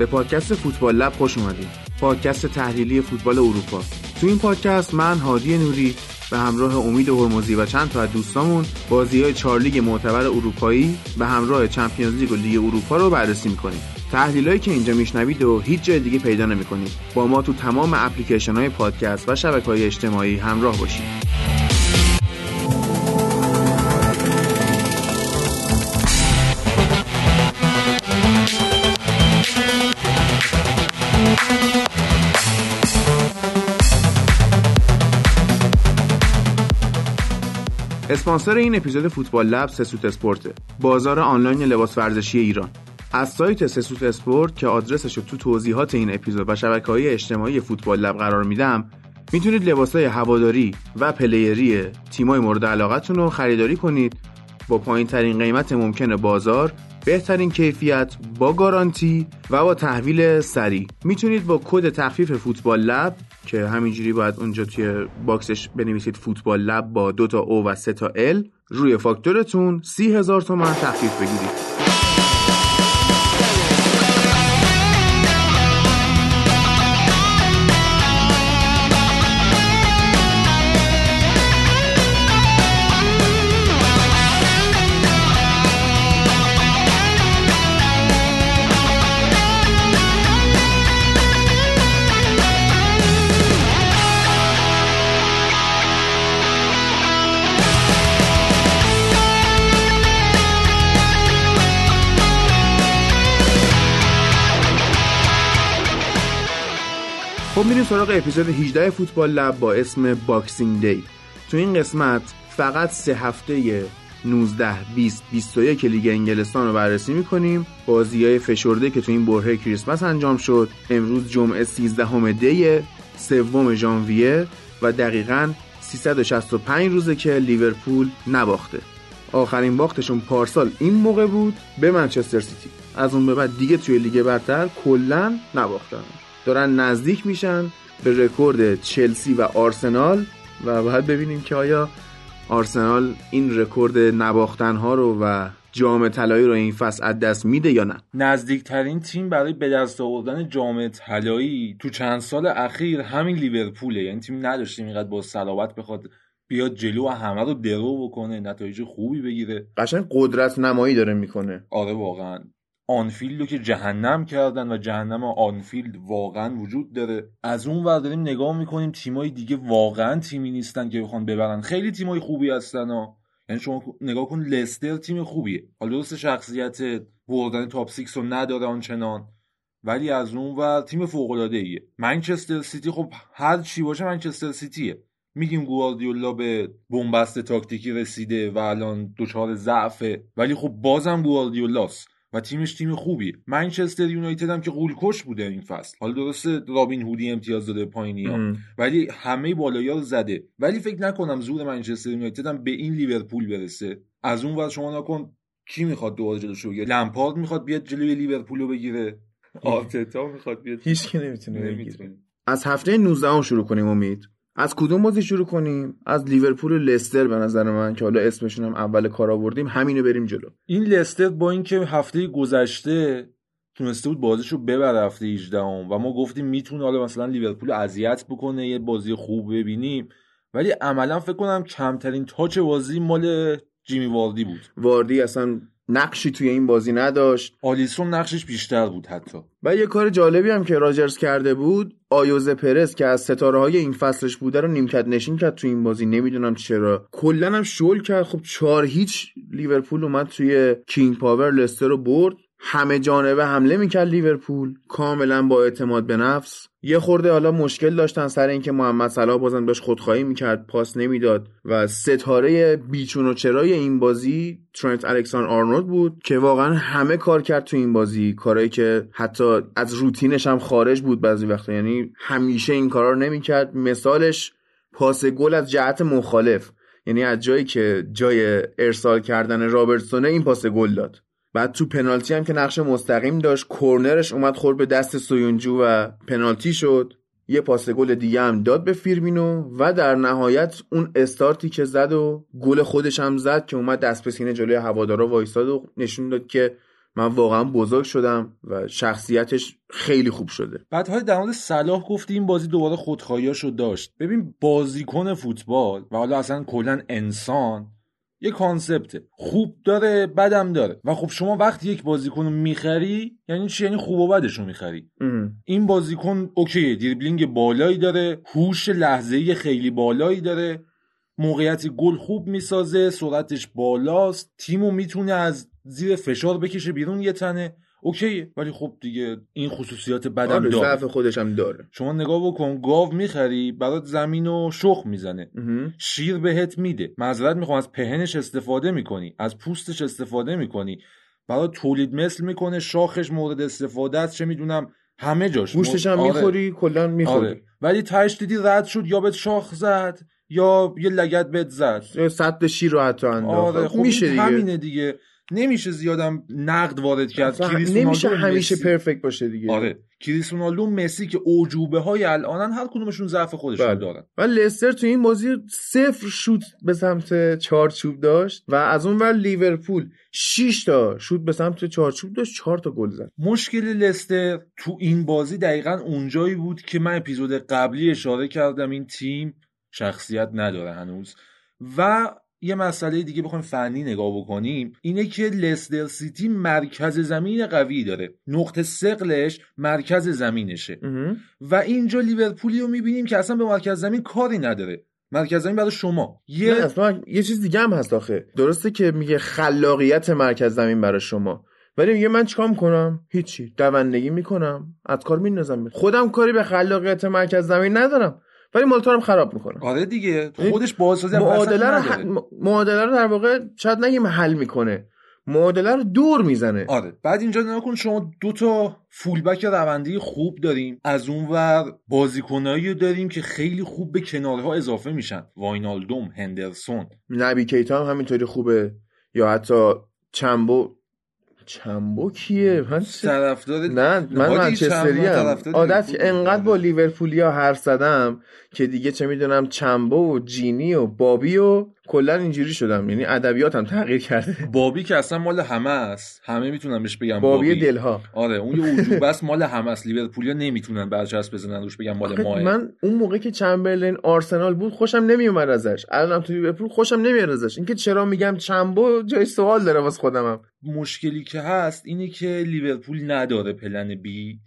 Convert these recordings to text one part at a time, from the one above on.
به پادکست فوتبال لب خوش اومدید پادکست تحلیلی فوتبال اروپا. تو این پادکست من هادی نوری به همراه امید هرمزی و چند تا از دوستامون بازی های چهار لیگ معتبر اروپایی به همراه چمپیونز لیگ و لیگ اروپا رو بررسی می‌کنیم. تحلیلایی که اینجا میشنوید رو هیچ جای دیگه پیدا نمی‌کنید. با ما تو تمام اپلیکیشن های پادکست و شبکه های اجتماعی همراه باشید. اسپانسر این اپیزود فوتبال لب سسوت اسپورته بازار آنلاین لباس ورزشی ایران. از سایت سسوت اسپورت که آدرسش رو تو توضیحات این اپیزود و شبکه های اجتماعی فوتبال لب قرار میدم می‌تونید لباس های هواداری و player ی تیمای مورد علاقتون رو خریداری کنید. با پایین ترین قیمت ممکن بازار بهترین کیفیت با گارانتی و با تحویل سریع. می‌تونید با کد تخفیف فوتبال لب که همینجوری باید اونجا توی باکسش بنویسید فوتبال لب با دو تا او و سه تا ال روی فاکتورتون سی هزار تومن تخفیف بگیرید. خب میریم سراغ اپیزود 18 فوتبال لب با اسم Boxing Day تو این قسمت فقط سه هفته 19 20 21 لیگ انگلستان رو بررسی می‌کنیم. بازی های فشرده که تو این برهه کریسمس انجام شد. امروز جمعه 13 هم دی سوم ژانویه و دقیقا 365 روزه که لیورپول نباخته. آخرین باختشون پارسال این موقع بود به منچستر سیتی. از اون به بعد دیگه توی لیگ برتر کلا نباختن. دارن نزدیک میشن به رکورد چلسی و آرسنال و باید ببینیم که آیا آرسنال این رکورد نباختن ها رو و جام طلایی رو این فصل از دست میده یا نه؟ نزدیکترین تیم برای به دست آوردن جام طلایی تو چند سال اخیر همین لیورپوله. یعنی تیم نداشتیم اینقدر با صلابت بخواد بیاد جلو و همه رو درو بکنه نتایج خوبی بگیره. قشنگ قدرت نمایی داره می‌کنه. آره واقعا. آنفیلد رو که جهنم کردن و جهنم آنفیلد واقعا وجود داره. از اون ور داریم نگاه می‌کنیم تیمای دیگه واقعا تیمی نیستن که بخوان ببرن. خیلی تیمای خوبی هستن ها. یعنی شما نگاه کن لستر تیم خوبیه. حالا درست شخصیت بردن top six رو نداره آنچنان. ولی از اون ور تیم فوق العاده ایه منچستر سیتی خب هر چی باشه منچستر سیتیه. میگیم گواردیولا به بن‌بست تاکتیکی رسیده و الان دچار ضعفه. ولی خب بازم گواردیولاست. و تیمش تیم خوبی. منچستر یونایتد هم که غول‌کش بوده این فصل. حالا درسته رابین هودی امتیاز داده پایینی ها. ولی همه بالایی رو زده. ولی فکر نکنم زور منچستر یونایتد هم به این لیورپول برسه. از اون ور شما نکن کی می‌خواد دوباره جلوش بگیره؟ لمپارد می‌خواد بیاد جلوی لیورپول رو بگیره. آرتتا می‌خواد بیاد. هیچ کی نمی‌تونه. بگیره. از هفته 19 شروع کنیم امید؟ از کدوم بازی شروع کنیم؟ از لیورپول و لستر به نظر من که حالا اسمشون هم اول کار آوردیم همینو بریم جلو. این لستر با اینکه هفته گذشته تونسته بود بازیشو ببره هفته 18 و ما گفتیم می‌تونه حالا مثلا لیورپول اذیت بکنه یه بازی خوب ببینیم. ولی عملا فکر کنم کمترین touch بازی مال جیمی واردی بود. واردی اصلا نقشی توی این بازی نداشت. آلیسون نقشش بیشتر بود حتی. و یه کار جالبی هم که راجرز کرده بود آیوزه پرز که از ستاره های این فصلش بوده رو نیمکت نشین کرد توی این بازی. نمی‌دونم چرا. کلا هم شل کرد. خب چهار هیچ لیورپول اومد توی کینگ پاور لستر رو برد. همه جانبه حمله می‌کرد لیورپول کاملا با اعتماد به نفس. یه خورده حالا مشکل داشتن سر اینکه محمد صلاح بازم داشت خودخواهی می‌کرد پاس نمی‌داد و ستاره بیچون و چرای این بازی ترنت الکساندر آرنولد بود که واقعا همه کار کرد تو این بازی. کارهایی که حتی از روتینش هم خارج بود بعضی وقتا. یعنی همیشه این کارا رو نمی‌کرد. مثالش پاس گل از جهت مخالف. یعنی از جایی که جای ارسال کردن رابرتسونه این پاس گل داد. بعد تو پنالتی هم که نقش مستقیم داشت کرنرش اومد خورد به دست سویونجو و پنالتی شد. یه پاس گل دیگه هم داد به فیرمینو و در نهایت اون استارتی که زد و گل خودش هم زد که اومد دست به سینه جلوی هوادارا وایساد و نشون داد که من واقعا بزرگ شدم و شخصیتش خیلی خوب شده. بعد های در مورد صلاح گفتی این بازی دوباره خودخواهیاشو داشت. ببین بازیکن فوتبال و حالا اصلا کلا انسان یه کانسپته. خوب داره بدم داره. و خب شما وقتی یک بازیکن رو می‌خری یعنی چی؟ یعنی خوب و بدش رو می‌خری. این بازیکن اوکی دریبلینگ بالایی داره هوش لحظه‌ای خیلی بالایی داره موقعیت گل خوب می‌سازه سرعتش بالاست تیمو می‌تونه از زیر فشار بکشه بیرون یه تنه. اوکی ولی خب دیگه این خصوصیات بدم آره داره. ضعف خودش هم داره. شما نگاه بکن گاو می‌خری برات زمین و شخ می‌زنه. شیر بهت میده. معذرت می‌خوام از پهنش استفاده می‌کنی از پوستش استفاده می‌کنی. برات تولید مثل می‌کنه شاخش مورد استفاده است چه می‌دونم همه جاش. گوشتش هم آره. می‌خوری کلا می‌خوری. آره. ولی تهش دیدی رد شد یا بهت شاخ زد یا یه لگت بهت زد. صد شیر رو حتی انداخت. آره خب میشه دیگه. همینه دیگه. نمیشه زیادم نقد وارد کرد. نمیشه همیشه پرفکت باشه دیگه. آره. کریس رونالدو مسی که اوجوبه های الانن هر کدومشون ضعف خودشون بله. دارن. و لستر تو این بازی صفر شوت به سمت چارچوب داشت و از اون ور لیورپول 6 تا شوت به سمت چارچوب داشت 4 تا گل زد. مشکل لستر تو این بازی دقیقا اونجایی بود که من اپیزود قبلی اشاره کردم این تیم شخصیت نداره هنوز. و یه مسئله دیگه بخوایم فنی نگاه بکنیم اینه که لستر سیتی مرکز زمین قوی داره. نقطه سقلش مرکز زمینشه. و اینجا لیورپولی رو می‌بینیم که اصلا به مرکز زمین کاری نداره. مرکز زمین برای شما. یه اصلا یه چیز دیگه هم هست آخه. درسته که میگه خلاقیت مرکز زمین برای شما. ولی میگه من چیکار می‌کنم؟ هیچی. دوندگی می‌کنم. از کار میندازم. خودم کاری به خلاقیت مرکز زمین ندارم. ولی مالتارم خراب می‌کنم آره دیگه. خودش بازسازی هم معادله رو. ح- معادله رو در واقع شاید نگیم حل می‌کنه. معادله رو دور می‌زنه. آره. بعد اینجا نگاه کن شما دو تا فولبک روندی خوب داریم. از اونور بازیکنایی رو داریم که خیلی خوب به کنارها اضافه میشن. واینالدوم هندرسون. نبی کیتا هم همینطوری خوبه. یا حتی چمبو چمبو کیه من طرفدار نه من منچستری ام. عادت انقدر با لیورپولیا حرف زدم که دیگه چه می‌دونم چمبو و جینی و بابی و کلا اینجوری شدم. یعنی ادبیاتم تغییر کرده. بابی که اصلا مال همه است. همه می‌تونن بهش بگن بابی بابی, دلها. آره اون یه وجوب است مال همه است. لیورپولیا نمی‌تونن برچسب بزنن روش بگن مال ماه. من اون موقع که چمبرلین آرسنال بود خوشم نمیومد ازش. الانم تو لیورپول خوشم نمیاد ازش. اینکه چرا میگم چمبو جای سوال داره واسه خودمم مشکلی که هست اینه که لیورپول نداره پلن بی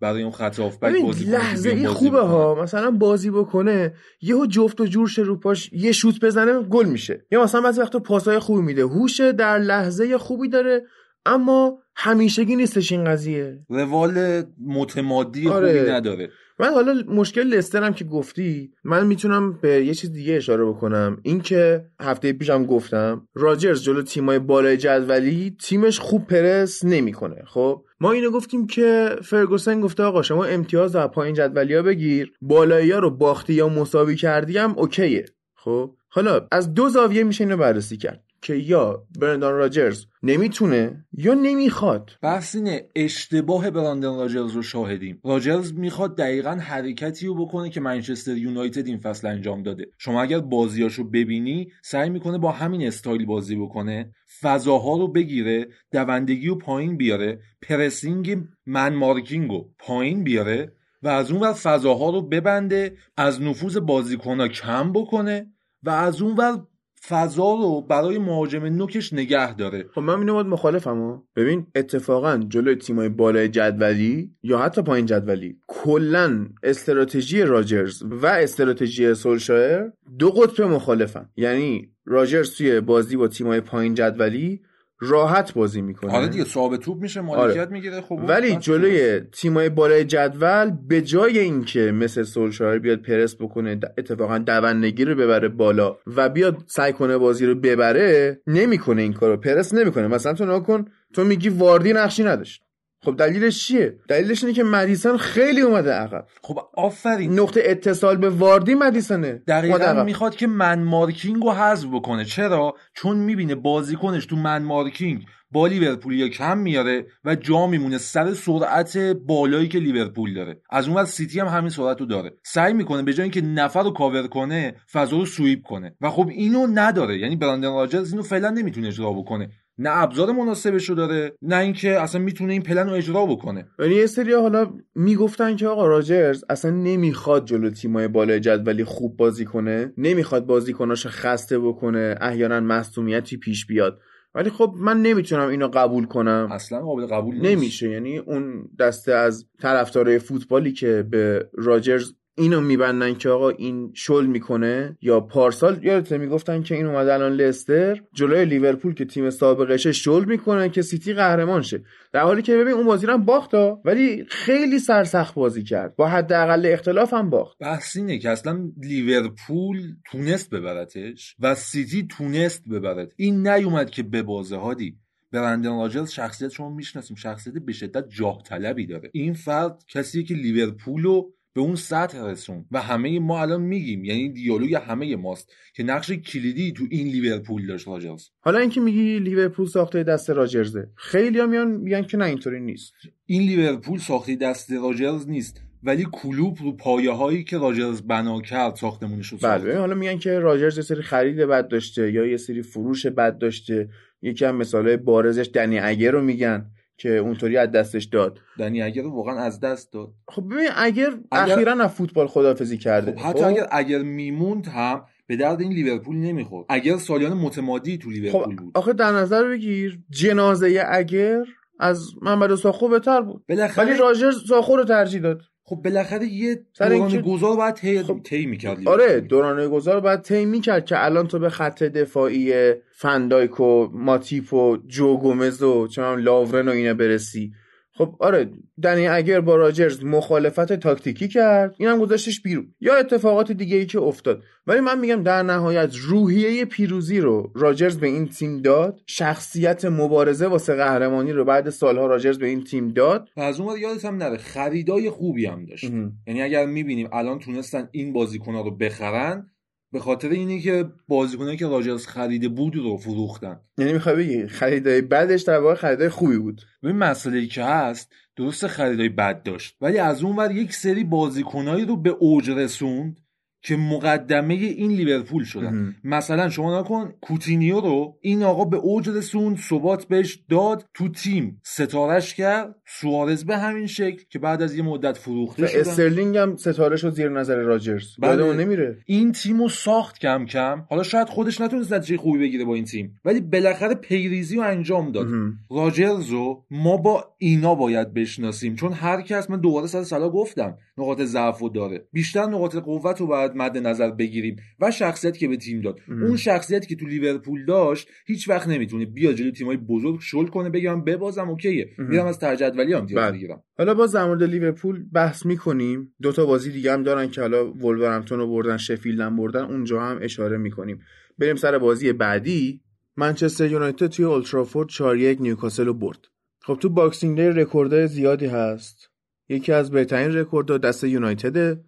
برای اون خط هافبک بازی لحظه ای خوبه ها. مثلا بازی بکنه یهو جفت و جور شه رو پاش یه شوت بزنه گل میشه. یا مثلا بعضی وقتا پاسای خوبی میده. هوش در لحظه خوبی داره اما همیشگی نیستش این قضیه. روال متمادی آره. خوبی نداره. من حالا مشکل لسترم که گفتی من می‌تونم به یه چیز دیگه اشاره بکنم. اینکه هفته پیشم گفتم راجرز جلو تیمای بالای جدولی تیمش خوب پرس نمی‌کنه. خب؟ ما اینو گفتیم که فرگوسن گفته آقا شما امتیاز از پایین جدولی ها بگیر. بالایی ها رو باختی یا مساوی کردی هم اوکیه. خب؟ حالا از دو زاویه میشه اینو بررسی کرد که یا برندان راجرز نمی‌تونه یا نمی‌خواد. بحث اینه اشتباه براندن راجرز رو شاهدیم. راجرز می‌خواد دقیقا حرکتی رو بکنه که منچستر یونایتد این فصل انجام داده. شما اگر بازیاشو ببینی سعی می‌کنه با همین استایل بازی بکنه فضاها رو بگیره دوندگی رو پایین بیاره پرسینگ من مارکینگ رو پایین بیاره و از اون فضاها رو ببنده از نفوذ بازیکنها کم بکنه و از اون ور فضا رو برای مهاجم نوکش نگه داره. خب من اینو باید مخالفم ببین اتفاقا جلوی تیمای بالای جدولی یا حتی پایین جدولی کلا استراتژی راجرز و استراتژی سولشایر دو قطب مخالفن. یعنی راجرز توی بازی با تیمای پایین جدولی راحت بازی می‌کنه. آره دیگه صاحب توپ میشه مالکیت می‌گیره خب ولی جلوی تیمای بالای جدول به جای اینکه مثل سولشایر بیاد پرس بکنه اتفاقا دوندگی رو ببره بالا و بیاد سعی کنه بازی رو ببره نمی‌کنه این کارو پرس نمی‌کنه. مثلا تو نگاه کن تو میگی واردی نقشی نداشت. خب دلیلش چیه؟ دلیلش اینه که مدیسن خیلی اومده عقب. خب آفرین. نقطه اتصال به واردی مدیسنه. دقیقا. می‌خواد که من مارکینگ رو حذف بکنه. چرا؟ چون می‌بینه بازیکنش تو من مارکینگ با لیورپولیا کم میاره و جا میمونه سر سرعت بالایی که لیورپول داره. از اون سیتی هم همین سرعت رو داره. سعی می‌کنه به جای اینکه نفر رو کاور کنه فضا رو sweep کنه. و خب اینو نداره. یعنی براندن راجرز اینو فعلا نمی‌تونه اجرا بکنه. نه ابزار مناسبشو داره نه اینکه اصلا می‌تونه این پلن رو اجرا بکنه. یعنی یه سری حالا می‌گفتن که آقا راجرز اصلا نمی‌خواد جلو تیمای بالای جدولی خوب بازی کنه نمی‌خواد بازیکناش خسته بکنه احیانا مصدومیتی پیش بیاد. ولی خب من نمی‌تونم اینو قبول کنم. اصلا قابل قبول نیست. نمیشه. یعنی اون دسته از طرفدارای فوتبالی که به راجرز اینو میبندن که آقا این شل می‌کنه یا پارسال یادت می‌گفتن که این اومده الان لستر؟ جلوی لیورپول که تیم سابقشه شل می‌کنه که سیتی قهرمان شه. در حالی که ببین اون بازی هم باختا ولی خیلی سرسخت بازی کرد. با حداقل اختلاف هم باخت. بحث اینه که اصلا لیورپول تونست ببرتش و سیتی تونست ببرد این نیومد که ببازه هادی. برندن راجرز شخصیت شما می‌شناسیم. شخصیت به شدت جاه طلبی داره. این فرد کسیه که لیورپول به اون سطح رسون و همه ما الان میگیم یعنی دیالوگ همه ماست که نقش کلیدی تو این لیورپول داشت راجرز حالا اینکه میگی لیورپول ساخته دست راجرزه خیلی میان میگن که نه اینطوری نیست. این لیورپول ساخته دست راجرز نیست ولی کلوب رو پایه هایی که راجرز بنا کرد ساختمونش رو بله حالا میگن که راجرز یه سری خرید بد داشته یا یه سری فروش بد داشته. یکی هم مثاله بارزش دنی اگر رو میگن. که اونطوری از دستش داد. دنی اگر واقعا از دست داد. خب ببین اگر, اگر... اخیرا از فوتبال خدافزی کرده. خب حتی خب؟ اگر اگر میموند هم به درد این لیورپول نمی‌خورد. اگر سالیان متمادی تو لیورپول خب بود. آخه در نظر بگیر جنازه اگر از محمد ساخو بهتر بود. بالاخره ولی راجر ساخو رو ترجیح داد. خب بالاخره یه دوران گذار باید طی خب... طی می‌کرد آره دوران گذار باید طی می‌کرد که الان تو به خط دفاعی فندایک و ماتیپ و جو گومز و چه لاورن و اینا برسی. خب آره دنی اگر با راجرز مخالفت تاکتیکی کرد اینم گذاشتش بیرون. یا اتفاقات دیگه ای که افتاد. ولی من میگم در نهایت روحیه پیروزی رو راجرز به این تیم داد. شخصیت مبارزه واسه قهرمانی رو بعد سالها راجرز به این تیم داد. و از اون یادت هم نره خریدای خوبی هم داشت. یعنی اگر می‌بینیم الان تونستن این بازیکنها رو بخرن به خاطر اینه که بازیکنایی که راجرز خریده بود رو فروختن. یعنی می‌خوای بگی خریدای بعدش در واقع خریدای خوبی بود. ببین مسئله که هست درست خریدای بد داشت. ولی از اون ور یک سری بازیکنایی رو به اوج رسوند که مقدمه این لیورپول شدن. مثلا شما نکن کوتینیو رو این آقا به اوج رسوند ثبات بهش داد تو تیم ستارش کرد. سوارز به همین شکل که بعد از یه مدت فروخته شدن. استرلینگ هم ستاره شد زیر نظر راجرز. بله. نمیره. این تیمو ساخت کم کم. حالا شاید خودش نتونست نتیجه خوبی بگیره با این تیم. ولی بالاخره پیریزی رو انجام داد. راجرز رو ما با اینا باید بشناسیم. چون هر کس من دوباره سر سالا گفتم نقاط ضعف داره. بیشتر نقاط قوت رو باید مد نظر بگیریم و شخصیت که به تیم داد. اون شخصیتی که تو لیورپول داشت هیچ وقت نمی‌تونه بیا جلوی تیمای بزرگ شل کنه بگم ببازم اوکیه. میرم از ترجدولی هم بله. بگیرم حالا باز در مورد لیورپول بحث می‌کنیم. دو تا بازی دیگه هم دارن که حالا ولورهمپتون رو بردن شفیلد هم بردن اونجا هم اشاره می‌کنیم. بریم سر بازی بعدی. منچستر یونایتد توی اولدترافورد 4 1 نیوکاسل رو برد. خب تو Boxing Day رکوردهای زیادی هست. یکی از بهترین رکوردها دست یونایتده.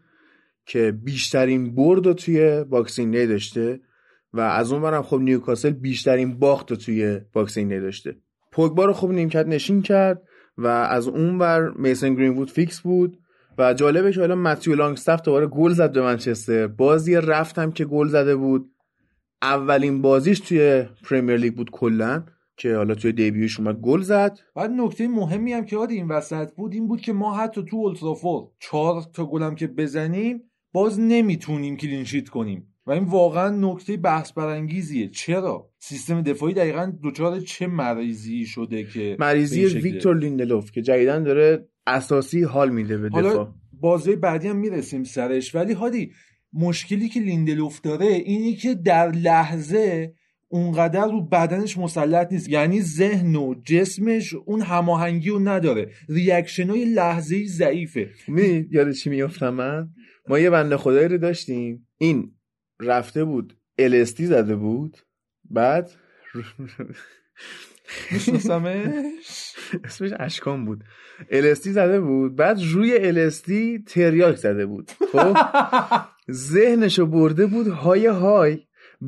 که بیشترین برد رو توی Boxing Day داشته و از اون برم خب نیوکاسل بیشترین باخت رو توی Boxing Day داشته. پوگبا رو خب نیمکت نشین کرد و از اون بر میسن فیکس بود و جالبه که حالا متیو لانگستاف دوباره گل زد به منچستر. بازی رفتم که گل زده بود. اولین بازیش توی پرمیر لیگ بود کلا که حالا توی debut ش اومد گل زد. بعد نکته مهمی هم که این وسط بود این بود که ما حتی تو اولدترافورد چهار تا گلم که بزنیم باز نمی‌تونیم clean sheet کنیم. و این واقعا نکته بحث برانگیزیه. چرا؟ سیستم دفاعی دقیقا دچار چه مریضی شده که مریضی ویکتور لیندلوف که جدیدن داره اساسی حال میده به دفاع. حالا بازی بعدی هم می‌رسیم سرش. ولی هادی مشکلی که لیندلوف داره اینی که در لحظه اونقدر رو بدنش مسلط نیست. یعنی ذهن و جسمش اون هماهنگی رو نداره. reaction های لحظه ضعیفه. می یاد چی میافتم من؟ ما یه بنده خدایی رو داشتیم. این رفته بود LSD زده بود. بعد اسمش اشکان بود. الستی زده بود. بعد روی الستی تریاک زده بود. خب؟ ذهنشو برده بود های های.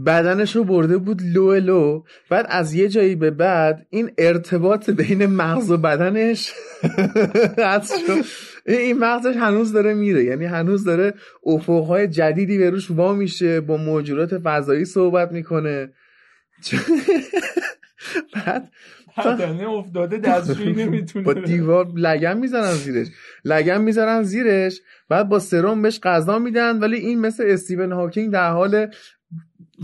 بدنش رو برده بود لو لو. بعد از یه جایی به بعد این ارتباط بین مغز و بدنش این مغزش هنوز داره میره. یعنی هنوز داره افقهای جدیدی به روش وا میشه با موجودات فضایی صحبت می‌کنه. بعد بدنه افتاده دستشویی با نمی‌تونه دیوار لگن می‌زنن زیرش. لگن می‌زنن زیرش. بعد با سرم بهش غذا میدن ولی این مثل استیون هاکینگ در حال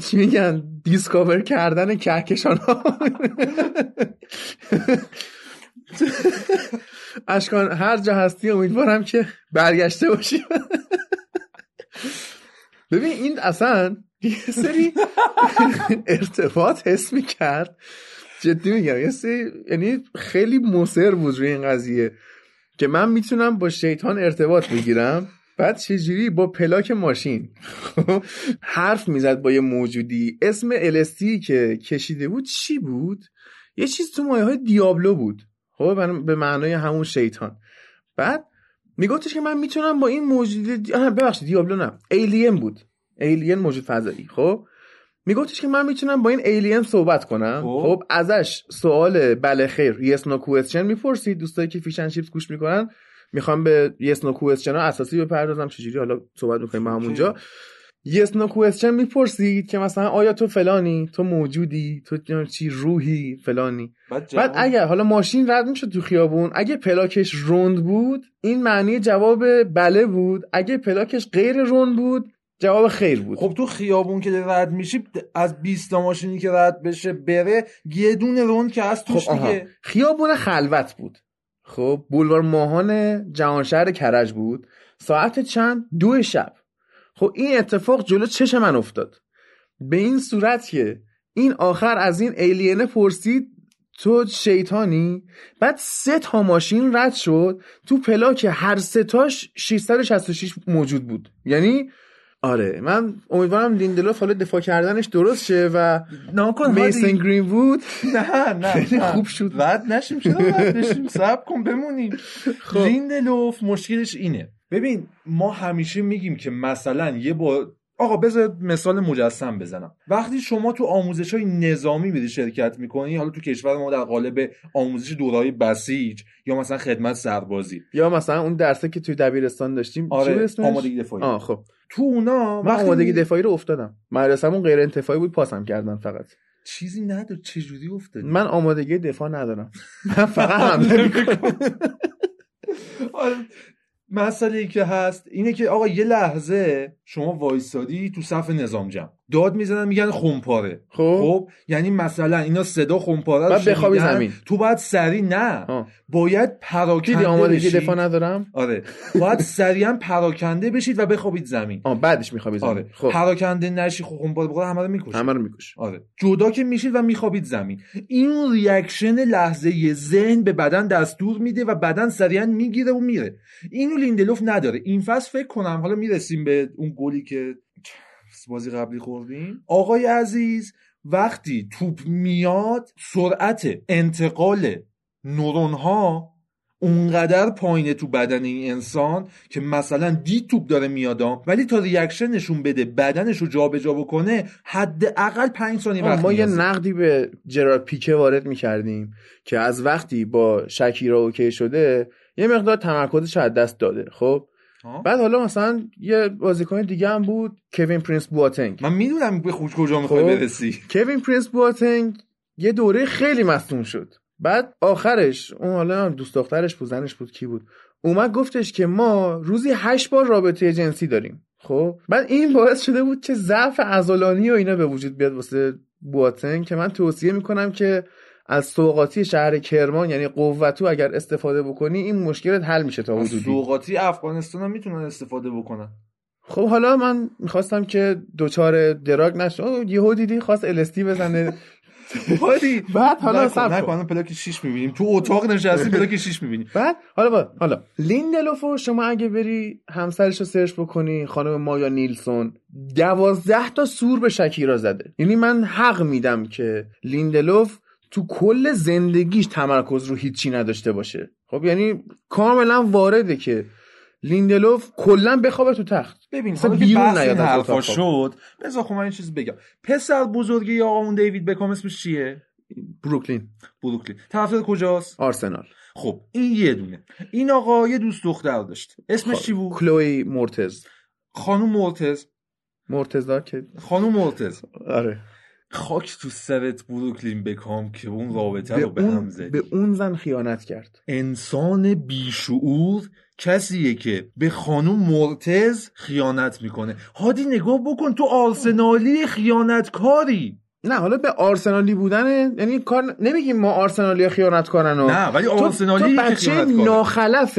چی میگن؟ دیسکاور کردن کهکشان ها اشکان هر جا هستی امیدوارم که برگشته باشی. ببین این اصلا یه سری ارتباط حس می‌کرد. جدی میگم یه سری یعنی خیلی مصر بود روی این قضیه که من می‌تونم با شیطان ارتباط بگیرم. بعد چجوری؟ با پلاک ماشین. حرف می‌زد با یه موجودی. اسم الستی که کشیده بود چی بود؟ یه چیز تو مایه های دیابلو بود. خب به معنای همون شیطان. بعد میگفتش که من می‌تونم با این موجود ببخشید دیابلو نه. alien بود. alien موجود فضایی. خب؟ میگفتش که من می‌تونم با این alien صحبت کنم. خب. خب ازش سوال بله خیر yes no question می‌پرسید. دوستایی که Fish and Chips گوش می‌کنن می‌خوام به yes no ها اساسی بپردازم. چجوری؟ حالا صحبت می‌کنیم با همونجا yes no question می‌پرسید که مثلا آیا تو فلانی؟ تو موجودی؟ تو چی روحی فلانی؟ بعد, بعد اگر حالا ماشین رد می‌شد تو خیابون. اگه پلاکش روند بود این معنی جواب بله بود. اگه پلاکش غیر روند بود جواب خیر بود. خب تو خیابون که رد میشی از 20 تا ماشینی که رد بشه بره یه دونه روند که هست توش خب. دیگه. خیابون خلوت بود. خب بولوار ماهان جهانشهر کرج بود. ساعت چند؟ دو شب. خب این اتفاق جلو چش من افتاد. به این صورت که این آخر از این ایلینه پرسید تو شیطانی؟ بعد سه تا ماشین رد شد تو پلاک هر سه تاش 666 موجود بود. یعنی آره من امیدوارم لیندلوف حالا دفاع کردنش درست شه و ناکن میسن گرین وود نه نه خیلی. خوب شد. رد نشیم چرا رد نشیم؟ صبر کن بمونیم. خب. لیندلوف مشکلش اینه. ببین ما همیشه میگیم که مثلا یه با آقا بذار مثال مجسم بزنم. وقتی شما تو آموزش های نظامی میری شرکت می‌کنی حالا تو کشور ما در قالب آموزش دورهای بسیج یا مثلا خدمت سربازی. یا مثلا اون درسه که توی دبیرستان داشتیم آره؟ آمادگی دفاعی. آه خب. تو اونا من آمادگی دفاعی رو افتادم. مدرسه‌مون غیر انتفاعی بود پاسم کردن فقط. چیزی نداره چجوری افتادی؟ من آمادگی دفاع ندارم. من فقط حمله آره. مسئله ای که هست اینه که آقا یه لحظه شما وایسادی تو صف نظام جمع. داد می‌زنن میگن خمپاره خب. خب یعنی مثلا اینا صدا خمپاره رو بخوابی زمین. تو باید سری نه. آه. باید پراکنده آمادگی بشید. دفاع ندارم؟ آره. باید سریعا پراکنده بشید و بخوابید زمین. آه بعدش میخوابی زمین. آره. خب. پراکنده نشی خب خمپاره بخوره همه رو می‌کشه. همه رو میکشه آره. جدا که میشید و میخوابید زمین. این reaction لحظه ذهن به بدن دستور میده و بدن سریعا می‌گیره و میره. اینو لیندلوف نداره. این فصل فکر کنم حالا می‌رسیم به اون گلی که بازی قبلی خوردیم آقای عزیز وقتی توپ میاد سرعت انتقال نورون ها اونقدر پایینه تو بدن این انسان که مثلا دید توپ داره میادا ولی تا reaction نشون بده بدنش رو جابجا بکنه حداقل 5 ثانیه وقت ما یه. نقدی به جرارد پیکه وارد می‌کردیم که از وقتی با شکیرا OK شده یه مقدار تمرکزش از دست داده خب؟ بعد حالا مثلا یه بازیکن دیگه هم بود کوین پرینس بواتنگ. من می‌دونم به خوش کجا می‌خوای خب. برسی. کوین پرینس بواتنگ یه دوره خیلی مصدوم شد. بعد آخرش اون حالا دوست دخترش بود زنش بود کی بود؟ اومد گفتش که ما روزی هشت بار رابطه جنسی داریم. خب بعد این باعث شده بود که ضعف عضلانی و اینا به وجود بیاد واسه بواتنگ که من توصیه می‌کنم که از سوقاتی شهر کرمان یعنی قوتو اگر استفاده بکنی این مشکلت حل میشه تا حدودی. سوقاتی افغانستان هم می‌تونن استفاده بکنن. خب حالا من می‌خواستم که دچار drug نشه یهو دیدی خواست LSD بزنه. هادی بعد حالا صبر کن. پلاک 6 می‌بینیم. تو اتاق نشستی پلاک 6 می‌بینیم. بعد حالا با حالا لیندلوفو شما اگه بری همسرش رو سرچ بکنی خانم مایا نیلسون دوازده تا سور به شکیرا زده. یعنی من حق میدم که لیندلوف تو کل زندگیش تمرکز رو هیچی نداشته باشه. خب یعنی کاملا وارده که لیندلوف کلا بخوابه تو تخت. ببین که بیرون نیاد حرفا. شد بذار خب من این چیز بگم. پسر بزرگی آقامون دیوید بکام اسمش چیه؟ بروکلین. بروکلین. طرفدار کجاست؟ آرسنال. خب این یه دونه. این آقا یه دوست دختر داشت. اسمش چی بود؟ کلوی مورتز. خانم مرتز مرتزا که خانم مرتز آره. خاک تو سرت بروکلین بکام که اون رابطه رو به هم زدی. به اون زن خیانت کرد. انسان بیشعور کسیه که به خانوم مرتز خیانت می‌کنه. هادی نگاه بکن تو آرسنالی خیانتکاری. نه حالا به آرسنالی بودن یعنی کار نمیگیم ما آرسنالی خیانت کارن و نه ولی تو, آرسنالی تو که بچه. ناخلف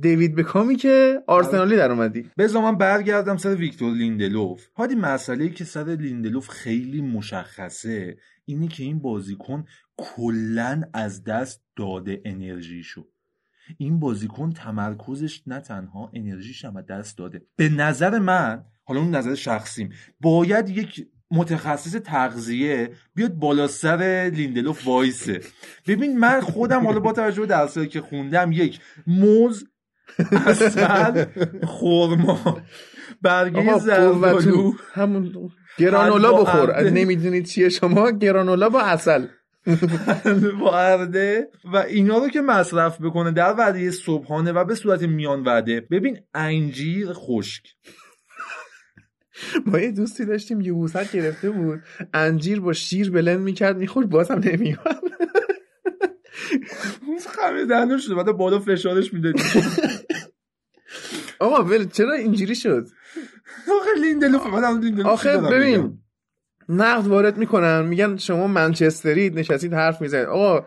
دیوید بکامی که آرسنالی در اومدی. بذار من برگردم سر ویکتور لیندلوف. هادی مسئله که سر لیندلوف خیلی مشخصه اینی که این بازیکن کلا از دست داده انرژیشو. این بازیکن تمرکزش نه تنها انرژیش هم دست داده. به نظر من حالا اون نظر شخصیم باید یک متخصص تغذیه بیاد بالا سر لیندلوف وایسه. ببین من خودم حالا با توجه به درسایی که خوندم یک موز اصل خورما برگه زردالو. همون گرانولا بخور. ارده. نمی‌دونید چیه شما؟ گرانولا با اصل با ارده و اینا رو که مصرف بکنه در وعده صبحانه و به صورت میان وعده. ببین انجیر خشک. ما یه دوستی داشتیم یه بوسک گرفته بود. انجیر با شیر بلند می‌کرد می‌خورد بازم نمیومد خمه دهنش شده بعد بالا فشارش میده آقا ول چرا اینجوری شد؟ آخه لیندلوف آخه؟ ببین نقد وارد می‌کنن میگن شما منچسترید نشستید حرف می‌زنید. آقا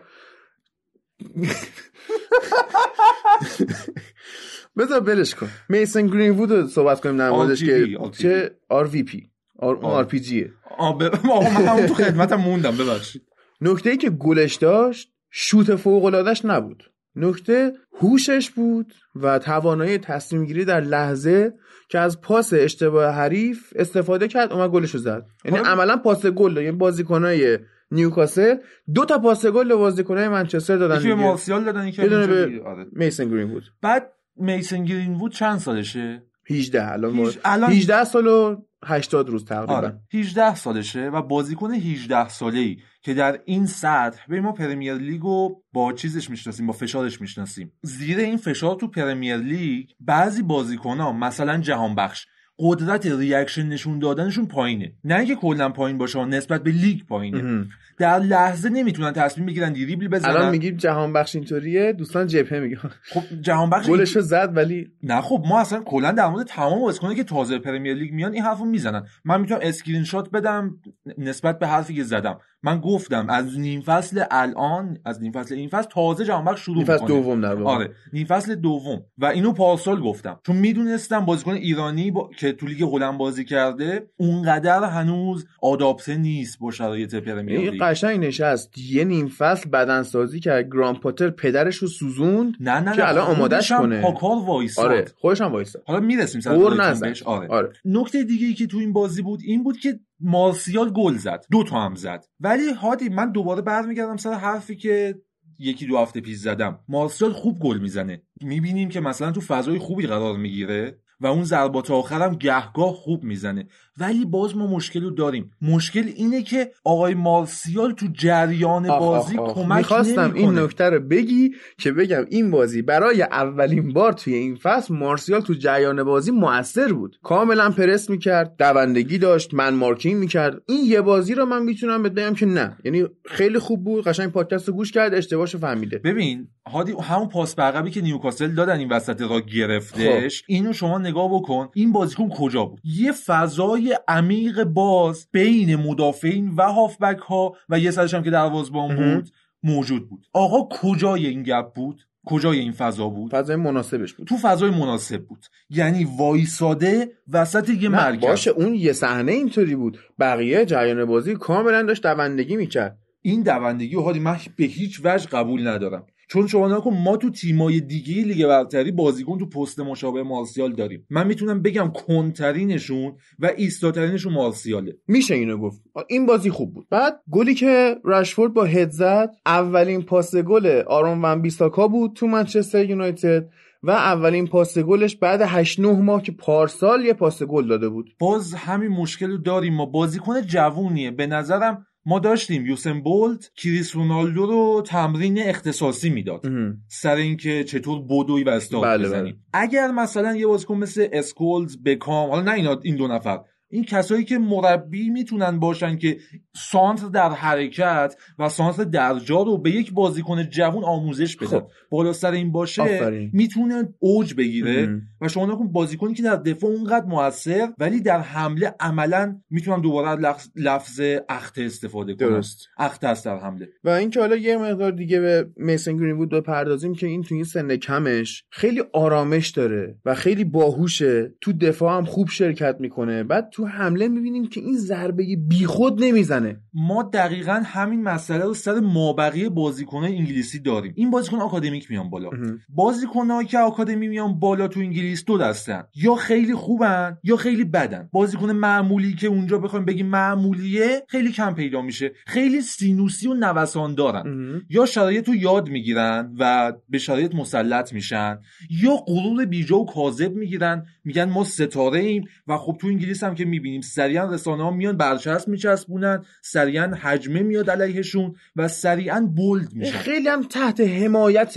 بذار بلش کن میسن گرین وود صحبت کنیم در موردش که. چه RVP آر آه. آر پی جیه من تو خدمتم موندم ببخشید نکته ای که گلش داشت شوت فوق العاده‌اش نبود نکته هوشش بود و توانایی تصمیم گیری در لحظه که از پاس اشتباه حریف استفاده کرد اومد گلش رو زد یعنی حالا- عملا پاس گل. یعنی بازیکنای نیوکاسل دو تا پاس گل به بازیکنای منچستر دادن یکی به. مارسیال دادن یکی به-. آره. میسن گرین بود بعد میسن گرین وود چند سالشه؟ 18 الان ما- هیچ- الان 18 سال و 80 روز تقریبا. آره 18 سالشه و بازیکن 18 ساله ای که در این سطح به ما Premier League رو با چیزش می‌شناسیم با فشارش می‌شناسیم. زیر این فشار تو Premier League بعضی بازیکن ها مثلا جهان بخش قدرت reaction نشون دادنشون پایینه. نه اینکه کلا پایین باشه نسبت به لیگ پایینه. در لحظه نمی‌تونن تصمیم بگیرن دریبل بزنن. الان میگیم جهان بخش اینطوریه دوستان جبهه می‌گیرن. خب جهان بخش گلش رو زد ولی نه خب ما اصلا کلا در مورد تمام بازیکنایی که تازه Premier League میان این حرفو می‌زنن. من می‌تونم اسکرین شات بدم نسبت به حرفی که زدم. من گفتم از نیم فصل الان از نیم فصل این فصل تازه جهان بخش شروع این فصل می‌کنه دوم در آره نیم فصل دوم. و اینو پارسال گفتم. چون می‌دونستم بازیکن ایرانی با... که تو لیگ هلند بازی کرده اونقدر هنوز adapted نیست با شرایط Premier این لیگ. قشنگ نشست. یه نیم فصل بدنسازی که گراهام پاتر پدرش رو سوزوند نه نه که نه. الان آمادش خودش هم کنه. پاکار وایساد. آره خودش هم وایساد. حالا می‌رسیم سر. آره. آره. نکته دیگه ای که تو این بازی بود این بود که مارسیال گل زد. دو تا هم زد. ولی هادی من دوباره برمیگردم سر حرفی که یکی دو هفته پیش زدم. مارسیال خوب گل می‌زنه. می‌بینیم که مثلا تو فضای خوبی قرار می‌گیره و اون ضربات آخرم گهگاه خوب می‌زنه. ولی باز ما مشکل رو داریم. مشکل اینه که آقای مارسیال تو جریان آخ، بازی آخ، آخ. کمک می‌خواستم این. نکته رو بگی که بگم این بازی برای اولین بار توی این فصل مارسیال تو جریان بازی موثر بود. کاملا پرس می‌کرد دوندگی داشت من مارکینگ می‌کرد. این یه بازی رو من می‌تونم بهت بگم که نه. یعنی خیلی خوب بود قشنگ پادکست رو گوش کرد اشتباهش فهمیده. ببین هادی همون پاس به عقبی که نیوکاسل دادن این وسط را گرفتش اینو شما نگاه بکن. این بازیکن کجا بود؟ یه فضای عمیق باز بین مدافعین و هافبک ها و یه سرش هم که دروازه‌بان. بود موجود بود. آقا کجای این گپ بود؟ کجای این فضا بود؟ فضای مناسبش بود. تو فضای مناسب بود. یعنی وایساده وسط یه مرکز. باشه اون یه صحنه اینطوری بود. بقیه جریان بازی کاملا داشت دوندگی می‌کرد. این دوندگی و هادی من به هیچ وجه قبول ندارم. چون شما نکن ما تو تیمای دیگه لیگ برتری بازیکن تو پست مشابه مارسیال داریم. من می‌تونم بگم کنترینشون و ایستاترینشون مارسیاله. میشه اینو گفت. این بازی خوب بود. بعد گلی که رشفورد با هد زد اولین پاس گل آرون ون بیساکا بود تو منچستر یونایتد و اولین پاس گلش بعد 8 9 ماه که پارسال یه پاس گل داده بود. باز همین مشکل رو داریم. ما بازیکن جوونیه. به نظرم ما داشتیم یوسین بولت کریس رونالدو رو تمرین اختصاصی می‌داد. سر اینکه چطور بدوی و استارت بله، بزنیم. اگر مثلا یه بازیکن مثل اسکولز بکام حالا نه اینا این دو نفر این کسایی که مربی می‌تونن باشن که سانتر در حرکت و سانتر در جا رو به یک بازیکن جوون آموزش بدن خب. بالا سر این باشه. می‌تونه اوج بگیره ام. و شما نکن بازیکنی که در دفاع اونقدر موثر ولی در حمله عملا می‌تونم دوباره از لفظ, لفظ اخته استفاده کنم درست اخته است در حمله و اینکه حالا یه مقدار دیگه به میسن گرین‌وود بپردازیم که این تو این سن کمش خیلی آرامش داره و خیلی باهوشه تو دفاع هم خوب شرکت می‌کنه بعد تو حمله می‌بینیم که این ضربه بیخود نمی‌زنه. ما دقیقا همین مسئله رو سر مابقی بازیکنهای انگلیسی داریم. این بازیکن آکادمیک میان بالا. بازیکنهایی که آکادمی میان بالا تو انگلیس دو دستن. یا خیلی خوبن یا خیلی بدن. بازیکن معمولی که اونجا بخوایم بگیم معمولیه خیلی کم پیدا میشه. خیلی سینوسی و نوسان دارن. یا شرایط رو یاد می‌گیرن و به شرایط مسلط میشن. یا غرور بیجا و کاذب می‌گیرن. میگن ما ستاره ایم و خب تو انگلیس هم که می‌بینیم. سریعا رسانه ها میان برچسب میچسبونن سریعا حجمه میاد علیهشون و سریعا بولد میشن. خیلی هم تحت حمایت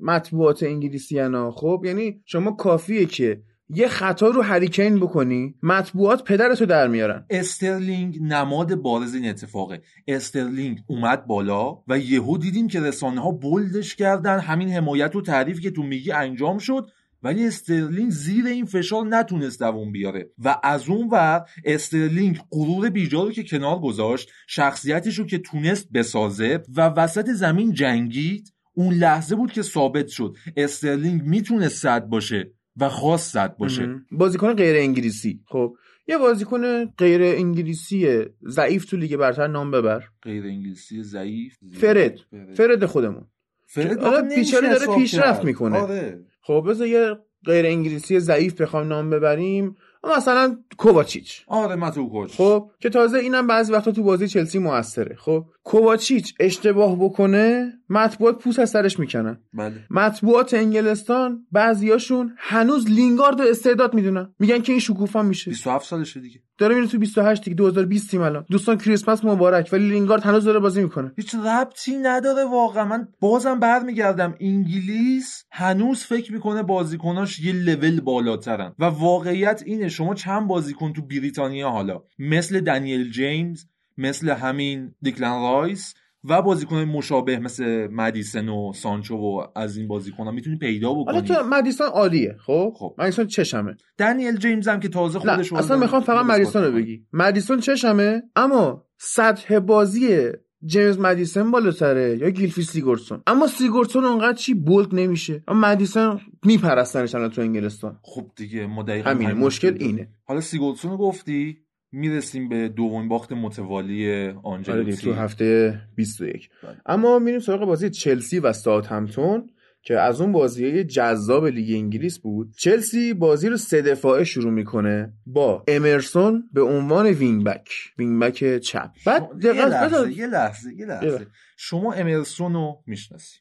مطبوعات انگلیسی ها خب یعنی شما کافیه که یه خطا رو هری کین بکنی مطبوعات پدرتو در میارن. استرلینگ نماد بارز این اتفاقه. استرلینگ اومد بالا و یهو دیدیم که رسانه ها bold ش کردن. همین حمایت و تعریفی که تو میگی انجام شد. ولی استرلینگ زیر این فشار نتونست دووم بیاره. و از اون ور استرلینگ غرور بیجا رو که کنار گذاشت شخصیتش رو که تونست بسازه و وسط زمین جنگید اون لحظه بود که ثابت شد استرلینگ می‌تونه صد باشه و خواست صد باشه. بازیکن غیر انگلیسی. خب یه بازیکن غیر انگلیسی ضعیف تو لیگ برتر نام ببر. غیر انگلیسی ضعیف. فرد. فرد. خودمون. فرد آره، بیچاره داره پیشرفت. می‌کنه. آره. خب بذار یه غیر انگلیسی ضعیف بخوام نام ببریم. مثلا کوواچیچ. آره متو کوچ خب که تازه اینم بعضی وقتا تو بازی چلسی موثره. خب کوواچیچ اشتباه بکنه مطبوعات پوست از سرش می‌کنن. بله. مطبوعات انگلستان بعضیاشون هنوز لینگارد استعداد می‌دونن. میگن که این شکوفا میشه. 27 سالشه دیگه. داره میره تو 28 دیگه 2020 تیم الان. دوستان کریسمس مبارک ولی لینگارد هنوز داره بازی می‌کنه. هیچ ربطی نداره واقعا. من بازم برمیگردم. انگلیس هنوز فکر می‌کنه بازیکناش یه لول بالاترن. و واقعیت اینه شما چند بازیکن تو بریتانیا حالا؟ مثل دنیل جیمز مثل همین دیکلن رایس و بازیکن مشابه مثل مدیسن و سانچو و از این بازیکن ها می‌تونی پیدا حالا بکنی تو مدیسون عالیه خب؟ خب. مدیسون چشمه. دنیل جیمز هم که تازه نه خودش اصلا می‌خوام فقط مدیسون رو بگی. مدیسون چشمه اما سطح بازی جیمز مدیسون بالاتره یا گیلفی سیگورسون؟ اما سیگورسون اونقدر چی bold نمیشه. اما مدیسون میپرستنش الان تو انگلستان. خب دیگه ما دقیقاً همین مشکل. اینه. حالا سیگورسون رو گفتی؟ می‌رسیم به دومین باخت متوالی آره آنجلوتی تو هفته 21 بله. اما میریم سراغ بازی چلسی و ساوثهمپتون که از اون بازی جذاب لیگ انگلیس بود. چلسی بازی رو سه دفاعه شروع می‌کنه با امرسون به عنوان wing back wing back چپ. بعد شما- یه لحظه یه لحظه یه لحظه. شما امرسون رو می‌شناسی.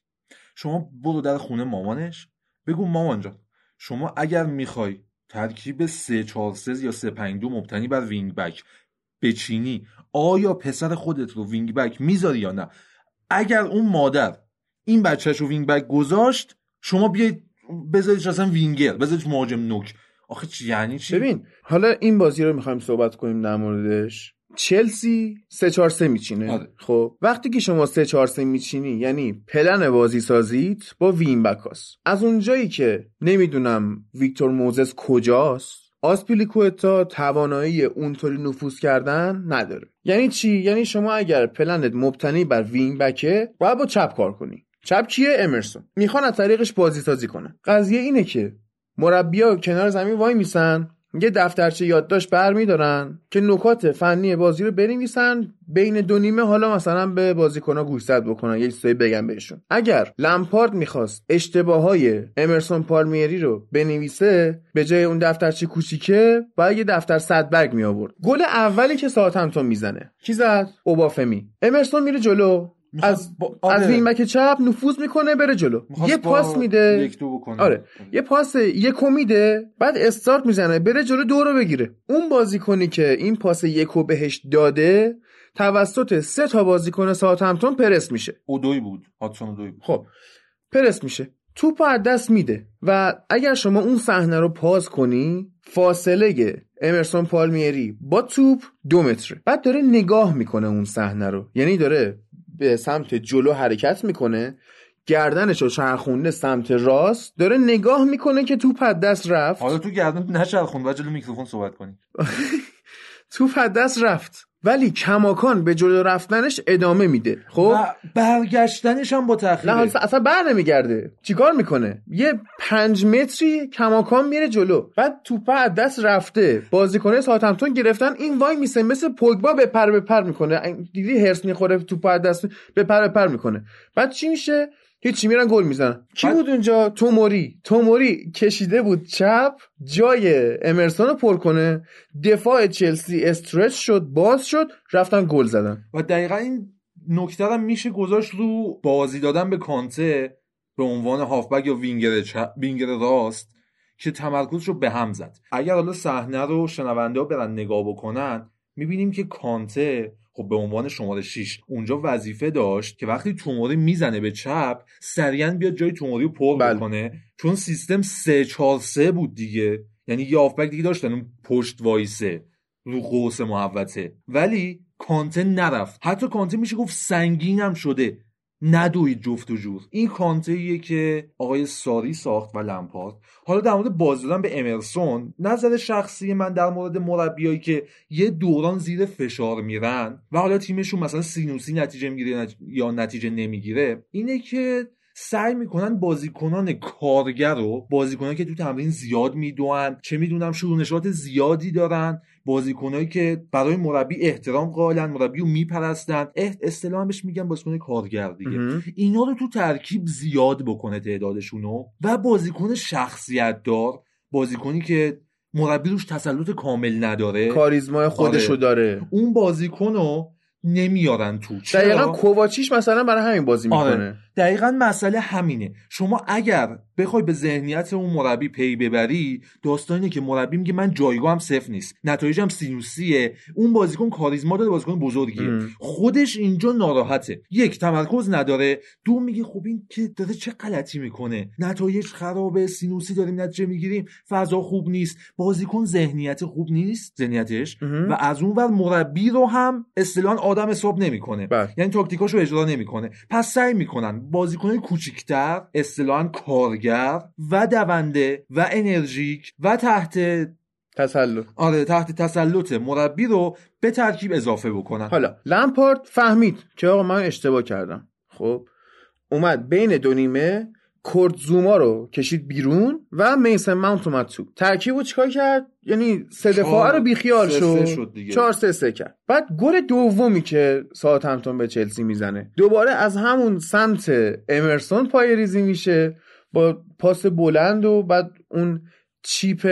شما برو در خونه مامانش. بگو مامان جان شما اگر می‌خوای ترکیب 3 4 3 یا 3 5 2 مبتنی بر wing back بچینی آیا پسر خودت رو wing back می‌ذاری یا نه؟ اگر اون مادر این بچهش رو wing back گذاشت شما بیاید بذاریش اصلا وینگر بذاریش مهاجم نوک. آخه چی؟ یعنی چی؟ ببین حالا این بازی رو می‌خوایم صحبت کنیم در موردش. چلسی 3 4 3 میچینه. آره. خب وقتی که شما 3 4 3 میچینی یعنی پلن بازی سازیت با wing back اس. از اونجایی که نمی‌دونم ویکتور موزس کجاست آسپیلیکوتا توانایی اونطوری نفوذ کردن نداره. یعنی چی؟ یعنی شما اگر پلنت مبتنی بر wing back ه باید با چپ کار کنی. چپ کیه؟ امرسون. می‌خوان از طریقش بازی سازی کنن. قضیه اینه که مربیا کنار زمین وای میسن. یه دفترچه یادداشت برمیدارن که نکات فنی بازی رو بنویسن بین دو نیمه حالا مثلا به بازیکن‌ها گوشزد بکنن. یه چیزایی بگن بهشون. اگر لمپارد می‌خواست اشتباه های امرسون پالمیری رو بنویسه به جای اون دفترچه کوچیکه باید یه دفتر صد برگ می آورد گل اولی که ساعتمتون می‌زنه. کی زد؟ اوبافمی. امرسون میره جلو. از با- از آره. وینگ بک چپ نفوذ می‌کنه بره جلو. یه پاس میده. یک دو بکنه. آره. یه پاس یکو میده بعد استارت می‌زنه بره جلو دو رو بگیره. اون بازیکنی که این پاس یکو بهش داده توسط سه تا بازیکن ساعتمتون پرس میشه. اودوی بود. هاتسون اودوی بود. خب پرس میشه. توپ از دست میده. و اگر شما اون صحنه رو پاس کنی فاصله امرسون پالمیری با توپ دو متره. بعد داره نگاه می‌کنه اون صحنه رو. یعنی داره به سمت جلو حرکت می‌کنه. گردنش رو چرخونده سمت راست. داره نگاه می‌کنه که توپ از دست رفت. حالا تو گردن نچرخون و جلو میکروفون صحبت کنی. توپ از دست رفت. ولی کماکان به جلو رفتنش ادامه میده. خب؟ برگشتنش هم با تاخیر نه اصلا بر نمیگرده. چیکار می‌کنه؟ یه پنج متری کماکان میره جلو. بعد توپ از دست رفته. بازیکن ساوثهمپتون گرفتن. این وای میسه مثل پوگبا به پر به پر می‌کنه. دیدی هرس می‌خوره توپ از دست به پر به پر می‌کنه. بعد چی میشه؟ هیچی میرن گل می‌زنن. کی بود اونجا؟ توموری. توموری کشیده بود چپ جای امرسون رو پر کنه. دفاع چلسی استرچ شد باز شد رفتن گل زدن. و دقیقا این نکته هم میشه گذاشت رو بازی دادن به کانته به عنوان هافبک یا وینگر, وینگر راست که تمرکز رو به هم زد. اگر حالا صحنه رو شنونده برن نگاه بکنن می‌بینیم که کانته خب به عنوان شماره 6 اونجا وظیفه داشت که وقتی توموری می‌زنه به چپ سریعا بیاد جای توموری رو پر بله. بکنه. چون سیستم 3 4 3 بود دیگه. یعنی یه آفبک دیگه داشتن اون پشت وایسه. رو قوس محوته ولی کانته نرفت. حتی کانته میشه گفت سنگین هم شده. ندوید جفت و جور. این کانته که آقای ساری ساخت و لمپارد. حالا در مورد باز دادن به امرسون نظر شخصی من در مورد مربیایی که یه دوران زیر فشار میرن و حالا تیمشون مثلا سینوسی نتیجه می‌گیره یا نتیجه نمی‌گیره اینه که سعی می‌کنن بازیکنان کارگر رو بازیکنان که تو تمرین زیاد می‌دونن چه می‌دونم شروع زیادی دارن بازیکنایی که برای مربی احترام قائلن مربی رو میپرستن. اصطلاحا بهش میگن بازیکن کارگر دیگه. اینا رو تو ترکیب زیاد بکنه تعدادشونو و بازیکن شخصیت دار بازیکنی که مربی روش تسلط کامل نداره. کاریزما خودشو آره. داره. اون بازیکنو نمیارن تو. دقیقا کوواچیچ مثلا برای همین بازی آره. دقیقا مسئله همینه. شما اگر بخوای به ذهنیت اون مربی پی ببری داستانی که مربی میگه من جایگاهم صفر نیست. نتایجم سینوسیه. اون بازیکن کاریزما داره بازیکن بزرگیه. خودش اینجا ناراحته. یک تمرکز نداره. دو میگه خب این که داره چه غلطی می‌کنه؟ نتایج خرابه سینوسی داریم نتیجه می‌گیریم. فضا خوب نیست. بازیکن ذهنیت خوب نیست ذهنیتش. و از اون ور مربی رو هم اصطلاحا آدم حساب نمی‌کنه. بله. یعنی تاکتیکاشو اجرا نمی‌کنه. پس سعی می‌کنن. بازیکن کوچیکتر اصطلاحا کارگر و دونده و انرژیک و تحت تسلط. آره تحت تسلط مربی رو به ترکیب اضافه بکنن. حالا لمپارد فهمید که آقا من اشتباه کردم. خب اومد بین دو نیمه کورت زوما رو کشید بیرون و میسن ماونت اومد تو. ترکیب رو چیکار کرد؟ یعنی سه دفاعه رو بیخیال شد, شد چهار سه سه کرد. بعد گل دومی که ساعت همتون به چلسی می‌زنه. دوباره از همون سمت امرسون پای ریزی میشه با پاس بلند و بعد اون چیپ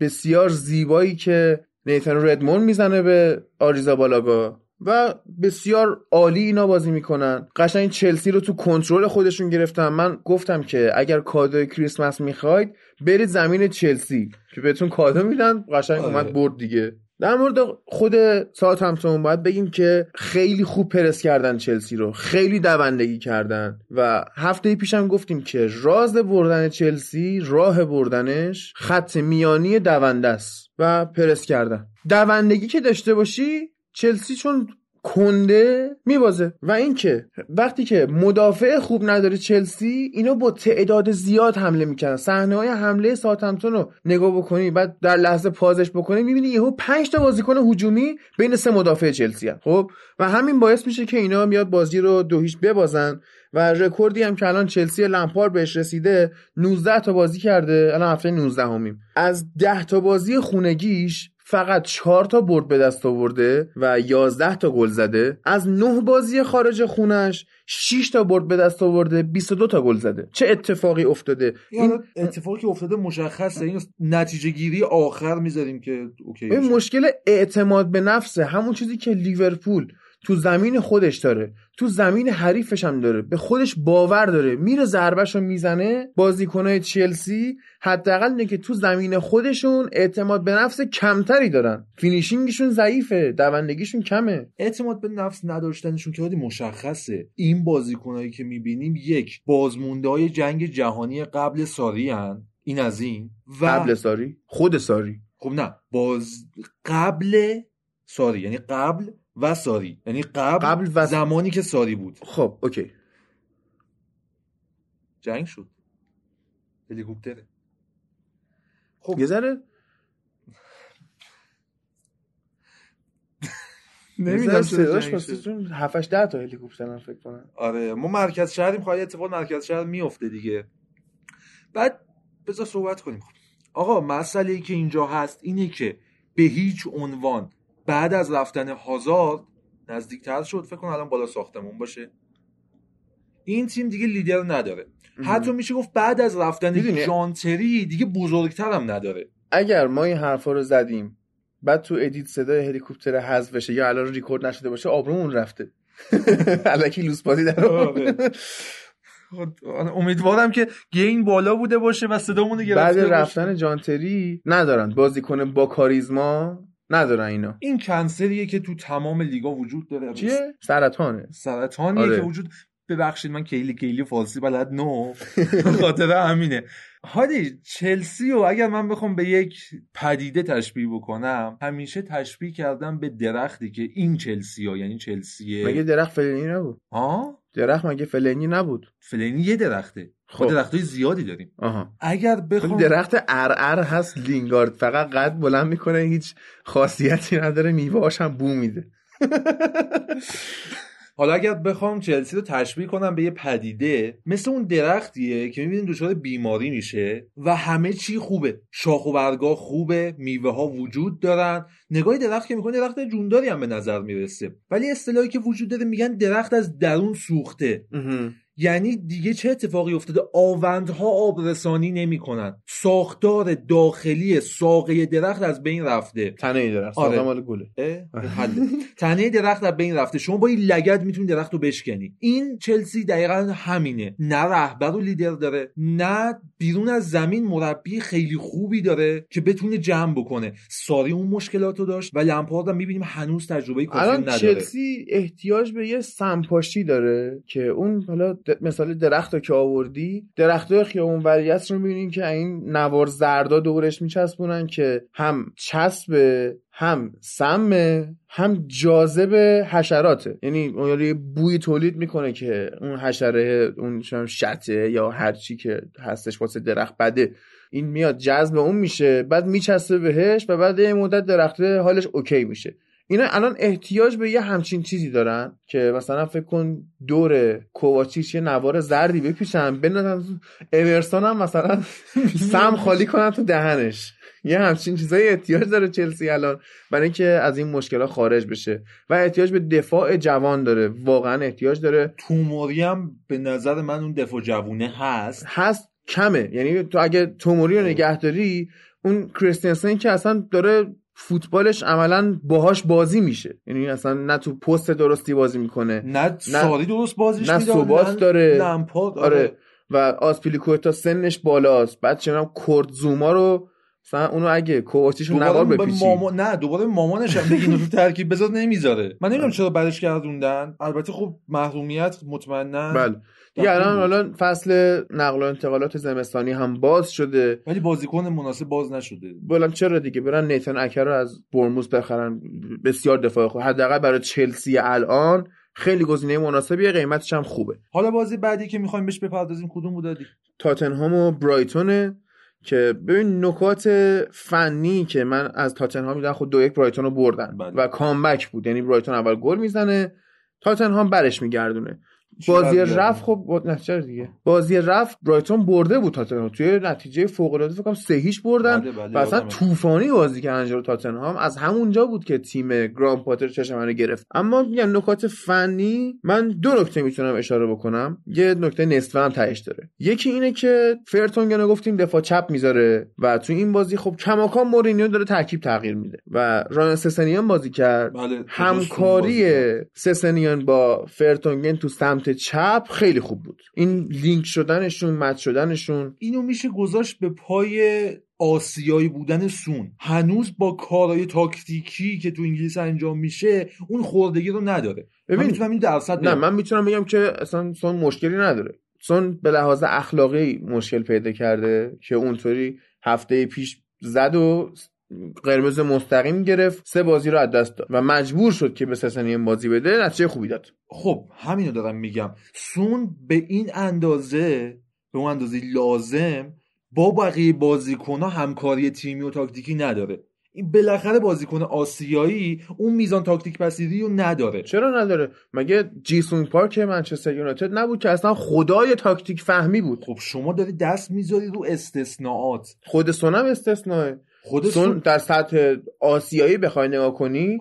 بسیار زیبایی که نیتن ردمون می‌زنه به آریزا بالاگا و بسیار عالی اینا بازی می‌کنن. قشنگ چلسی رو تو کنترل خودشون گرفتن. من گفتم که اگر کادو کریسمس می‌خواید برید زمین چلسی که بهتون کادو میدن. قشنگ آره. اومد برد دیگه. در مورد خود ساعت همتون باید بگیم که خیلی خوب پرس کردن چلسی رو. خیلی دوندگی کردن. و هفته پیشم گفتیم که راز بردن چلسی راه بردنش خط میانی دونده است و پرس کردن. دوندگی که داشته باشی چلسی چون کنده میبازه. و اینکه وقتی که مدافع خوب نداره چلسی اینا با تعداد زیاد حمله می‌کنن. صحنه های حمله ساتمتون رو نگاه بکنی بعد در لحظه پازش بکنی می‌بینی یهو 5 تا بازیکن هجومی بین سه مدافع چلسی هم. خب؟ و همین باعث میشه که اینا میاد بازی رو دو هیچ ببازن. و رکوردی هم که الان چلسی لمپار بهش رسیده 19 تا بازی کرده. الان هفته 19 همیم از 10 تا بازی خونگیش فقط چهار تا برد به دست آورده و 11 تا گل زده. از نه بازی خارج خونش 6 تا برد به دست آورده 22 تا گل زده. چه اتفاقی افتاده؟ این اتفاقی که افتاده مشخصه. این نتیجه گیری آخر می‌ذاریم که اوکی این مشکل اعتماد به نفسه. همون چیزی که لیورپول تو زمین خودش داره. تو زمین حریفش هم داره. به خودش باور داره. میره ضربهشو می‌زنه. بازیکنهای چلسی حداقل اینه که تو زمین خودشون اعتماد به نفس کمتری دارن. finishing شون ضعیفه. دوندگیشون کمه. اعتماد به نفس نداشتنشون که خیلی مشخصه. این بازیکنایی که می‌بینیم یک بازمونده های جنگ جهانی قبل ساری هن. این از این. و قبل ساری؟ خود ساری. خب نه. باز قبل ساری. یعنی قبل و ساری. یعنی قبل, قبل و زمانی که ساری بود. خب اوکی. جنگ شد. هلیکوپتره. خب. یه ذره. نمی‌دونم صداش واسه 7 8 10 تا هلیکوپتر فکر کنم. آره ما مرکز شهریم خواهی اتفاق مرکز شهر میفته دیگه. بعد بذار صحبت کنیم. آقا مسئله ای که اینجا هست اینه که به هیچ عنوان بعد از رفتن هازارد نزدیکتر شد. فکر کنم الان بالا ساختمون باشه. این تیم دیگه لیدر نداره. حتی میشه گفت بعد از رفتن جانتری دیگه بزرگتر هم نداره. اگر ما این حرفا رو زدیم بعد تو edit صدای هلیکوپتر حذف بشه یا الان ریکورد نشده باشه آبرومون رفته. الکی لوس بازی در آره. امیدوارم که gain بالا بوده باشه و صدامون گرفته بعد رفتن جان تری ندارن. بازیکن با کاریزما ندارن اینا این cancer یه که تو تمام لیگا وجود داره. چیه؟ سرطانه. سرطانیه آره. که وجود ببخشید من خیلی خیلی فارسی بلد no خاطر همینه. هادی چلسی و اگر من بخوام به یک پدیده تشبیه بکنم همیشه تشبیه کردم به درختی که این چلسی ها یعنی چلسیه. مگه درخت فلینی نبود؟ ها درخت مگه فلینی نبود؟ فلینی یه درخته. خب. درختای زیادی داریم. آها. اگر بخوام درخت ارعر هست لینگارد. فقط قد بلند می‌کنه هیچ خاصیتی نداره میوهاش هم بو میده. حالا اگر بخوام چلسی رو تشبیه کنم به یه پدیده مثل اون درختیه که می‌بینیم دچار بیماری میشه و همه چی خوبه. شاخ و برگاه خوبه میوه ها وجود دارن. نگاه درخت که می‌کنه درخت جونداری هم به نظر می‌رسه. ولی اصطلاحی که وجود داره میگن درخت از درون سوخته. یعنی دیگه چه اتفاقی افتاده؟ آوندها آبرسانی نمی‌کنن. ساختار داخلی ساقه درخت از بین رفته. تنه درخت. آره. مال گله. تنه درخت از بین رفته. شما با این لگد می‌تونی درخت رو بشکنی. این چلسی دقیقا همینه. نه رهبر و لیدر داره نه بیرون از زمین مربی خیلی خوبی داره که بتونه جمع بکنه. ساری اون مشکلات رو داشت و لمپارد هم می‌بینیم هنوز تجربه کافی نداره. چلسی احتیاج به یه سمپاشی داره که اون حالا مثال درخت که آوردی درخت های خیابون وریت رو می‌بینین که این نوار زردا دورش میچسبونن که هم چسب هم سم هم جاذب حشراته. یعنی اون بوی تولید می‌کنه که اون حشره اون شته یا هر چی که هستش واسه درخت بده این میاد جذب اون میشه بعد میچسبه بهش و بعد یه مدت درخته حالش اوکی میشه. اینا الان احتیاج به یه همچین چیزی دارن که مثلا فکر کن دور کوواچیچ یه نوار زردی بپیشن بندازن اورسون هم مثلا سم خالی کنن تو دهنش. یه همچین چیزایی احتیاج داره چلسی الان برای اینکه از این مشکلات خارج بشه. و احتیاج به دفاع جوان داره. واقعا احتیاج داره. توموری هم به نظر من اون دفاع جوونه هست. هست کمه. یعنی تو اگه توموری رو خب. نگه داری اون کریستنسن که اصلا داره فوتبالش عملا باهاش بازی میشه. یعنی اصلا نه تو پست درستی بازی می‌کنه نه ساری درست بازیش نه ثبات داره. آره. آره. و آسپیلیکوتا سنش بالاست. بعد چنان کورد زوما رو مثلا اونو اگه کوواچیش نوار بپیچی ماما... نه دوباره مامانش هم بگین تو ترکیب بذار نمی‌ذاره. من نمی‌دونم چرا بعدش گردوندن. البته خب محرومیت مطمئنا بله. دیگه الان الان فصل نقل و انتقالات زمستانی هم باز شده. ولی بازیکن مناسب باز نشده. بلام چرا دیگه؟ برن نیتن اکر رو از برموز بخرن. بسیار دفاع خوب. حداقل برای چلسی الان خیلی گزینه مناسبیه. قیمتش هم خوبه. حالا بازی بعدی که می‌خوایم بهش بپردازیم کدوم بود تاتنهام و برایتون که ببین نکات فنی که من از تاتنهام می‌دونم خود دو یک برایتون رو بردن بله. و کامبک بود. یعنی برایتون اول گل می‌زنه. تاتنهام برش میگردونه. بازی رفت خب نتیجه دیگه؟ بازی رفت برایتون برده بود تاتنهام. توی نتیجه فوق العاده فکر کنم سه هیچ بردن. بله، بله، و اصلا یادمه. طوفانی بازی کردن جلو تاتنهام. از همونجا بود که تیم گرام پاتر چشم منو گرفت. اما میگم نکات فنی من دو نکته می‌تونم اشاره بکنم. یه نکته نصفه هم تهش داره. یکی اینه که فرتونگن گفتیم دفاع چپ می‌ذاره و تو این بازی خب کماکان مورینیو داره ترکیب تغییر میده و ران سسنیان بازی کرد. بله همکاری سسنیان با فرتونگن تو سمت چپ خیلی خوب بود. این لینک شدنشون مت شدنشون. اینو میشه گذاشت به پای آسیایی بودن سون. هنوز با کارهای تاکتیکی که تو انگلیس انجام میشه اون خوردگی رو نداره. من ببین می‌تونم این درصد نه. من می‌تونم بگم که اصلا سون مشکلی نداره. سون به لحاظ اخلاقی مشکل پیدا کرده که اونطوری هفته پیش زد و قرمز مستقیم گرفت سه بازی رو از دست داد و مجبور شد که به سسنیان بازی بده نتیجه خوبی داد. خب همینو دارم میگم. سون به این اندازه به اون اندازه لازم با بقیه بازیکن همکاری تیمی و تاکتیکی نداره. این بالاخره بازیکن آسیایی اون میزان تاکتیک پذیری رو نداره. چرا نداره؟ مگه جیسون پارک منچستر یونایتد نبود که اصلا خدای تاکتیک فهمی بود؟ خب شما داری دست می‌ذاری رو استثناءات. خود سونم استثناء خود سون در سطح آسیایی بخوای نگاه کنی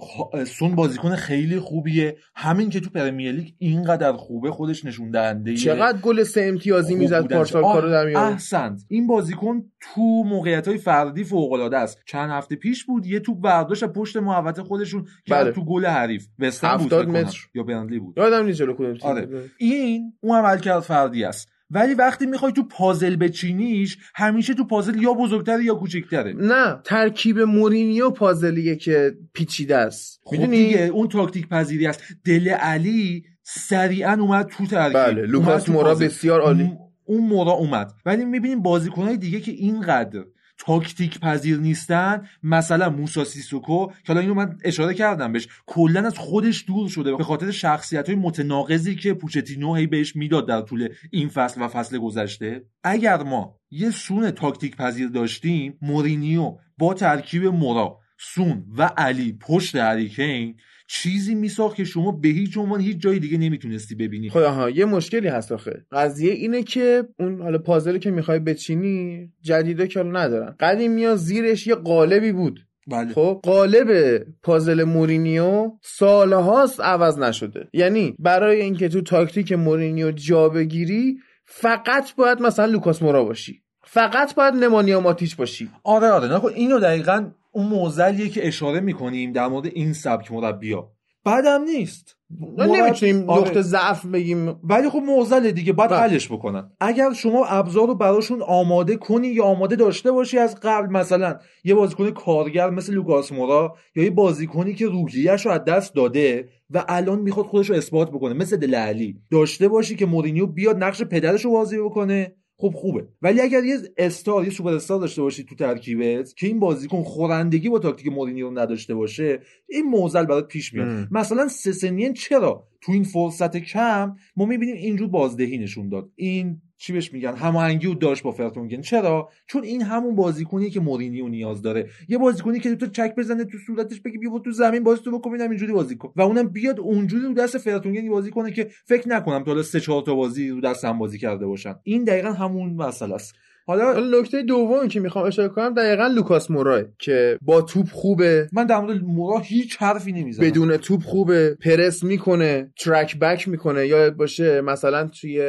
سون بازیکن خیلی خوبیه همین که تو پرمیر لیگ اینقدر خوبه خودش نشون دهنده چقدر گل سه امتیازی می‌زد. پارسال کارو در احسنت این بازیکن تو موقعیت های فردی فوق العاده است چند هفته پیش بود یه توپ برداشت پشت محوطه خودشون کرد بله. تو گل حریف وستهم بود 70 فکر کنم. متر. یا برنلی بود یادم نیست جلو آره. این اون عملکرد فردی است ولی وقتی می‌خوای تو پازل بچینیش همیشه تو پازل یا بزرگتره یا کوچکتره. نه ترکیب مورینیو پازلیه که پیچیده است. خب می‌دونی؟ اون تاکتیک پذیری است. دله الی سریعا اومد تو ترکیب. بله لوکاس مورا. بسیار عالی. اون مورا اومد. ولی می‌بینیم بازیکنهای دیگه که اینقدر تاکتیک پذیر نیستن. مثلا موسا سیسوکو که حالا اینو من اشاره کردم بهش کلا از خودش دور شده به خاطر شخصیت های متناقضی که پوچتینو هی بهش می‌داد در طول این فصل و فصل گذشته. اگر ما یه سون تاکتیک پذیر داشتیم مورینیو با ترکیب مورا سون و الی پشت هری کین چیزی میساخت که شما به هیچ عنوان هیچ جای دیگه نمی‌تونستی ببینی. خب آها یه مشکلی هست آخه. قضیه اینه که اون حالا پازلی که می‌خوای بچینی جدیدا که حالا ندارن. قدیمی ها زیرش یه قالبی بود. بله. خب قالب پازل مورینیو سالهاست عوض نشده. یعنی برای اینکه تو تاکتیک مورینیو جا بگیری فقط باید مثلا لوکاس مورا باشی. فقط باید نمانیا ماتیچ باشی. آره آره. نه خب اینو دقیقا اون معضلیه که اشاره می‌کنیم در مورد این سبک مربیا. بعدم نیست. ما نمی‌تونیم آره. نقطه ضعف بگیم. ولی خب معضله دیگه باید بله. حلش بکنن. اگر شما ابزار رو براشون آماده کنی یا آماده داشته باشی از قبل مثلا یه بازیکن کارگر مثل لوکاس مورا یا یه بازیکنی که روحیه‌اش رو از دست داده و الان می‌خواد خودش رو اثبات بکنه مثل دله الی. داشته باشی که مورینیو بیاد نقش پدرش رو بازی بکنه. خب خوبه. ولی اگر یه star یه سوپر استار داشته باشی تو ترکیبت که این بازیکن خورندگی با تاکتیک مورینیو رو نداشته باشه این معضل برات پیش میاد. ام. مثلا سسنیون چرا تو این فرصت کم ما می‌بینیم اینجور بازدهی نشون داد؟ این چی بهش میگن؟ هماهنگی رو داشت با فرتونگن چرا؟ چون این همون بازیکنیه که مورینیو نیاز داره. یه بازیکنی که تو چک بزنه تو صورتش بگی بیا تو زمین بازی تو بکن اینجوری بازی کن. و اونم بیاد اونجوری رو دست فرتونگن بازی کنه که فکر نکنم تا حالا سه چهار تا بازی رو دست هم بازی کرده باشن. این دقیقا همون مسئله است. حالا نکته دومی که می‌خوام اشاره کنم دقیقا لوکاس موراه که با توپ خوبه. من در مورد مورا هیچ حرفی نمی‌زنم. بدون توپ خوبه. پرس می‌کنه track back می‌کنه. یا باشه مثلا توی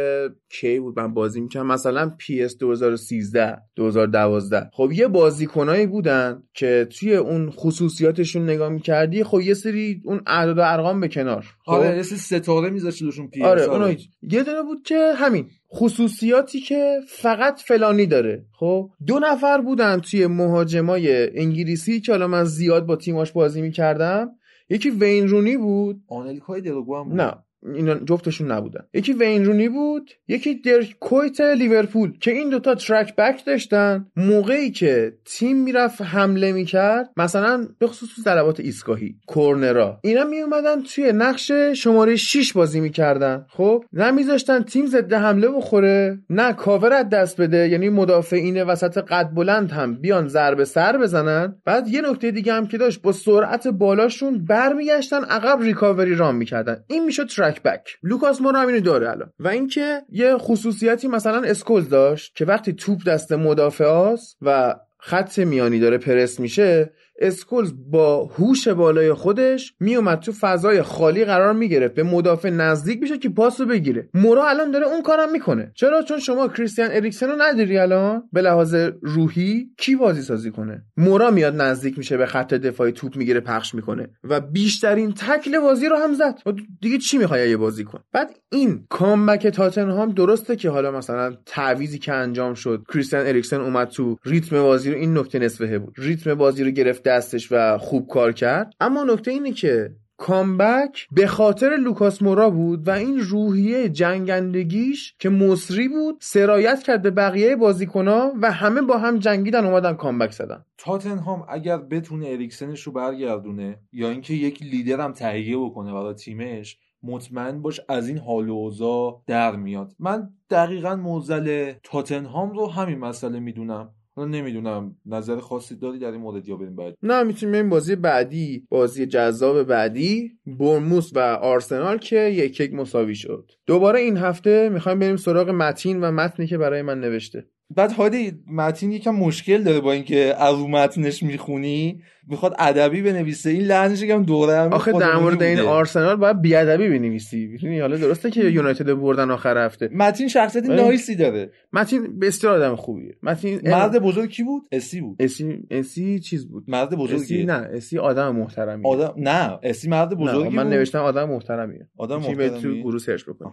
کی بود؟ من بازی می‌کنم مثلا PES 2013 2012 خب یه بازیکنایی بودن که توی اون خصوصیاتشون نگاه می‌کردی خب یه سری اون اعداد و ارقام به کنار. آره یه سری ستاره میذاشت روشون پی آره اونا هیچ. یه دونه بود که همین خصوصیاتی که فقط فلانی داره خب؟ دو نفر بودن توی مهاجمای انگلیسی که حالا من زیاد با تیماش بازی می‌کردم. یکی وین رونی بود. آنلکای دروگبا هم بود. نه. اینا جفتشون نبودن. یکی وین رونی بود یکی درک کویت لیورپول که این دوتا track back داشتن. موقعی که تیم می‌رفت حمله می‌کرد مثلا به خصوص تو ضربات ایستگاهی کورنرا. اینا میومدن توی نقش شماره 6 بازی می‌کردن. خب نه میذاشتن تیم ضد حمله بخوره نه corner دست بده. یعنی مدافعین وسط قد بلند هم بیان ضربه سر بزنن. بعد یه نکته دیگه هم که داشت با سرعت بالاشون برمیگشتن عقب recovery run می‌کردن. این می‌شد track comeback back لوکاس مورا هم داره الان. و اینکه یه خصوصیتی مثلا اسکولز داشت که وقتی توپ دست مدافع و خط میانی داره پرس میشه اسکولز با هوش بالای خودش میومد تو فضای خالی قرار می‌گرفت. به مدافع نزدیک میشه که پاس رو بگیره. مورا الان داره اون کارم می‌کنه. چرا؟ چون شما کریستیان اریکسن رو نداری الان؟ به لحاظ روحی کی بازی سازی کنه؟ مورا میاد نزدیک میشه به خط دفاعی توپ می‌گیره پخش می‌کنه و بیشترین تکل بازی رو هم زد. دیگه چی می‌خوای یه بازی کن بعد این comeback تاتنهام درسته که حالا مثلا تعویضی که انجام شد کریستیان اریکسن اومد تو ریتم بازی رو این نکته نصفه بود. ریتم بازی رو گرفت دستش و خوب کار کرد. اما نکته اینه که comeback به خاطر لوکاس مورا بود و این روحیه جنگندگیش که مسری بود سرایت کرد به بقیه بازیکنها و همه با هم جنگیدن اومدن comeback زدن. تاتنهام اگر بتونه اریکسنش رو برگردونه یا اینکه یک لیدر هم تهیه بکنه برای تیمش مطمئن باش از این حال و اوضاع در میاد. من دقیقا معضل تاتنهام رو همین مسئله می‌دونم. من نمی‌دونم. نظر خاصی داری در این مورد یا بریم بعد نه می‌تونیم بریم بازی بعدی. بازی جذاب بعدی. برموس و آرسنال که یک یک مساوی شد. دوباره این هفته می‌خوایم بریم سراغ متین و متنی که برای من نوشته. بعد هادی متین یکم مشکل داره با اینکه از متنش می‌خونی. می‌خواد ادبی بنویسه این لحنش یکم دوره هم آخه در مورد این آرسنال باید بیادبی بنویسی. می‌دونی حالا درسته که یونایتد بردن آخر هفته. متین شخصیت نایسی داره. متین بسیار آدم خوبیه. متین مرد بزرگ کی بود؟ اسی بود. اسی اسی چیز بود. مرد بزرگی اسی نه اسی آدم محترمی آدم نه اسی مرد بزرگی من نوشتم آدم محترمیه. آدم محترمی تو گروه سرچ بکن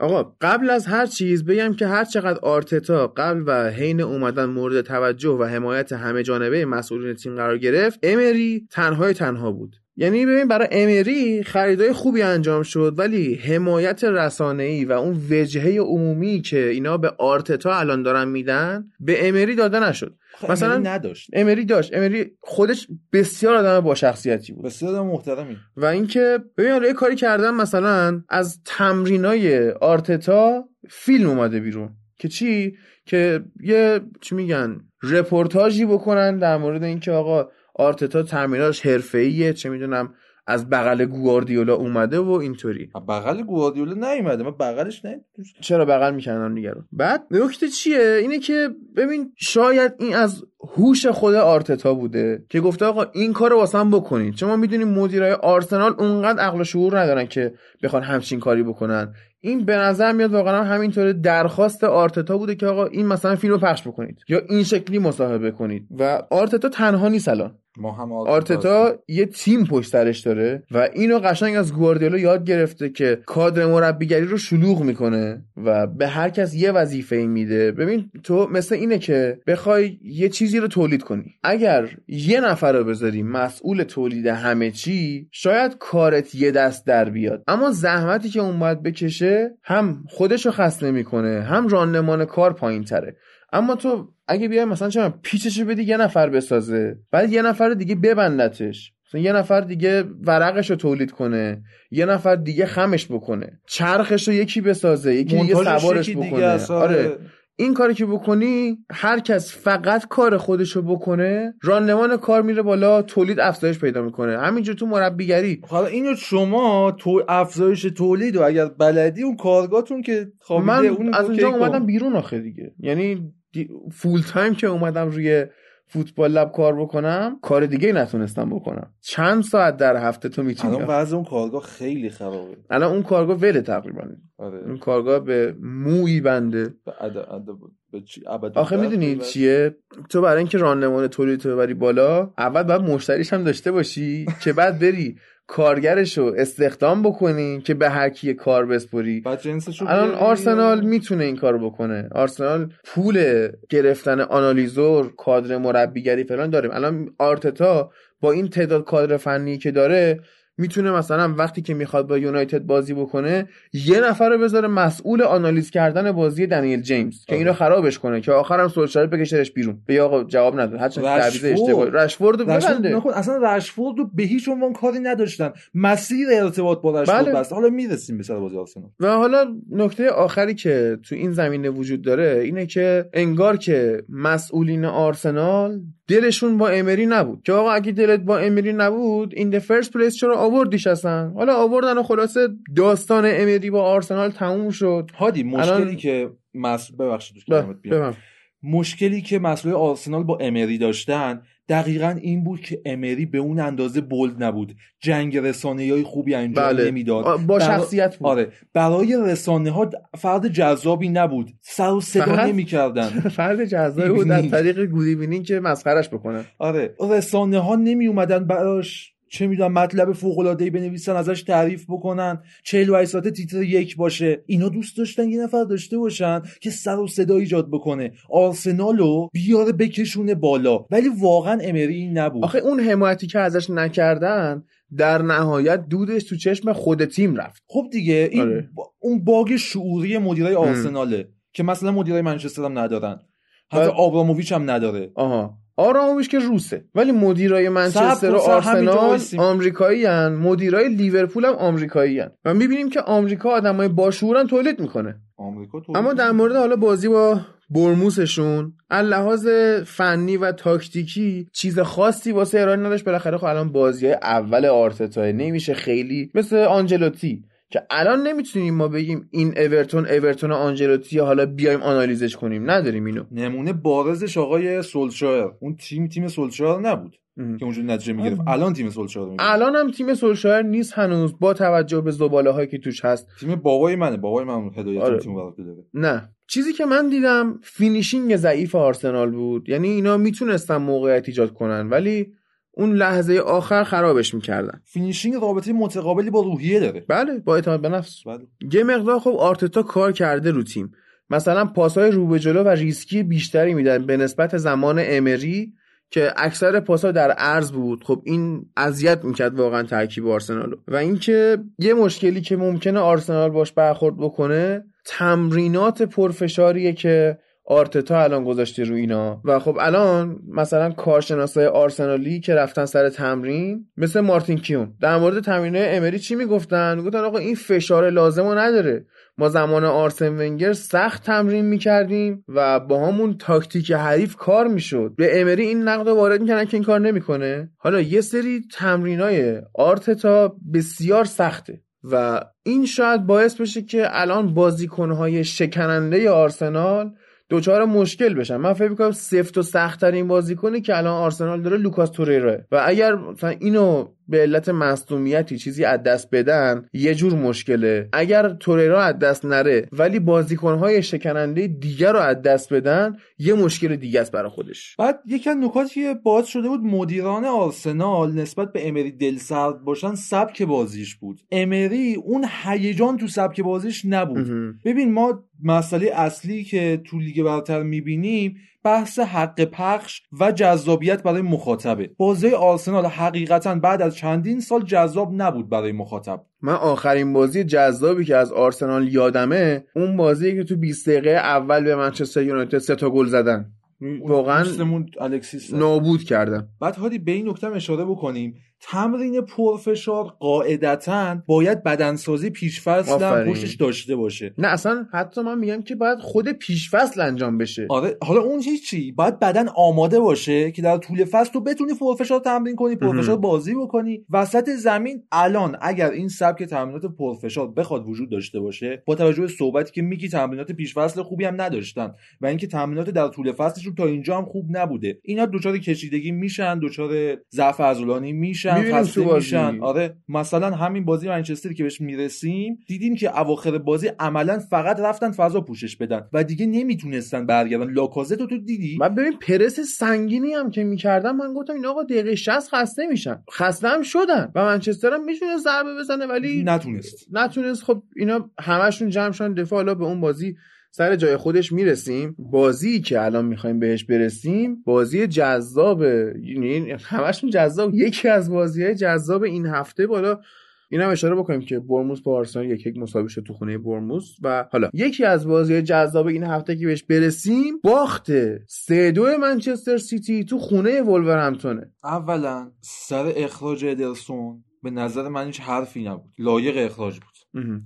آقا قبل از هر چیز بگم که هر چقدر آرتتا قبل و حین اومدن مورد توجه و حمایت همه جانبه مسئولین تیم قرار گرفت امری تنهای تنها بود. یعنی ببین برای امری خریدای خوبی انجام شد ولی حمایت ای و اون وجهه عمومی که اینا به آرتتا الان دارن میدن به امری داده نشد. مثلا امری نداشت. امری داشت. امری خودش بسیار آدم با شخصیتی بود. بسیار آدم محترمی. و اینکه ببین یه کاری کردن مثلا از تمرینای آرتتا فیلم اومده بیرون. که چی؟ که یه چی میگن رپورتاژی بکنن در مورد اینکه آقا آرتتا تمریناش حرفه‌ایه چه می‌دونم از بغل گواردیولا اومده و اینطوری. بغل گواردیولا نیومده من بغلش نه چرا بغل می‌کنن دیگه رو؟ بعد نکته چیه؟ اینه که ببین شاید این از هوش خود آرتتا بوده که گفته آقا این کارو واسم بکنید. چون ما می‌دونیم مدیرای آرسنال اونقدر عقل و شعور ندارن که بخوان همچین کاری بکنن. این به نظر میاد واقعا همینطوره درخواست آرتتا بوده که آقا این مثلا فیلم رو پخش بکنید یا این شکلی مصاحبه کنید. و آرتتا تنها نیست الان. ما هم آرتتا یه تیم پشت سرش داره و اینو قشنگ از گواردیولا یاد گرفته که کادر مربیگری رو شلوغ می‌کنه و به هر کس یه وظیفه ای میده. ببین تو مثل اینه که بخوای یه چیزی رو تولید کنی. اگر یه نفر رو بذاری مسئول تولید همه چی شاید کارت یه دست در بیاد. اما زحمتی که اون باید بکشه هم خودش رو خسته می‌کنه هم راندمان کار پایین تره اما تو اگه بیای مثلا چه پیچش بدی یه نفر بسازه بعد یه نفر دیگه ببندتش. مثلا یه نفر دیگه ورقش رو تولید کنه یه نفر دیگه خمش بکنه چرخش رو یکی بسازه یکی دیگه سوارش بکنه. آره. این کاری که بکنی هر کس فقط کار خودش رو بکنه راندمان کار میره بالا تولید افزایش پیدا می‌کنه. همینجور تو مربیگری. حالا اینو شما تو افزایش تولید و اگر بلدی اون کارگاهتون که من اون از اونجا اومدم بیرون آخه دیگه. یعنی فول تایم که اومدم روی فوتبال لب کار بکنم کار دیگه نتونستم بکنم. چند ساعت در هفته تو می‌تونی الان وضع اون کارگاه خیلی خرابه. الان اون کارگاه وله تقریبا. آره. اون کارگاه به موی بنده. آخه می‌دونی چیه؟ تو برای اینکه راندمان تولید تو ببری بالا اول باید مشتریش هم داشته باشی که بعد بری. کارگرش رو استخدام بکنی که به هر کی کار بسپری. الان آرسنال می‌تونه این کار بکنه. آرسنال پول گرفتن آنالیزور کادر مربیگری فلان داریم الان آرتتا با این تعداد کادر فنی که داره می‌تونه مثلا وقتی که می‌خواد با یونایتد بازی بکنه یه نفر رو بذاره مسئول آنالیز کردن بازی دنیل جیمز که اینو خرابش کنه که آخرم سولشار بکشرش بیرون. به آقا جواب نداد هرچند تعویض اشتباهی رشفورد ببنده. اصلا رشفورد رو به هیچ عنوان کاری نداشتن. مسیر ارتباط با رشفورد بله. بس حالا می‌رسیم به سر بازی آرسنال. و حالا نکته آخری که تو این زمینه وجود داره اینه که انگار که مسئولین آرسنال دلشون با امری نبود. که آقا اگه دلت با امری نبود این فرست پلیس چرا آوردیش هستن حالا آوردن و خلاصه داستان امری با آرسنال تموم شد. هادی مشکلی الان- که مسئول ببخشید مشکلی که مسئول آرسنال با امری داشتن دقیقا این بود که امری به اون اندازه بولد نبود. جنگ رسانه های خوبی انجام بله. نمی‌داد. با شخصیت بود. آره. برای رسانه ها فرد جذابی نبود. سر و صدا فقط- نمی‌کردن. فرد جزایی بود از طریق گودی بینینگ که مسخرش بکنن آره. رسانه ها نمی اومدن براش چه می‌دونم مطلب فوق العاده ای بنویسن ازش تعریف بکنن. 48 ساعته تیتر یک باشه. اینا دوست داشتن یه نفر داشته باشن که سر و صدا ایجاد بکنه. آرسنالو بیاره بکشونه بالا. ولی واقعا امری این نبود. آخه اون حمایتی که ازش نکردن در نهایت دودش تو چشم خود تیم رفت. خب دیگه این آره. با- اون باگ شعوری مدیرای آرسناله که مثلا مدیرای منچستر هم ندارن. حتی آبراموویچ هم نداره. آها. آراموویچ که روسه ولی مدیرای منچستر و آرسنال. آمریکایی هن. مدیرای لیورپول هم آمریکایی هن. و می‌بینیم که آمریکا آدمای باشعورن تولید می‌کنه آمریکا اما در مورد حالا بازی با برموسشون از لحاظ فنی و تاکتیکی چیز خاصی واسه ارائه نداشت بالاخره خب الان بازی های اول آرتتا نمیشه خیلی مثل آنجلوتی که الان نمی‌تونیم ما بگیم این اورتون اورتون آنچلوتی حالا بیایم آنالیزش کنیم. نداریم اینو. نمونه بارزش آقای سولشایر. اون تیم تیم سولشایر نبود که اونجوری نتیجه می‌گرفت. الان تیم سولشایر می‌گیره الان هم تیم سولشایر نیست هنوز. با توجه به زباله هایی که توش هست. تیم بابای منه. بابای من هدایت آره. تیم داره. نه. چیزی که من دیدم finishing ضعیف آرسنال بود. یعنی اینا می‌تونستن موقعیت ایجاد کنن. ولی اون لحظه آخر خرابش می‌کردن. finishing رابطه متقابلی با روحیه داره. بله با اعتماد به نفس. بله. یه مقدار خب آرتتا کار کرده رو تیم. مثلا پاسهای رو به جلو و ریسکی بیشتری میدن به نسبت زمان امری که اکثر پاسها در عرض بود. خب این اذیت می‌کرد واقعا ترکیب آرسنالو. و اینکه یه مشکلی که ممکنه آرسنال باش برخورد بکنه تمرینات پرفشاریه که آرتتا الان گذاشته رو اینا. و خب الان مثلا کارشناسای آرسنالی که رفتن سر تمرین مثل مارتین کیون. در مورد تمرین امری چی می‌گفتن؟ می‌گفتن آقا این فشار لازم رو نداره. ما زمان آرسن ونگر سخت تمرین می‌کردیم و با همون تاکتیک حریف کار می‌شد. به امری این نقد وارد می‌کنن که این کار نمی‌کنه. حالا یه سری تمرینای آرتتا بسیار سخته. و این شاید باعث بشه که الان بازیکنهای شکننده آرسنال دچار مشکل بشن. من فکر می‌کنم سفت و سختترین بازیکنی که الان آرسنال داره لوکاس توریرا و اگر مثلا اینو به علت مصدومیتی چیزی از دست بدن یه جور مشکله. اگر توریرا از دست نره ولی بازیکنهای شکننده دیگر رو از دست بدن یه مشکل دیگه است برای خودش. بعد یکی از نکاتی که باز شده بود مدیران آرسنال نسبت به امری دلسرد باشن سبک بازیش بود. امری اون هیجان تو سبک بازیش نبود. ببین ما مسئله اصلی که تو لیگ برتر می‌بینیم بحث حق پخش و جذابیت برای مخاطبه. بازی آرسنال حقیقتا بعد از چندین سال جذاب نبود برای مخاطب. من آخرین بازی جذابی که از آرسنال یادمه اون بازی که تو 20 دقیقه اول به منچستر یونایتد سه تا گل زدن. واقعا الکسیس نابود کردن بعد هادی به این نکته اشاره بکنیم. تمرین پرفشار قاعدتا باید بدنسازی پیشفصل هم. پشتش داشته باشه. نه اصلا حتی من میگم که باید خود پیشفصل انجام بشه. آره حالا اون هیچی باید بدن آماده باشه که در طول فصل تو بتونی پرفشار تمرین کنی پرفشار. بازی بکنی. وسط زمین الان اگر این سبک تمرینات پرفشار بخواد وجود داشته باشه با توجه به صحبتی که میگی تمرینات پیشفصل خوبی هم نداشتن و اینکه تمرینات در طول فصلشون تا اینجا هم خوب نبوده. اینا دچار کشیدگی میشن دچار ضعف عضلانی میشن. می‌بینیم خسته. میشن. آره مثلا همین بازی منچستر که بهش می‌رسیم دیدیم که اواخر بازی عملا فقط رفتن فضا پوشش بدن و دیگه نمی‌تونستن برگردن. لاکازت رو تو دیدی؟ من ببین پرس سنگینی هم که می‌کردم من گفتم این آقا دقیقه 60 خسته میشن. خسته هم شدن و منچستر هم می‌تونه ضربه بزنه ولی نتونست. نتونست. خب اینا همشون جمع شدن. دفاع حالا به اون بازی سر جای خودش می‌رسیم. بازی که الان می‌خوایم بهش برسیم بازی جذابه یعنی همشون جذاب. یکی از بازی های جذاب این هفته بالا این هم اشاره بکنیم که برموس با آرسنال یک یک مساوی شد تو خونه برموس و حالا یکی از بازی جذاب این هفته که بهش برسیم باخت سه دو منچستر سیتی تو خونه ولورهمپتونه اولا سر اخراج ادرسون به نظر من هیچ حرفی نبود. لایق اخراج بود.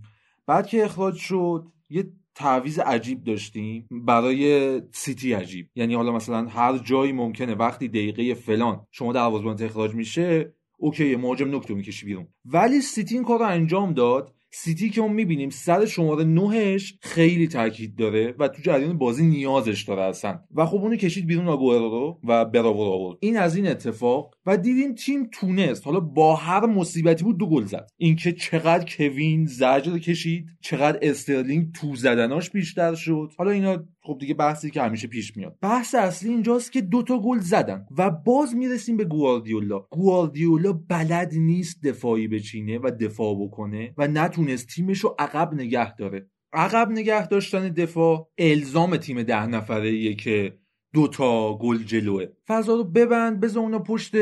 بعد که اخراج شد یه تعویض عجیب داشتیم برای سیتی عجیب. یعنی حالا مثلا هر جایی ممکنه وقتی دقیقه فلان شما دروازه‌بانت اخراج میشه okay مهاجم نکته می‌کشی بیرون. ولی سیتی این کار رو انجام داد سیتی که ما می‌بینیم سر شماره نهش خیلی تاکید داره و تو جریان بازی نیازش داره اصلا. و خب اونو کشید بیرون آگوئرو رو و براوو آورد. این از این اتفاق. و دیدیم تیم تونست. حالا با هر مصیبتی بود دو گل زد. اینکه چقدر کوین زجر کشید چقدر استرلینگ تو زدناش بیشتر شد. حالا اینا خب دیگه بحثی که همیشه پیش میاد. بحث اصلی اینجاست که دوتا گل زدن. و باز می‌رسیم به گواردیولا. گواردیولا بلد نیست دفاعی بچینه و دفاع بکنه و نتونست تیمش رو عقب نگه داره. عقب نگه داشتن دفاع الزام تیم ده نفره که دوتا گل جلوه. فضا رو ببند بذار اونا پشت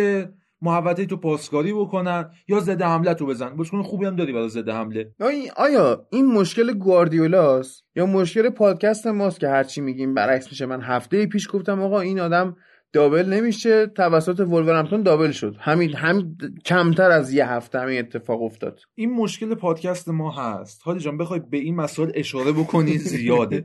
محوطه تو پاسکاری بکنن یا زده حمله تو بزن. بازیکن خوبی هم داری برای زده حمله. آیا این مشکل گواردیولاست؟ یا مشکل پادکست ماست که هرچی میگیم برعکس میشه؟ من هفته پیش گفتم آقا این آدم دابل نمیشه توسط ولورهمپتون دابل شد. همین هم کمتر از یه هفته همین اتفاق افتاد. این مشکل پادکست ما هست. حالی جان بخوای به این مسائل اشاره بکنی زیاده.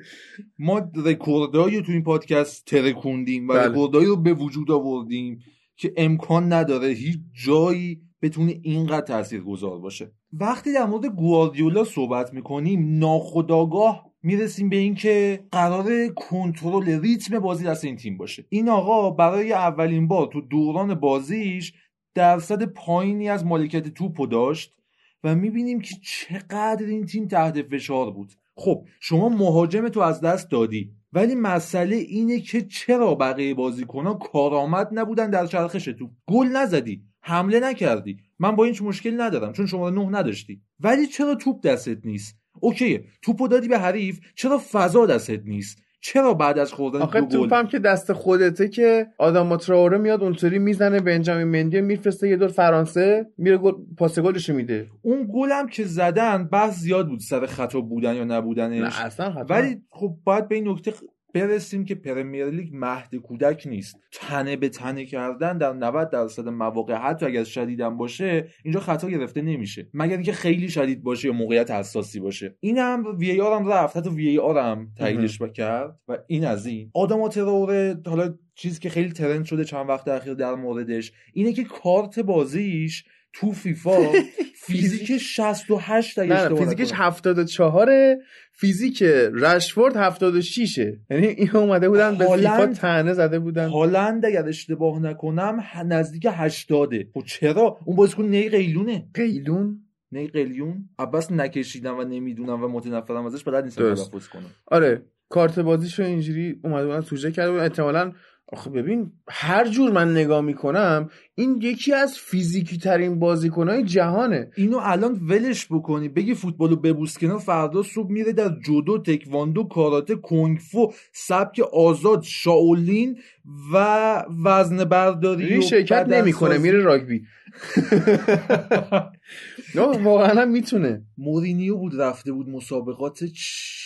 ما رکوردایی تو این پادکست ترکوندیم و بله. رکوردایی رو به وجود آوردیم که امکان نداره هیچ جایی بتونه اینقدر تأثیر گذار باشه. وقتی در مورد گواردیولا صحبت می‌کنیم ناخداگاه می‌رسیم به اینکه قرار کنترل ریتم بازی دست این تیم باشه. این آقا برای اولین بار تو دوران بازیش درصد پایینی از مالکیت توپو داشت و می‌بینیم که چقدر این تیم تحت فشار بود. خب شما مهاجم تو از دست دادی ولی مسئله اینه که چرا بقیه بازیکنها کارآمد نبودن در چرخش تو گل نزدی. حمله نکردی. من با این مشکل ندارم چون شما نه نداشتی. ولی چرا توپ دستت نیست؟ اوکی توپو دادی به حریف چرا فضا دستت نیست؟ چرا بعد از خوردن آخه توپم که دست خودته که آدم تراوره میاد اونطوری می‌زنه بنجامین مندی میفرسته یه دور فرانسه میره گل پاس گلش میده. اون گلم که زدن بحث زیاد بود سر خطا بودن یا نبودنش. نه اصلا خطا ولی خب باید به این نکته برسیم که پرمیر لیگ مهد کودک نیست. تنه به تنه کردن در 90 درصد مواقع حتی اگر شدیدم باشه اینجا خطا گرفته نمیشه. مگر اینکه خیلی شدید باشه یا موقعیت حساسی باشه. این هم وی هم رفت حتی وی هم تاییدش کرد و این از این. آدم تروره حالا چیزی که خیلی ترند شده چند وقت اخیر در موردش اینه که کارت بازیش تو فیفا فیزیک 68 اگه نه فیزیکش 74 فیزیک رشفورد 76 یعنی این اومده بودن به فیفا تنه زده بودن. هالند اگر اشتباه نکنم نزدیک 80 خب چرا؟ اون بازیکن نی قیلونه. قیلون؟ نی قیلیون عباس نکشیدم و نمی‌دونم و متنفرم ازش بلد نیستم تلفظ کنم. آره کارت بازیشو اینجوری اومده بودن توجه کرده بودن. احتمالاً آخه ببین هر جور من نگاه می‌کنم این یکی از فیزیکی ترین بازیکنهای جهانه. اینو الان ولش بکنی. بگی فوتبالو ببوس کنار فردا صبح میره در جودو تکواندو کاراته کنگفو سبک آزاد شاولین و وزن برداری شرکت نمی‌کنه میره راگبی. نه واقعا می‌تونه. مورینیو بود رفته بود مسابقات چی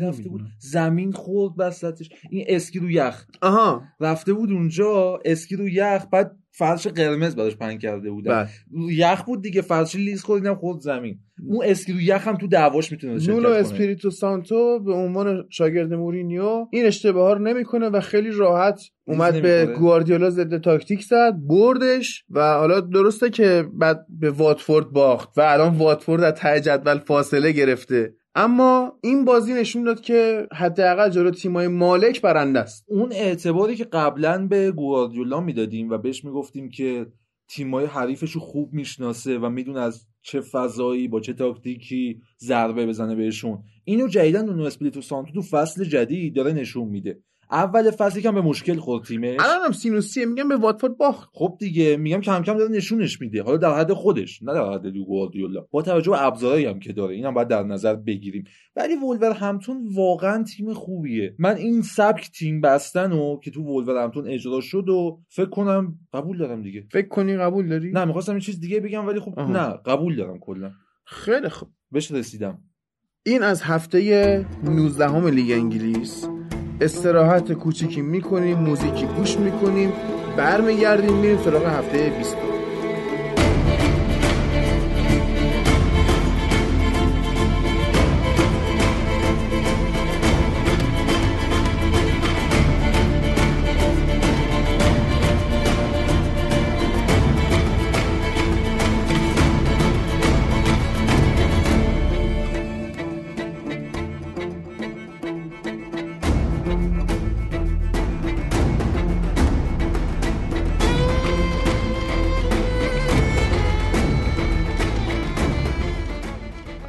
رفته بود. زمین خورد وسطش. این اسکی رو یخ آها. رفته بود اونجا اسکی رو یخ بعد فرش قرمز براش پهن کرده بودن. بله. یخ بود دیگه. فرش لیز خورد خورد زمین. اون اسکی رو یخ هم تو دعواش می‌تونه نونو اسپریتو سانتو به عنوان شاگرد مورینیو این اشتباه رو نمی‌کنه و خیلی راحت اومد به گواردیولا ضد تاکتیک زد بردش و حالا درسته که بعد به واتفورد باخت و الان واتفورد از ته جدول فاصله گرفته. اما این بازی نشون داد که حداقل جلو تیمای مالک برنده است. اون اعتباری که قبلا به گواردیولا می‌دادیم و بهش می‌گفتیم که تیمای حریفش رو خوب می‌شناسه و می‌دونه از چه فضایی با چه تاکتیکی ضربه بزنه بهشون. اینو جدیدا اون اسپریتو سانتو تو فصل جدید داره نشون میده. اول فصلی کم به مشکل خورد تیمش. الانم سینوسیه میگم به واتفورد باخت. خب دیگه میگم کم کم داره نشونش میده. حالا در حد خودش نه در حد گواردیولا. با توجه به ابزارهایی هم که داره اینم باید در نظر بگیریم. ولی ولور همتون واقعا تیم خوبیه. من این سبک تیم بستن و که تو ولور همتون اجرا شد و فکر کنم قبول دارم دیگه. فکر کنی قبول داری؟ نه می‌خواستم این چیز دیگه بگم ولی خب نه قبول دارم کلا. خیلی خوب. بهش رسیدم. این از هفته 19 لیگ انگلیس. استراحت کوچیکی می‌کنیم موزیکی گوش می‌کنیم برمیگردیم میریم سراغ هفته 20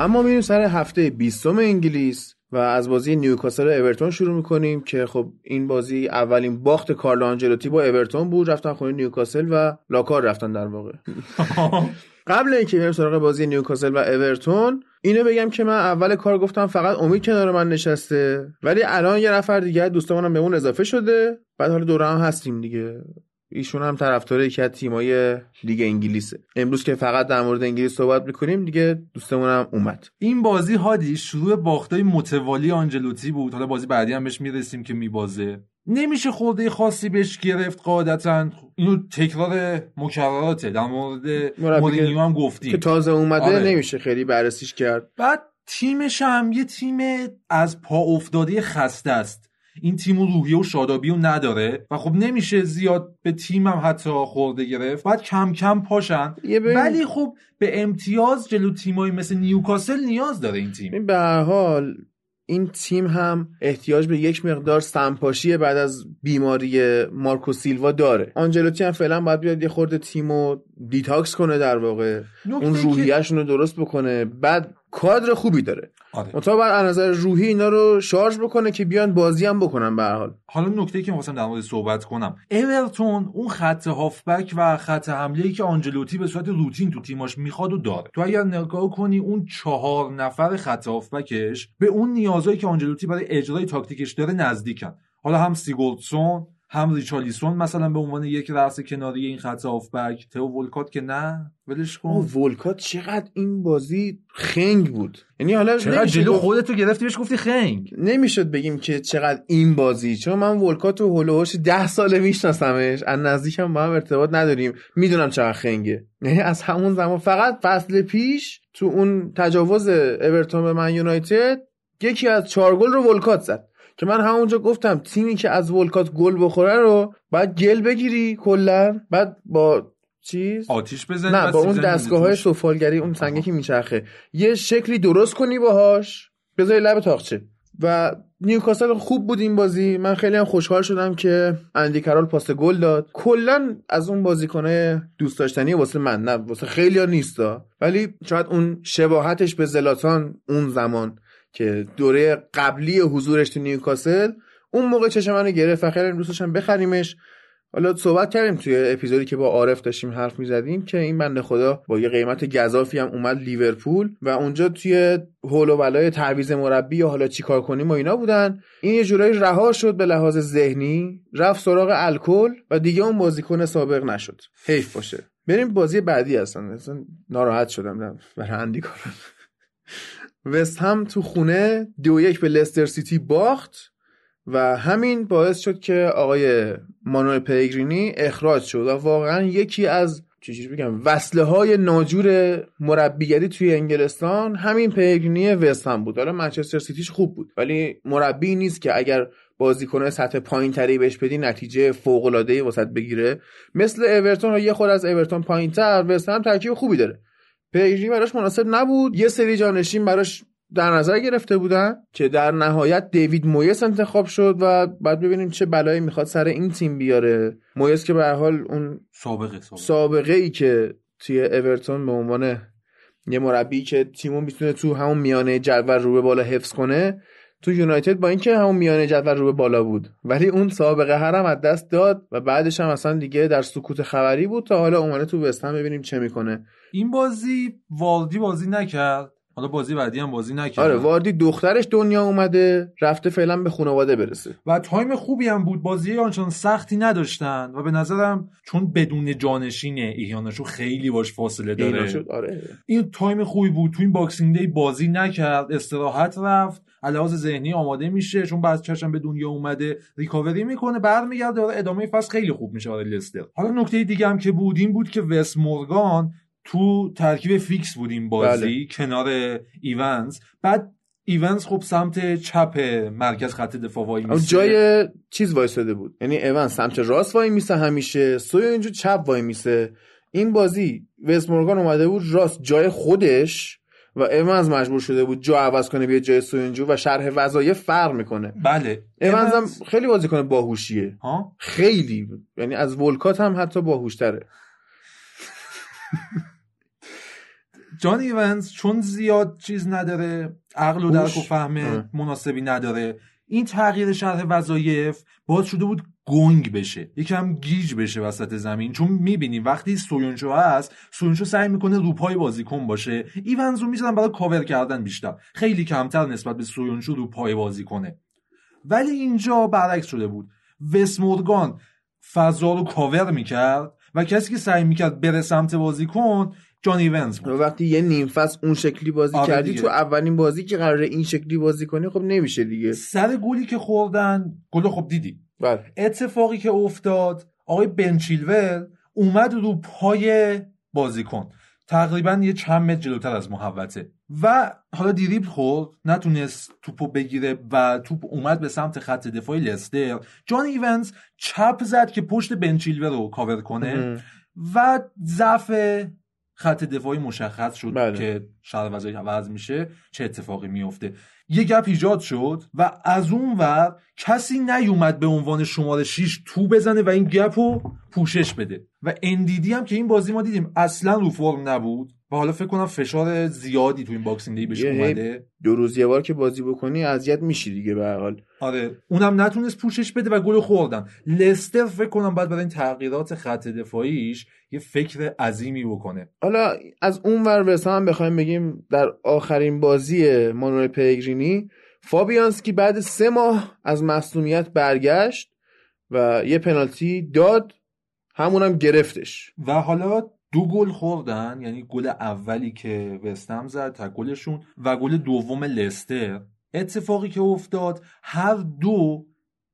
اما میریم سر هفته 20 انگلیس و از بازی نیوکاسل اورتون شروع می‌کنیم که خب این بازی اولین باخت کارلو آنجلوتی با اورتون بود رفتن خونه نیوکاسل و لاکار رفتن در واقع. قبل اینکه بریم سراغ بازی نیوکاسل و اورتون اینو بگم که من اول کار گفتم فقط امید کنار من نشسته ولی الان یه نفر دیگه دوستمونم به اون اضافه شده بعد حالا دوره هم هستیم دیگه. ایشون هم طرفدار یکی از تیمای لیگ انگلیسه. امروز که فقط در مورد انگلیس صحبت می‌کنیم دیگه دوستمون هم اومد. این بازی هادی شروع باختای متوالی آنجلوتی بود. حالا بازی بعدی هم بهش می‌رسیم که میبازه. نمیشه خورده خاصی بهش گرفت قاعدتا. اینو تکرار مکرراته. در مورد مورینیو هم گفتیم. که تازه اومده آره. نمیشه خیلی بررسیش کرد. بعد تیمش هم یه تیم از پا افتاده خسته است. این تیم روحیه و شادابی رو نداره و خب نمیشه زیاد به تیمم حتی خورده گرفت. باید کم کم پاشن. ولی خب به امتیاز جلو تیمایی مثل نیوکاسل نیاز داره این تیم. به هر حال این تیم هم احتیاج به یک مقدار سمپاشی بعد از بیماری مارکو سیلوا داره. آنجلوتی هم فعلا باید بیاد یه خورده تیم رو detox کنه در واقع اون روحیهشون رو درست بکنه. بعد کادر خوبی داره. آره. منتها از نظر روحی اینا رو شارژ بکنه که بیان بازی هم بکنن به حال. حالا نکته که می‌خواستم در مورد صحبت کنم. اورتون اون خط هافبک و خط حمله که آنجلوتی به صورت روتین تو تیماش می‌خواد و داره. تو اگر نگاه کنی اون چهار نفر خط هافبکش به اون نیازهایی که آنجلوتی برای اجرای تاکتیکش داره نزدیکن. حالا هم سیگولدسون هم ریچالیسون مثلا به عنوان یک رأس کناری این خط آفبک تو ولکات که نه؟ ولش کن. ولکات چقدر این بازی خنگ بود. یعنی حالا چقدر جلو خودتو گرفتی بهش گفتی خنگ. نمی‌شد بگیم که چقدر این بازی. چون من ولکات و هولوش ده ساله میشناسمش. از نزدیکم با هم ارتباط نداریم. می‌دونم چقدر خنگه. یعنی از همون زمان فقط فصل پیش تو اون تجاوز اورتون به من یونایتد یکی از چهار گل رو ولکات زد. که من همونجا گفتم تیمی که از ولکات گل بخوره رو باید گل بگیری کلا. بعد با چیز؟ آتیش بزنی نه با اون دستگاه های سفالگری اون سنگه که میچرخه. یه شکلی درست کنی باهاش. بذاری لب تاخچه و نیوکاسل خوب بود این بازی. من خیلی هم خوشحال شدم که اندی کرال پاس گل داد. کلا از اون بازیکنه دوست داشتنی واسه من نه واسه خیلی ها نیستا ولی شاید اون شباهتش به زلاتان اون زمان. که دوره قبلی حضورش تو نیوکاسل اون موقع چشم منو گرفت و خیلی دوست داشتم بخریمش. حالا صحبت کردیم توی اپیزودی که با عارف داشتیم حرف می‌زدیم که این بنده خدا با یه قیمت گذافی هم اومد لیورپول و اونجا توی هول و بلای تعویض مربی یا حالا چیکار کنیم و اینا بودن. این یه جورایی رها شد به لحاظ ذهنی رفت سراغ الکل و دیگه اون بازیکن سابق نشد. حیف باشه. بریم بازی بعدی هستن. ناراحت شدم. برای اندی وست هم تو خونه دو یک به لستر سیتی باخت و همین باعث شد که آقای مانوئل پیگرینی اخراج شد و واقعا یکی از چجوری بگم؟ وصله های ناجور مربیگری توی انگلستان همین پیگرینی وست هم بود. حالا منچستر سیتیش خوب بود ولی مربی نیست که اگر بازیکن سطح پایین تری بهش بدی نتیجه فوق العاده ای بگیره. مثل اورتون یه خود از اورتون پایین تر وست هم ترکیب خوبی داره. پیجی براش مناسب نبود یه سری جانشین براش در نظر گرفته بودن که در نهایت دیوید مویس انتخاب شد و بعد ببینیم چه بلایی می‌خواد سر این تیم بیاره مویس که به حال اون سابقه, سابقه. ای که توی اورتون به عنوان یه مربی که تیمو می‌تونه تو همون میانه جدول رو به بالا حفظ کنه تو یونایتد با اینکه همون میانه جدول رو به بالا بود. ولی اون سابقه هرم از دست داد و بعدش هم اصلا دیگه در سکوت خبری بود تا حالا اومده تو وستهم ببینیم چه می‌کنه. این بازی واردی بازی نکرد؟ حالا بازی بعدی هم بازی نکرد آره واردی دخترش دنیا اومده رفته فعلا به خانواده برسه. و تایم خوبی هم بود. بازی آنچنان سختی نداشتن و به نظرم چون بدون جانشینه ایهیناچو خیلی باش فاصله داره. آره. این تایم خوبی بود. تو این Boxing Day بازی نکرد استراحت رفت علاوه ذهنی آماده میشه چون بچه‌شم به دنیا اومده ریکاوری می‌کنه برمیگرده ادامه فصل خیلی خوب میشه برای لستر. حالا نکته دیگه هم که بود این بود که وست مورگان تو ترکیب فیکس بود این بازی بله. کنار ایونز. بعد ایونز خب سمت چپ مرکز خط دفاع وای میسه. جای چیز وایساده بود. یعنی ایونز سمت راست وای میسه همیشه سویونچو چپ وای میسه. این بازی وست مورگان اومده بود راست جای خودش و ایونز مجبور شده بود جا عوض کنه بیاد جای سویونچو و شرح وظایف فرق می‌کنه. بله. ایونز هم خیلی بازیکن باهوشیه. ها؟ خیلی. یعنی از ولکات هم حتی باهوشتره. جان ایونز چون زیاد چیز نداره عقل و درک و فهم آه. مناسبی نداره این تغییر شرح وظایف باعث شده بود گنگ بشه یکم گیج بشه وسط زمین. چون می‌بینیم وقتی سویونچو هست سویونچو سعی می‌کنه روپای بازیکن باشه. ایونز رو می‌ذارن برای کاور کردن بیشتر. خیلی کمتر نسبت به سویونچو رو پای بازی کنه ولی اینجا برعکس شده بود. وس مورگان فضا رو کاور می‌کرد و کسی که سعی می‌کرد بره سمت بازیکن جان ایونز بود. وقتی یه نیم فصل اون شکلی بازی آره کردی دیگه. تو اولین بازی که قراره این شکلی بازی کنی خب نمیشه دیگه. سر گلی که خوردن گل خب دیدی. بله. اتفاقی که افتاد آقای بنچیلول اومد رو پای بازیکن. تقریبا یه چند متر جلوتر از محوطه. و حالا دریبل خورد نتونست توپو بگیره و توپ اومد به سمت خط دفاعی لستر. جان ایونز چپ زد که پشت بن چیلول رو کاور کنه و ضعف خط دفاعی مشخص شد بله. که شرح وظایف عوض میشه چه اتفاقی میفته یه gap ایجاد شد و از اون ور کسی نیومد به عنوان شماره 6 تو بزنه و این gap رو پوشش بده. و اندیدی هم که این بازی ما دیدیم اصلا رو فرم نبود. و حالا فکر کنم فشار زیادی تو این Boxing Day بهش اومده. دو روز یه بار که بازی بکنی اذیت میشی دیگه به هر حال. آره. اونم نتونست پوشش بده و گل خوردن. لستر فکر کنم باید برای این تغییرات خط دفاعیش یه فکر عظیمی بکنه. حالا از اون ور هم بخوایم بگیم در آخرین بازی مانوئل پیگرینی فابیانسکی بعد سه ماه از مصونیت برگشت و یه پنالتی داد. همونم گرفتش. و حالا دو گل خوردن یعنی گل اولی که وستم زد تا گلشون و گل دوم لستر. اتفاقی که افتاد هر دو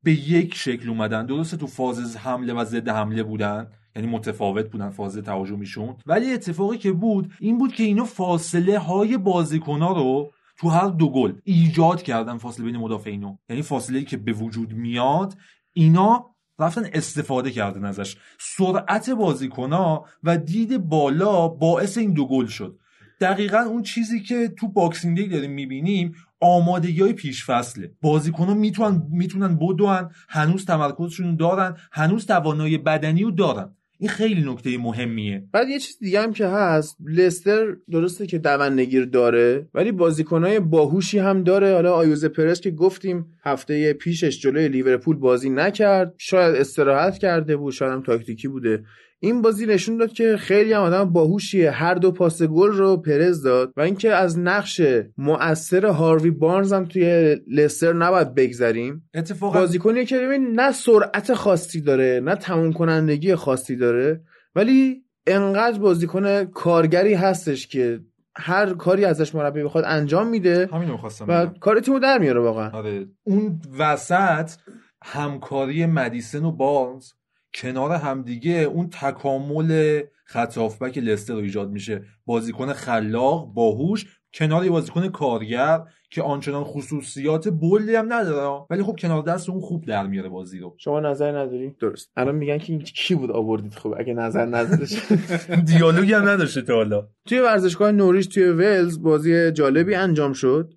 به یک شکل اومدن. درسته تو فاز حمله و ضد حمله بودن یعنی متفاوت بودن فاز تهاجمیشون. ولی اتفاقی که بود این بود که اینا فاصله های بازیکنها رو تو هر دو گل ایجاد کردن فاصله بین مدافعینو. یعنی فاصله ای که به وجود میاد اینا رفتن استفاده کردن ازش. سرعت بازیکنها و دید بالا باعث این دو گل شد. دقیقا اون چیزی که تو Boxing Day داریم می‌بینیم آمادگی های پیش فصله بازیکن ها می‌تونن می‌تونن بدون هنوز تمرکزشون دارن هنوز توانایی بدنی رو دارن. این خیلی نکته مهمیه. بعد یه چیز دیگه هم که هست لستر درسته که دوندگی داره ولی بازیکنهای باهوشی هم داره. حالا آیوزه پرز که گفتیم هفته پیشش جلوی لیورپول بازی نکرد. شاید استراحت کرده بود شاید هم تاکتیکی بوده. این بازی نشون داد که خیلی هم آدم باهوشیه. هر دو پاس گل رو پرز داد و اینکه از نقش مؤثر هاروی بارنز هم توی لستر نباید بگذریم. اتفاقا بازیکنی که ببین نه سرعت خاصی داره نه تموم کنندگی خاصی داره ولی انقدر بازیکن کارگری هستش که هر کاری ازش مربی بخواد انجام میده همین رو خواستم و. کار تیمو در میاره واقعا. آره. اون وسط همکاری مدیسن و بارنز کنار همدیگه اون تکامل خط هافبک لستر رو ایجاد میشه. بازیکن خلاق باهوش کنار یه بازیکن کارگر که آنچنان خصوصیات بلی هم نداره. ولی خب کنار دست اون خوب در میاره بازی رو. شما نظر نداری؟ درست. الان میگن که این کی بود آوردید؟ خب اگه نظر ندارش دیالوگی هم نداشته تا حالا. توی ورزشگاه نوریش توی ولز بازی جالبی انجام شد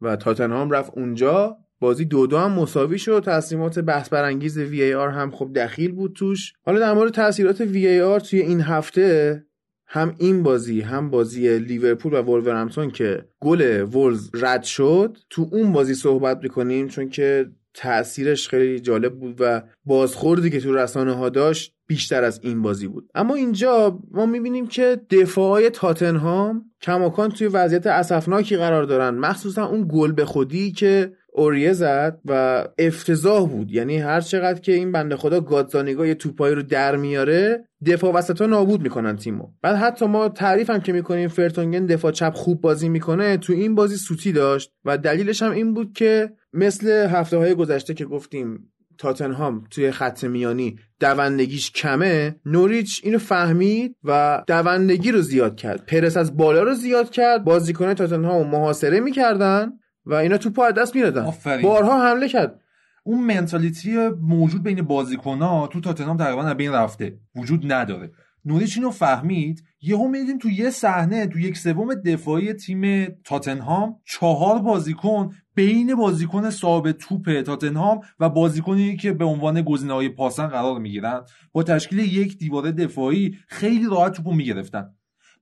و تاتنهام رفت اونجا. بازی دو دو هم مساوی شد. تصمیمات بحث برانگیز وی آر هم خب دخیل بود توش. حالا در مورد تاثیرات وی آر توی این هفته هم این بازی هم بازی لیورپول و ولورهمپتون که گل ولز رد شد تو اون بازی صحبت می‌کنیم چون که تاثیرش خیلی جالب بود و بازخوردی که تو رسانه ها داشت بیشتر از این بازی بود. اما اینجا ما می‌بینیم که دفاعای تاتنهام کماکان توی وضعیت اسفناکی قرار دارن. مخصوصا اون گل به خودی که اوریه زد و افتضاح بود. یعنی هر چقدر که این بنده خدا گادزانیگا یه توپایی رو در میاره دفاع وسط ها نابود می‌کنن تیمو. بعد حتی ما تعریف هم که می‌کنیم فرتونگن دفاع چپ خوب بازی می‌کنه تو این بازی سوتی داشت و دلیلش هم این بود که مثل هفته های گذشته که گفتیم تاتنهام توی خط میانی دوندگیش کمه نوریچ اینو فهمید و دوندگی رو زیاد کرد. پرس از بالا رو زیاد کرد. بازیکن تاتنهام محاصره می‌کردن. و اینا توپو از دست می‌دادن. بارها حمله کرد. اون منتالیتی موجود بین بازیکن‌ها تو تاتنهام تقریبا از بین رفته. وجود نداره. نوریچ اینو فهمید. یهو میدیم تو یه صحنه تو یک سوم دفاعی تیم تاتنهام چهار بازیکن بین بازیکن صاحب توپ تاتنهام و بازیکنی که به عنوان گزینه‌های پاسن قرار می‌گیرن با تشکیل یک دیواره دفاعی خیلی راحت توپو می‌گرفتن.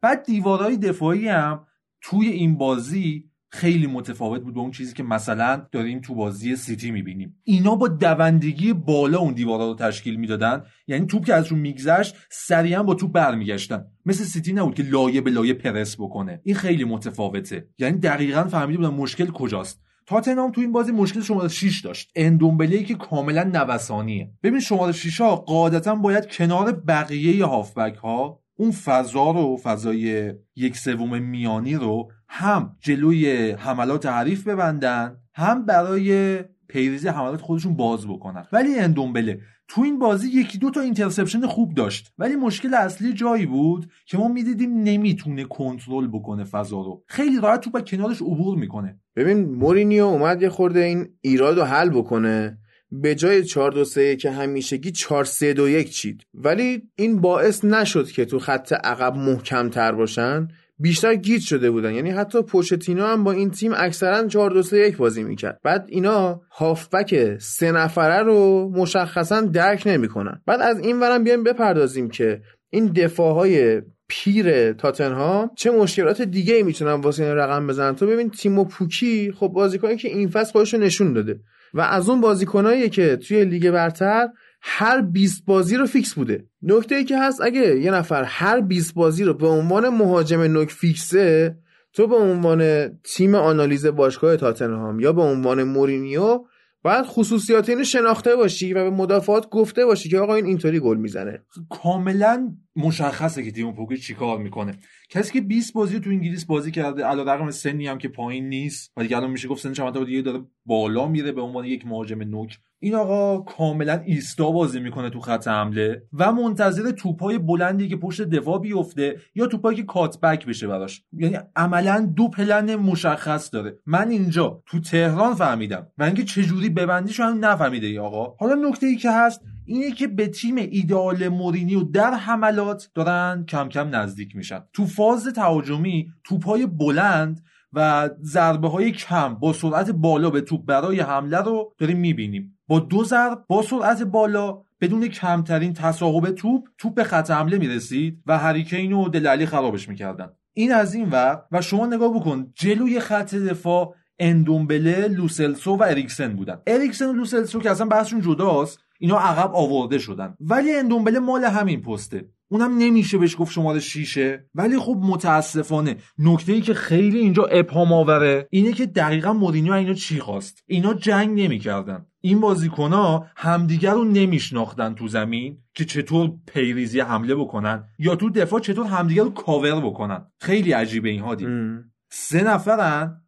بعد دیوارهای دفاعی هم توی این بازی خیلی متفاوت بود به اون چیزی که مثلا داریم تو بازی سیتی می‌بینیم. اینا با دوندگی بالا اون دیوارا رو تشکیل می‌دادن. یعنی توپ که ازشون میگذشت سریعا با توپ برمیگشتن. مثل سیتی نبود که لایه به لایه پرس بکنه. این خیلی متفاوته. یعنی دقیقا فهمیده بودن مشکل کجاست. تاتنهام تو این بازی مشکل شماره 6 داشت. اندومبله که کاملا نوسانیه. ببین شماره 6 ها قاعدتا باید کنار بقیه هافبک ها اون فضا رو فضای یک سوم میانی رو هم جلوی حملات حریف ببندن هم برای پیریزی حملات خودشون باز بکنن. ولی اندومبله تو این بازی یکی دو تا interception خوب داشت. ولی مشکل اصلی جایی بود که ما می‌دیدیم نمی‌تونه کنترل بکنه فضا رو. خیلی راحت توپ از کنارش عبور می‌کنه. ببین مورینیو اومد یه خورده این ایراد رو حل بکنه. به جای 4 2 3 که همیشگی 4 3 2 1 چید. ولی این باعث نشد که تو خط عقب محکم تر باشن. بیشتر گیج شده بودن. یعنی حتی پوشتینو هم با این تیم اکثرا 4 2 3 1 بازی می‌کرد. بعد اینا هافبک سه نفره رو مشخصا درک نمی‌کنن. بعد از این ورم بیایم بپردازیم که این دفاعهای پیر تاتنهام چه مشکلات دیگه ای می‌تونن واسه این رقم بزنن. تو ببین تیمو پوکی خب بازیکنی که این فصل خودش نشون داده. و از اون بازیکنایی که توی لیگ برتر هر 20 بازی رو فیکس بوده. نکته ای که هست اگه یه نفر هر 20 بازی رو به عنوان مهاجم نوک فیکسه تو به عنوان تیم آنالیز باشگاه تاتنهام یا به عنوان مورینیو باید خصوصیات اینو شناخته باشی و به مدافعات گفته باشی که آقا این اینطوری گل می‌زنه. کاملا مشخصه که تیم پوکی چیکار می‌کنه. کسی که 20 بازی تو انگلیس بازی کرده علیرغم سنی هم که پایین نیست و دیگه الان میشه گفت سن چند دیگه داره بالا میره به عنوان یک مهاجم نوک این آقا کاملا ایستا بازی می‌کنه تو خط حمله و منتظر توپای بلندی که پشت دفاع بیفته یا توپایی که کاتبک بشه براش. یعنی عملا دو پلن مشخص داره. من اینجا تو تهران فهمیدم. و اینکه چجوری ببندیش هم نفهمیده ای آقا. حالا نکته ای که هست اینه که به تیم ایدئال مورینیو در حملات دارن کم کم نزدیک میشن. تو فاز تهاجمی توپای بلند و ضربه های کم با سرعت بالا به توپ برای حمله رو داریم می‌بینیم. با دو ضرب با سرعت بالا بدون کمترین تصاحب توپ توپ به خط حمله می‌رسید و هریکین و دلالی خرابش می‌کردن. این از این وقت و شما نگاه بکن جلوی خط دفاع اندومبله لوسلسو و اریکسن بودن. اریکسن و لوسلسو که اصلا بحثشون جداست اینا عقب آورده شدن. ولی اندومبله مال همین پسته. اونم نمیشه بهش گفت شماره شیشه. ولی خب متاسفانه نکته ای که خیلی اینجا ابهام آوره اینه که دقیقا مورینیو اینا چی خواست؟ اینا جنگ نمی‌کردن. این بازیکنها همدیگر رو نمیشناختن تو زمین که چطور پیریزی حمله بکنن یا تو دفاع چطور همدیگر رو کاور بکنن. خیلی عجیبه این هادی. سه نفرن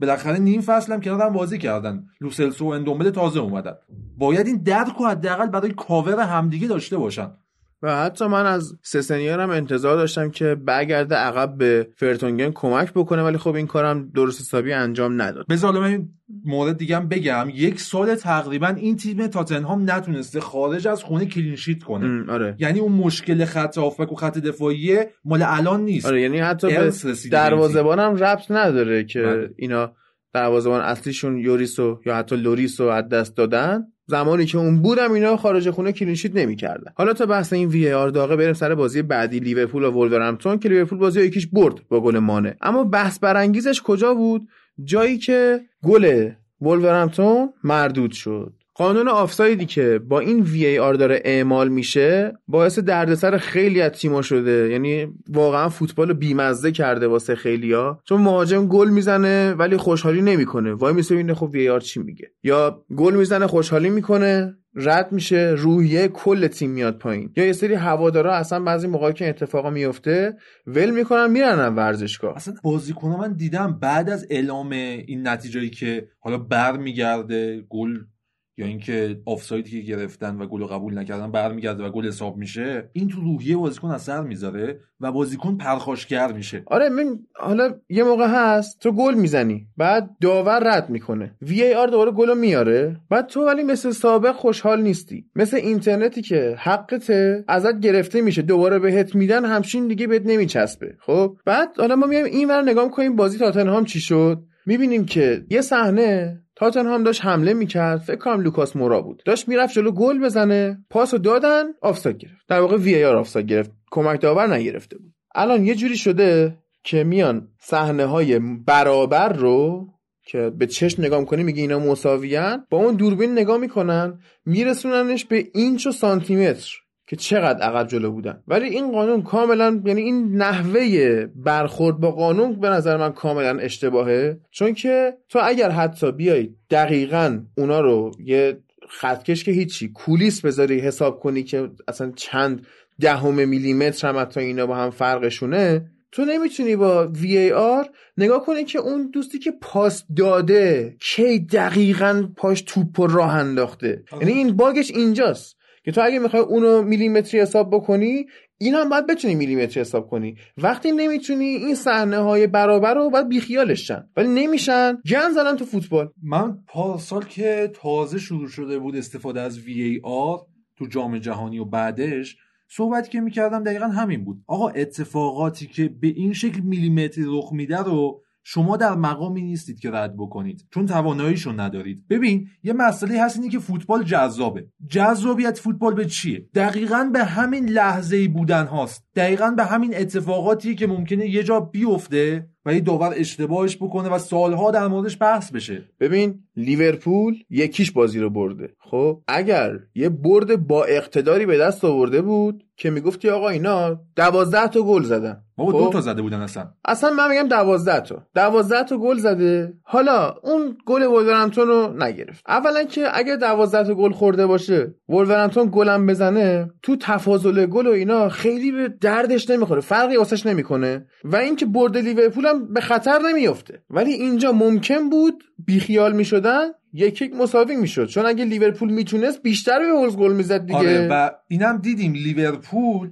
بالاخره نیم فصل هم کنار هم بازی کردن. لوسلسو و اندومبله تازه اومدن. باید این درک رو حداقل برای کاور همدیگه داشته باشن. و حتی من از سسنیار هم انتظار داشتم که برگرده عقب به فرتونگن کمک بکنه ولی خب این کارم درست حسابی انجام نداد. بذار یه مورد دیگه هم بگم یک سال تقریبا این تیم تاتنهام نتونسته خارج از خونه clean sheet کنه. آره. یعنی اون مشکل خط هافبک و خط دفاعی مال الان نیست. آره یعنی حتی به دروازه‌بان هم ربط نداره که بله. اینا دروازه‌بان اصلیشون لوریسو یا حتی لوریسو از دست دادن. زمانی که اون بودم اینا خارج خونه clean sheet نمی‌کردن. حالا تا بحث این VAR داغه بریم سر بازی بعدی لیورپول و ولورهمپتون که لیورپول بازی یکیش برد با گل مانه. اما بحث برانگیزش کجا بود؟ جایی که گل ولورهمپتون مردود شد. قانون آفسایدی که با این VAR داره اعمال میشه باعث دردسر خیلی از تیما شده. یعنی واقعا فوتبال بیمزه کرده واسه خیلیا چون مهاجم گل می‌زنه ولی خوشحالی نمی‌کنه. وایمیسه ببینه خب VAR چی میگه. یا گل می‌زنه خوشحالی می‌کنه رد میشه روحیه کل تیم میاد پایین. یا یه سری هوادارا اصلا بعضی موقعی که اتفاقا میفته ول می‌کنن میرنن ورزشگاه. اصلا بازیکن‌ها من دیدم بعد از اعلام این نتیجه‌ای که حالا برمیگرده گل یا اینکه آفسایدی که گرفتن و گل قبول نکردن برمیگرده و گل حساب میشه این تو روحیه بازیکن اثر می‌ذاره و بازیکن پرخاشگر میشه. آره من حالا یه موقع هست تو گل می‌زنی بعد داور رد می‌کنه. وی ای آر دوباره گل میاره. بعد تو ولی مثل سابق خوشحال نیستی. مثل اینترنتی که حقته ازت گرفته میشه. دوباره بهت میدن همچین دیگه بهت نمیچسبه. خب؟ بعد حالا ما میایم این ور نگاه کنیم بازی تاتنهام چی شد؟ می‌بینیم که یه صحنه تاتنهام داشت حمله می‌کرد. فکر کنم لوکاس مورا بود. داشت می‌رفت جلو گل بزنه. پاسو دادن آفساید گرفت. در واقع VAR آفساید گرفت. کمک داور نگرفته بود. الان یه جوری شده که میان صحنه های برابر رو که به چشم نگاه می‌کنی میگه اینا مساویان با اون دوربین نگاه می‌کنن میرسوننش به اینچ و سانتیمتر. که چقدر عقب جلو بودن. ولی این قانون کاملا یعنی این نحوه برخورد با قانون به نظر من کاملا اشتباهه. چون که تو اگر حتی بیای دقیقا اونا رو یه خطکش که هیچی کولیس بذاری حساب کنی که اصلا چند دهم میلیمتر هم حتی اینا با هم فرقشونه تو نمی‌تونی با وی آر نگاه کنی که اون دوستی که پاس داده کی دقیقا پاش توپ و راه انداخته. یعنی این باگش اینجاست. که تو اگه می‌خوای اونو میلیمتری حساب بکنی این هم باید بتونی میلیمتری حساب کنی. وقتی نمی‌تونی این صحنه های برابر رو باید بیخیالش ولی نمیشن. گن زدن تو فوتبال. من پارسال که تازه شروع شده بود استفاده از وی آر تو جام جهانی و بعدش صحبتی که می‌کردم دقیقا همین بود. آقا اتفاقاتی که به این شکل میلیمتری رخ میده رو شما در مقامی نیستید که رد بکنید چون تواناییشو ندارید. ببین یه مسئله هست اینه که فوتبال جذابه. جذابیت فوتبال به چیه؟ دقیقا به همین لحظه ای بودن هاست. دقیقا به همین اتفاقاتی که ممکنه یه جا بیفته و یه داور اشتباهش بکنه و سالها در موردش بحث بشه. ببین لیورپول یکیش بازی رو برده. خب اگر یه برد با اقتداری به دست آورده بود که می‌گفتی آقا اینا دوازده تا گل زدن. بابا خب؟ دو تا زده بودن اصلا. اصلا من میگم دوازده تا. دوازده تا گل زده. حالا اون گل ولورهمپتون رو نگرفت. اولا که اگر دوازده تا گل خورده باشه ولورهمپتون گلم بزنه تو تفاضل گل و اینا خیلی به دردش نمی‌خوره. فرقی واسش نمی‌کنه. و اینکه برد لیورپول هم به خطر نمیافته. ولی اینجا ممکن بود بیخیال می‌شدن. یک یک مساوی می‌شد چون اگه لیورپول می‌تونست بیشتر به هولز گل می‌زد دیگه آره و اینم دیدیم لیورپول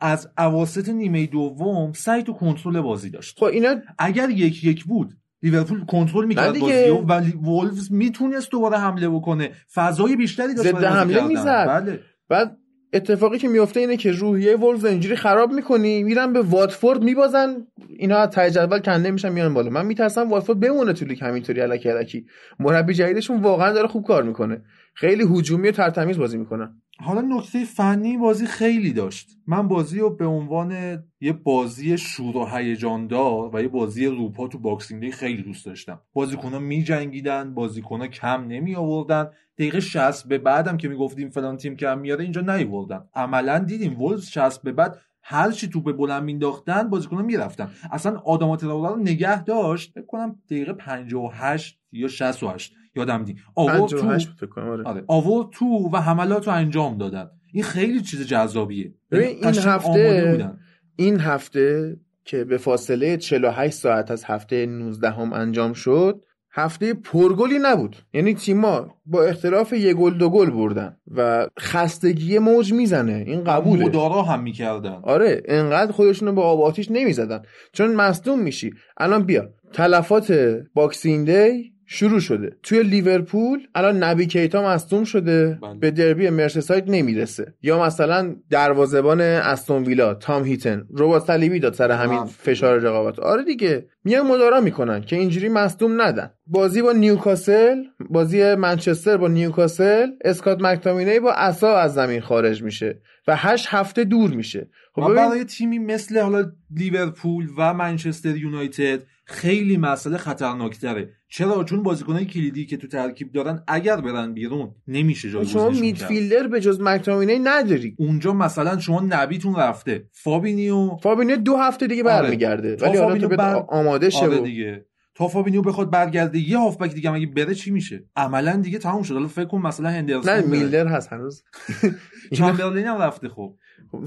از اواسط نیمه دوم سعی تو کنترل بازی داشت خب اینا اگر یک یک بود لیورپول کنترل می‌کرد. بازی و ولی وولفز می‌تونست دوباره حمله بکنه فضای بیشتری داشت ضد حمله. می‌زد. بله بعد اتفاقی که میفته اینه که روحیه ولز اینجوری خراب می‌کنی میرن به واتفورد میبازن اینا از ته جدول کنده میشن میان بالا. من میترسم واتفورد بمونه تو لیگ همینطوری الکی الکی. مربی جدیدشون واقعا داره خوب کار می‌کنه. خیلی هجومی و ترتمیز بازی می‌کنن حالا نکته فنی بازی خیلی داشت. من بازی رو به عنوان یه بازی شور و هیجان دار و یه بازی روپا تو Boxing Day خیلی دوست داشتم. بازیکن‌ها میجنگیدن بازیکن‌ها کم نمی آوردن دقیقه 60 به بعدم که می‌گفتیم فلان تیم کم میاره اینجا نیوردن. عملا دیدیم وولوز 60 به بعد هر چی توپ بلند مینداختن بازیکن‌ها می‌رفتن. اصلا تراوره رو نگه داشت فکر کنم دقیقه 58 یا 68 یادم دی آورد تو. 58 بود فکر کنم آره. آره آورد تو و حملات رو انجام دادن. این خیلی چیز جذابیه. یعنی این هفته- بودن. این هفته که به فاصله 48 ساعت از هفته 19 هم انجام شد هفته پرگلی نبود. یعنی تیما با اختلاف یه گل دو گل بردن و خستگی موج می‌زنه. این قبوله. مدارا هم می‌کردن. آره انقدر خودشونو به آب آتیش نمی‌زدن. چون مصدوم میشی. الان بیا. تلفات Boxing Day شروع شده. توی لیورپول الان نبی کیتا مصدوم شده. بله. به دربی مرسساید نمی‌رسه. یا مثلا دروازبان استون ویلا تام هیتن. رباط صلیبی داد سر همین آه. فشار رقابت. آره دیگه. میان مدارا می‌کنن که اینجوری مصدوم ندن. بازی با نیوکاسل بازی منچستر با نیوکاسل اسکات مکتامینی با عصا از زمین خارج میشه و هشت هفته دور میشه. خب ببین برای تیمی مثل حالا لیورپول و منچستر یونایتد خیلی مسئله خطرناکتره. چرا چون بازیکنهای کلیدی که تو ترکیب دارن اگر برن بیرون نمیشه شما جایگزینشون کرد. midfielder به جز مکتامینی نداری. اونجا مثلا شما نبیتون رفته فابینیو فابینه دو هفته دیگه آره. برمیگرده. تا ولی حالا تو بر- آماده شه آره دیگه. تا فابینیو بخواد برگرده یه هافبک دیگه هم اگه بره چی میشه؟ عملا دیگه تموم شد. حالا فکر کن مثلا هندرسون نه. میلنر هست هنوز. چمبرلین هم رفته خب.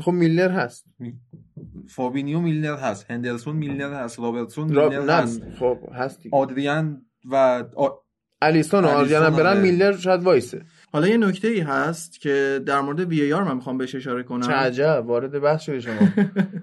خب میلنر هست. فابینیو میلنر هست. هندرسون میلنر هست. رابرتسون نه هست. خب هست آدریان و آ... الیسون و آدریان هم برن آره. میلنر شاید وایسه. حالا یه نکته ای هست که در مورد VAR من می‌خوام بهش اشاره کنم. چه عجب وارد بحث شدی شما.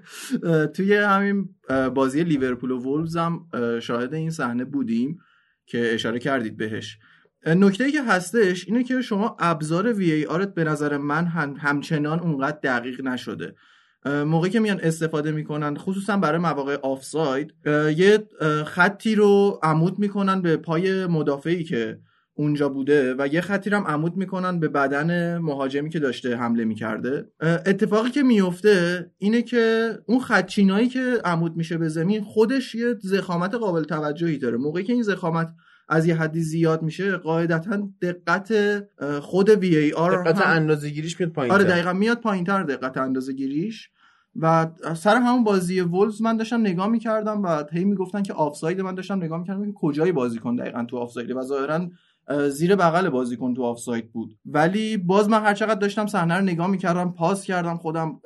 توی همین بازی لیورپول و وولفز هم اه، شاهد این صحنه بودیم که اشاره کردید بهش. نکته ای که هستش اینه که شما ابزار وی ای آرت به نظر من هم همچنان اونقدر دقیق نشده. موقعی که میان استفاده می‌کنن خصوصا برای مواقع آفساید یه خطی رو عمود می‌کنن به پای مدافعی که اونجا بوده و یه خطی هم عمود می‌کنن به بدن مهاجمی که داشته حمله می‌کرده. اتفاقی که میفته اینه که اون خدچینایی که عمود میشه به زمین خودش یه زخامت قابل توجهی داره. موقعی که این زخامت از یه حدی زیاد میشه قاعدتا دقت خود VAR دقت اندازه گیریش میاد پایین آره دقیقا میاد پایین تر دقت اندازه گیریش و سر همون بازی وولوز من داشتم نگاه می‌کردم و هی می‌گفتن که آفساید من داشتم نگاه می‌کردم که کجای بازیکن دقیقا تو آفساید و ظاهرا زیر بغل بازیکن تو آفساید بود. ولی باز من هر چقدر داشتم صحنه رو نگاه می‌کردم pause کردم خودم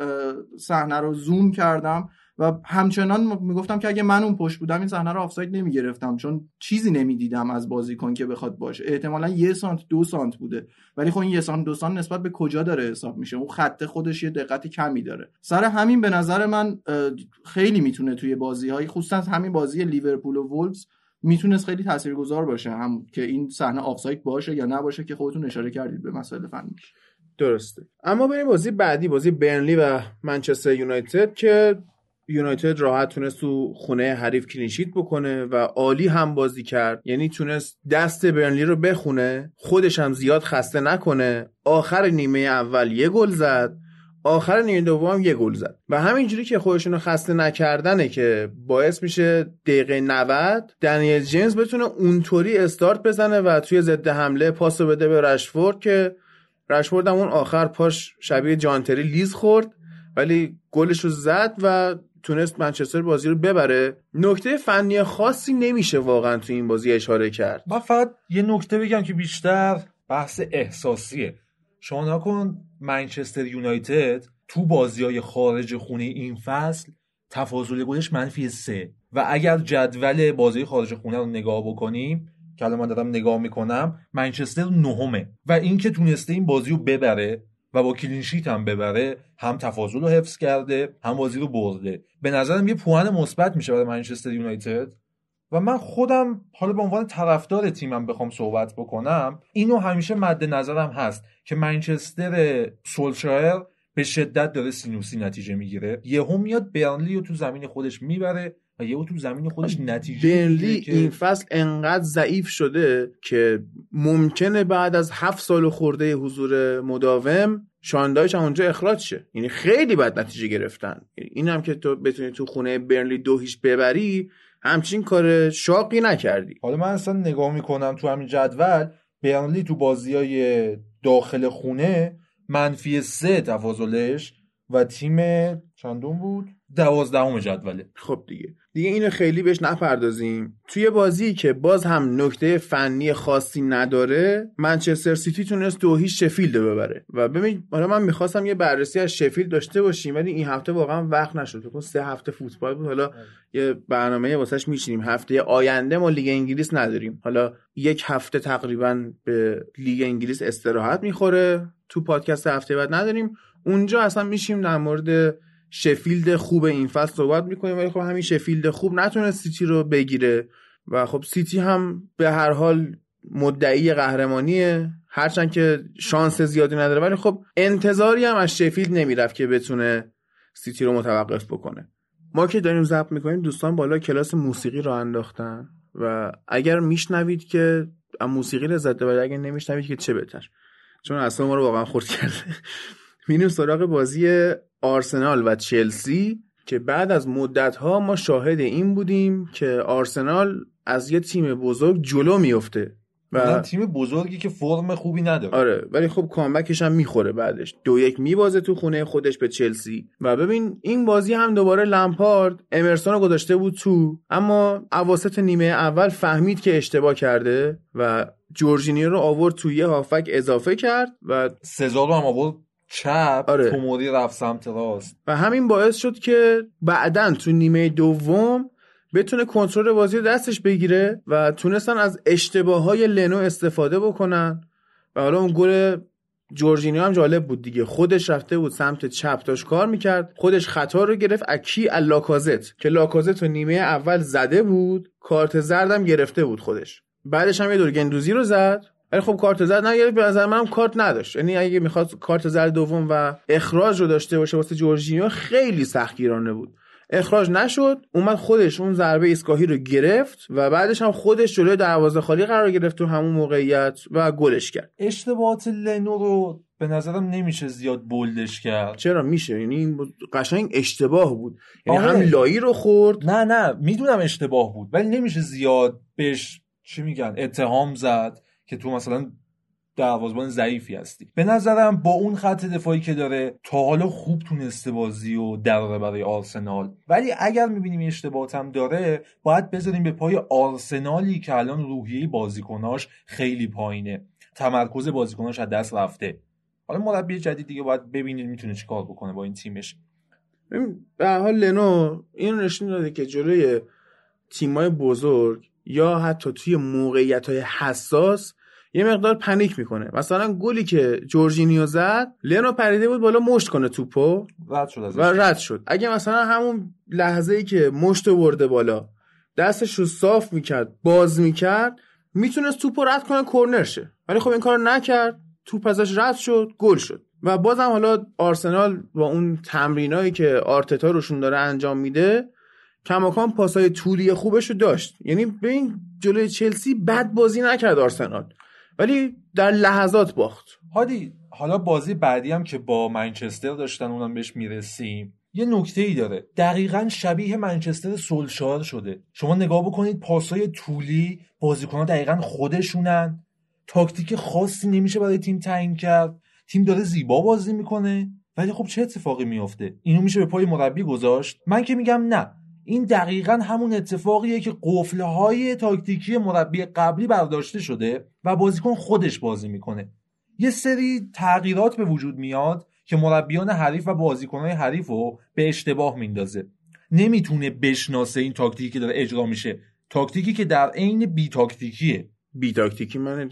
صحنه رو زوم کردم. و همچنان می‌گفتم که اگه من اون پشت بودم این صحنه رو آفساید نمی‌گرفتم چون چیزی نمی‌دیدم از بازیکن که بخواد باشه. احتمالا یه سانت دو سانت بوده. ولی خب این یه سانت دو سانت نسبت به کجا داره حساب میشه؟ اون خط خودش یه دقت کمی داره. سر همین به نظر من خیلی می‌تونه توی بازی های خصوصا همین بازی لیورپول و وولز می‌تونست خیلی تاثیرگذار باشه هم که این صحنه آفساید باشه یا نباشه که خودتون اشاره کردید به مسائل فنیش درسته. اما بریم بازی بعدی بازی برنلی و منچستر یونایتد که یونایتد راحت تونست تو خونه حریف clean sheet بکنه و عالی هم بازی کرد. یعنی تونست دست برنلی رو بخونه خودش هم زیاد خسته نکنه. آخر نیمه اول یه گل زد آخر نیمه دوم یه گل زد. و همینجوری که خودشونو خسته نکردنه که باعث میشه دقیقه 90 دنیل جیمز بتونه اونطوری استارت بزنه و توی ضد حمله پاس بده به رشفورد که رشفورد هم اون آخر پاش شبیه جانتری لیز خورد ولی گلش رو زد و تونست منچستر بازی رو ببره. نکته فنی خاصی نمیشه واقعا تو این بازی اشاره کرد. من فقط یه نکته بگم که بیشتر بحث احساسیه. شما نکن منچستر یونایتد تو بازی های خارج خونه این فصل تفاضل گلش منفی سه. و اگر جدول بازی خارج خونه رو نگاه بکنیم که الان من دارم نگاه می‌کنم منچستر نهمه. و اینکه تونسته این بازی رو ببره و با کلینشیت هم ببره هم تفاضل رو حفظ کرده هم بازی رو برده. به نظرم یه پوان مثبت میشه برای منچستر یونایتد. و من خودم حالا به عنوان طرفدار تیمم بخوام صحبت بکنم اینو همیشه مد نظرم هست که منچستر سولشایر به شدت داره سینوسی نتیجه می‌گیره. یهو میاد برنلی رو تو زمین خودش می‌بره. و یهو تو زمین خودش نتیجه برنلی که... این فصل انقدر ضعیف شده که ممکنه بعد از هفت سال خورده حضور مداوم شاندایش هم اونجا اخراج شه. یعنی خیلی بد نتیجه گرفتن. این هم که تو بتونی تو خونه برنلی دو هیچ ببری همچین کار شاقی نکردی. حالا من اصلا نگاه می‌کنم تو همین جدول برنلی تو بازی های داخل خونه منفی سه تفاضلش و تیم چندون بود؟ دوازدهم جدوله. خب دیگه. دیگه اینو خیلی بهش نپردازیم. توی بازی که باز هم نکته فنی خاصی نداره منچستر سیتی تونست دو هیچ شفیلد ببره. و ببین حالا من می‌خواستم یه بررسی از شفیلد داشته باشیم ولی این هفته واقعا وقت نشد. چون سه هفته فوتبال بود. حالا یه برنامه واسش میچینیم. هفته آینده ما لیگ انگلیس نداریم. حالا یک هفته تقریبا به لیگ انگلیس استراحت می‌خوره. تو پادکست هفته بعد نداریم. اونجا اصلا میشینیم در مورد شفیلد خوب این فصل صحبت می‌کنیم ولی خب همین شفیلد خوب نتونست سیتی رو بگیره. و خب سیتی هم به هر حال مدعی قهرمانیه. هرچند که شانس زیادی نداره ولی خب انتظاری هم از شفیلد نمی‌رفت که بتونه سیتی رو متوقف بکنه. ما که داریم ضبط می‌کنیم دوستان بالا کلاس موسیقی رو انداختن و اگر میشنوید که موسیقی لذت ببرید اگر نمیشنوید که چه بهتر. چون اصلا ما رو واقعا خورد کرده. میریم سراغ بازی آرسنال و چلسی که بعد از مدت ها ما شاهد این بودیم که آرسنال از یه تیم بزرگ جلو میفته و تیم بزرگی که فرم خوبی نداره. آره ولی خب کامبکش هم می‌خوره بعدش. دو یک میبازه تو خونه خودش به چلسی. و ببین این بازی هم دوباره لمپارد امرسون رو گذاشته بود تو. اما اواسط نیمه اول فهمید که اشتباه کرده و جورجینیو رو آورد توی یه هافک اضافه کرد و سزار رو هم آورد چپ آره. توموری رفت سمت راست. و همین باعث شد که بعدا تو نیمه دوم بتونه کنترل بازی رو دستش بگیره و تونستن از اشتباه های لنو استفاده بکنن. و حالا اون گل جورجینیو هم جالب بود دیگه. خودش رفته بود سمت چپ داشت کار می‌کرد. خودش خطا رو گرفت. اکی لاکازت که لاکازت رو نیمه اول زده بود کارت زردم گرفته بود خودش. بعدش هم یه دور گندوزی رو زد. ولی خب کارت زرد نگرفت به نظر منم کارت نداشت. یعنی اگه می‌خواد کارت زرد دوم و اخراج رو داشته باشه واسه جورجینیو خیلی سختگیرانه بود. اخراج نشد اومد خودش اون ضربه ایستگاهی رو گرفت و بعدش هم خودش جلوی دروازه خالی قرار گرفت تو همون موقعیت و گلش کرد. اشتباهات لنو رو به نظرم نمیشه زیاد بولدش کرد. چرا میشه؟ یعنی این قشنگ اشتباه بود. یعنی آره. هم لایی رو خورد. نه نه می‌دونم اشتباه بود ولی نمیشه زیاد بهش چی میگن اتهام زد. که تو مثلا دروازبان ضعیفی هستی. به نظرم با اون خط دفاعی که داره تا حالا خوب تونسته بازی و دراره برای آرسنال. ولی اگر می‌بینیم اشتباهات داره باید بذاریم به پای آرسنالی که الان روحیه بازیکناش خیلی پایینه. تمرکز بازیکناش از دست رفته. حالا مربی جدید دیگه باید ببینید می‌تونه چیکار بکنه با این تیمش. به حال لنو این نشون داده که جلوی تیمای بزرگ یا حتی توی موقعیت های حساس یه مقدار پنیک می‌کنه. مثلا گلی که جورجینیو زد لنو پریده بود بالا مشت کنه توپو. رد شد ازش. و رد شد. اگه مثلا همون لحظه ای که مشت برده بالا دستش رو صاف می‌کرد باز می‌کرد می‌تونست توپ رو رد کنه کرنر شه. ولی خب این کار نکرد. توپ ازش رد شد گل شد. و بازم حالا آرسنال با اون تمرینایی که آرتتا روشون داره انجام میده کماکان پاسای طولی خوبش رو داشت. یعنی به این جلوی چلسی بد بازی نکرد آرسنال. ولی در لحظات باخت. هادی حالا بازی بعدی هم که با منچستر داشتن اونم بهش می‌رسیم یه نکته ای داره. دقیقا شبیه منچستر سولشار شده. شما نگاه بکنید پاسای طولی بازیکنها دقیقا خودشونن. تاکتیک خاصی نمیشه برای تیم تعیین کرد. تیم داره زیبا بازی می‌کنه. ولی خب چه اتفاقی میافته؟ اینو میشه به پای مربی گذاشت؟ من که میگم نه. این دقیقا همون اتفاقیه که قفلهای تاکتیکی مربی قبلی برداشته شده و بازیکن خودش بازی می‌کنه. یه سری تغییرات به وجود میاد که مربیان حریف و بازیکنهای حریف رو به اشتباه میندازه. نمی‌تونه بشناسه این تاکتیکی که داره اجرا میشه. تاکتیکی که در عین بی تاکتیکیه بی تاکتیکی من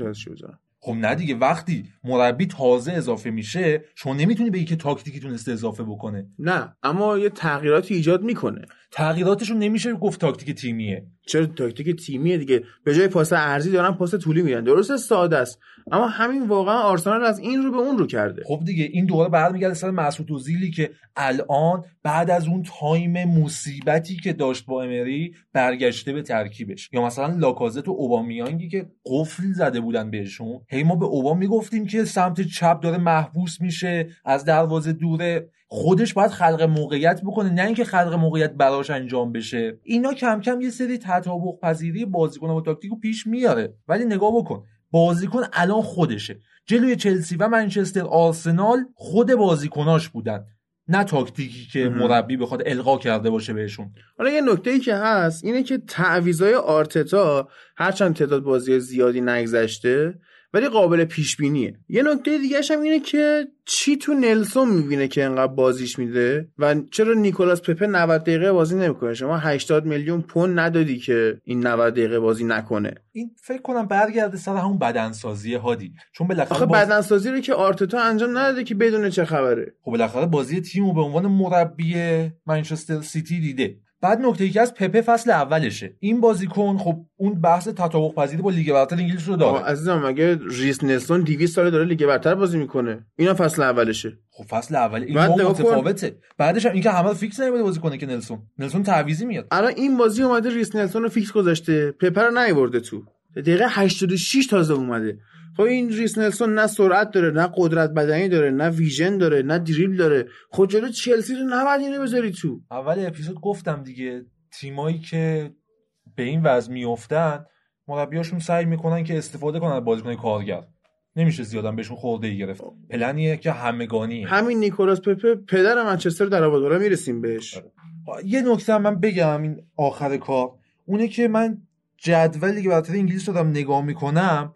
خب نه دیگه وقتی مربی تازه اضافه میشه شما نمی‌تونی بگی که تاکتیکی تونسته اضافه بکنه. نه اما یه تغییراتی ایجاد می‌کنه. تغییراتشون نمیشه گفت تاکتیک تیمیه. چرا تاکتیک تیمیه دیگه. به جای پاس عرضی دارن پاس طولی میدن. درسته ساده است. اما همین واقعا آرسنال از این رو به اون رو کرده. خب دیگه این دوباره برمیگرده سر مسعود اوزیلی که الان بعد از اون time مصیبتی که داشت با امری برگشته به ترکیبش. یا مثلا لاکازت و اوبامیانگی که قفل زده بودن بهشون. هی ما به اوبا هم می‌گفتیم که سمت چپ داره محبوس میشه از دروازه دوره. خودش باید خلق موقعیت بکنه نه اینکه خلق موقعیت براش انجام بشه. اینا کم کم یه سری تطابق پذیری بازیکن با تاکتیکو پیش میاره. ولی نگاه بکن بازیکن الان خودشه. جلوی چلسی و منچستر آرسنال خود بازیکناش بودن نه تاکتیکی که. مربی بخواد القا کرده باشه بهشون. حالا یه نکته ای که هست اینه که تعویضای آرتتا هرچند تعداد بازی زیادی نگذشته ولی قابل پیش بینیه یه نکته دیگه هم اینه که چی تو نلسون می‌بینه که انقدر بازیش میده؟ و چرا نیکولاس پپه 90 دقیقه بازی نمی‌کنه؟ شما 80 میلیون پوند ندادی که این 90 دقیقه بازی نکنه. این فکر کنم برگرده سر همون بدنسازی هادی. چون بالاخره آخه باز... بدنسازی رو که آرتتا انجام نداده که بدون چه خبره. خب بالاخره بازی تیمو به عنوان مربی منچستر سیتی دیده. بعد نکته که از پپه فصل اولشه. این بازیکن خب اون بحث تطابق پذیری با لیگ برتر انگلیس رو داره. عزیزم مگه ریس نلسون 200 ساله داره لیگ برتر بازی می‌کنه. اینا فصل اولشه. خب فصل اول این بعد. متفاوته. بعدش هم اینکه همه فیکس نمیده بازی کنه که نلسون. نلسون تعویضی میاد. الان این بازی اومده ریس نلسون رو فیکس گذاشته. پپه رو نیورده تو. دقیقه 86 تازه اومده. خب این ریس نلسون نه سرعت داره نه قدرت بدنی داره نه vision داره نه دریبل داره. خب جلو چلسی رو نباید اینو بذاری تو. اول اپیزود گفتم دیگه تیمایی که به این وضع میافتن مربیاشون سعی می‌کنن که استفاده کنن از بازیکن کارگر. نمیشه زیادم بهشون خرده ای گرفت. پلنیه که همگانیه همین نیکولاس پپه پدر منچستر در حالا می‌رسیم بهش. یه نکته من بگم این آخر کار. اونه که من جدولی که برتر انگلیس رو دارم نگاه می‌کنم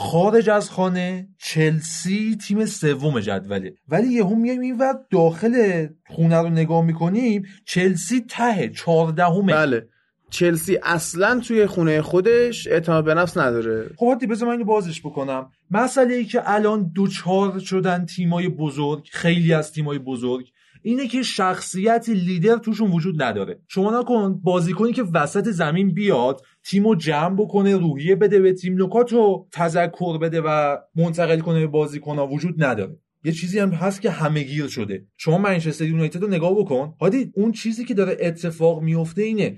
خارج از خانه چلسی تیم سوم جدوله. ولی یهو میایم این وقت داخل خونه رو نگاه می‌کنیم چلسی ته چهاردهمه. بله. چلسی اصلا توی خونه خودش اعتماد به نفس نداره. خب حتی بذار من اینو بازش بکنم. مسئله ای که الان دوچار شدن تیمای بزرگ خیلی از تیمای بزرگ اینه که شخصیت لیدر توشون وجود نداره. شما نکن بازیکنی که وسط زمین بیاد تیمو جمع بکنه روحیه بده به تیم نکات رو تذکر بده و منتقل کنه به بازیکنها وجود نداره. یه چیزی هم هست که همه گیر شده. شما منچستر یونایتد رو نگاه بکن. هادی اون چیزی که داره اتفاق میفته اینه.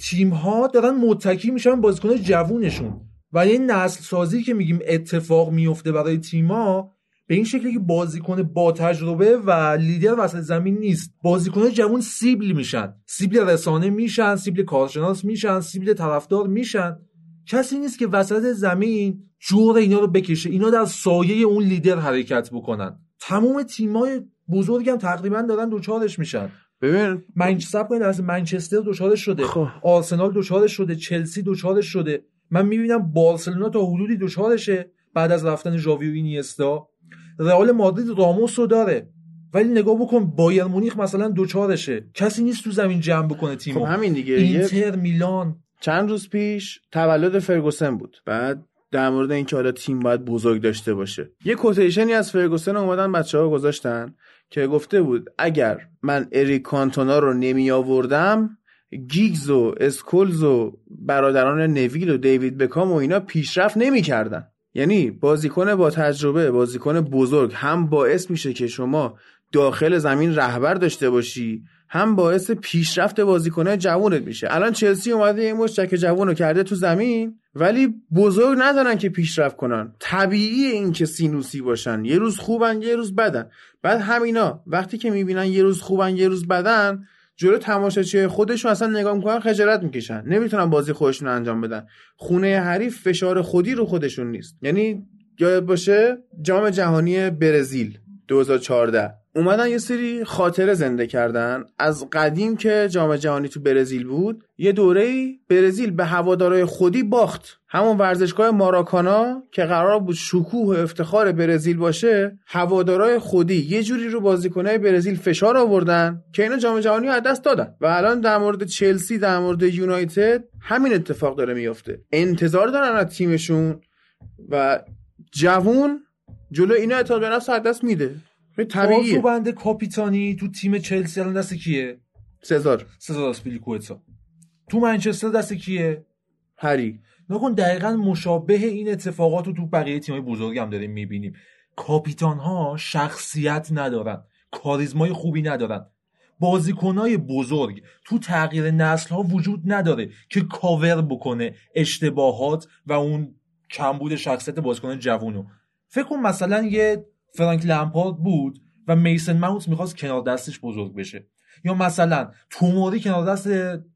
تیم ها دارن متکی میشن بازیکن جوونشون. و این نسل سازی که میگیم اتفاق میفته برای تیما به این شکلی که بازیکن با تجربه و لیدر وسط زمین نیست. بازیکن جوون سیبل میشن. سیبل رسانه میشن سیبل کارشناس میشن سیبل طرفدار میشن. کسی نیست که وسط زمین جور اینا رو بکشه. اینا در سایه اون لیدر حرکت بکنن. تمام تیمای بزرگ هم تقریبا دارن دچارش میشن. ببین منچستر کنید از منچستر دچارش شده. خب. آرسنال دچارش شده. چلسی دچارش شده. من می‌بینم بارسلونا تا حدودی دوچارشه بعد از رفتن ژاوی و اینیستا. رئال مادرید راموس رو داره. ولی نگاه بکن بایر مونیخ مثلا دوچارشه. کسی نیست تو زمین جمع بکنه خب تیمو همین دیگه. اینتر میلان. چند روز پیش تولد فرگوسن بود. بعد در مورد اینکه حالا تیم باید بزرگ داشته باشه. یه کوتیشنی از فرگوسن اومدن بچه ها گذاشتن که گفته بود اگر من اریک کانتونا رو نمی آوردم گیگز و اسکولز و برادران نویل و دیوید بکام و اینا پیشرفت نمی‌کردن یعنی بازیکن با تجربه بازیکن بزرگ هم باعث میشه که شما داخل زمین رهبر داشته باشی هم باعث پیشرفت بازیکنهای جوونت میشه. الان چلسی اومده یه مشت جک جوون رو کرده تو زمین ولی بزرگ ندارن که پیشرفت کنن. طبیعی این که سینوسی باشن. یه روز خوبن یه روز بدن. بعد همینا وقتی که می‌بینن یه روز خوبن یه روز بدن جلو تماشاچی خودشون اصلا نگاه می‌کنن خجالت می‌کشن. نمی‌تونن بازی خودشون انجام بدن. خونه حریف فشار خودی رو خودشون نیست. یعنی یاد باشه جام جهانی برزیل 2014 اومدن یه سری خاطره زنده کردن. از قدیم که جام جهانی تو برزیل بود یه دوره برزیل به هوادارای خودی باخت. همون ورزشگاه ماراکانا که قرار بود شکوه و افتخار برزیل باشه هوادارای خودی یه جوری رو بازیکنای برزیل فشار آوردن که اینا جام جهانی رو از دست دادن. و الان در مورد چلسی در مورد یونایتد همین اتفاق داره میافته. انتظار دارن از تیمشون و جوون جلو اینا اعتماد به نفس دست میده. طبیعیه. بند کاپیتانی تو تیم چلسی الان دست کیه؟ سزار. سزار اسپیلیکوئتا تو منچستر دست کیه؟ هری. نکن دقیقا مشابه این اتفاقات رو تو بقیه تیمای بزرگ هم داریم می‌بینیم. کاپیتان ها شخصیت ندارن کاریزمای خوبی ندارن. بازیکنای بزرگ تو تغییر نسل ها وجود نداره که کاور بکنه اشتباهات و اون کمبود شخصیت بازیکن جوونو. فکر کن مثلا یه فرانک لمپارد بود و میسن ماونت می‌خواست کنار دستش بزرگ بشه. یا مثلا توموری کنار دست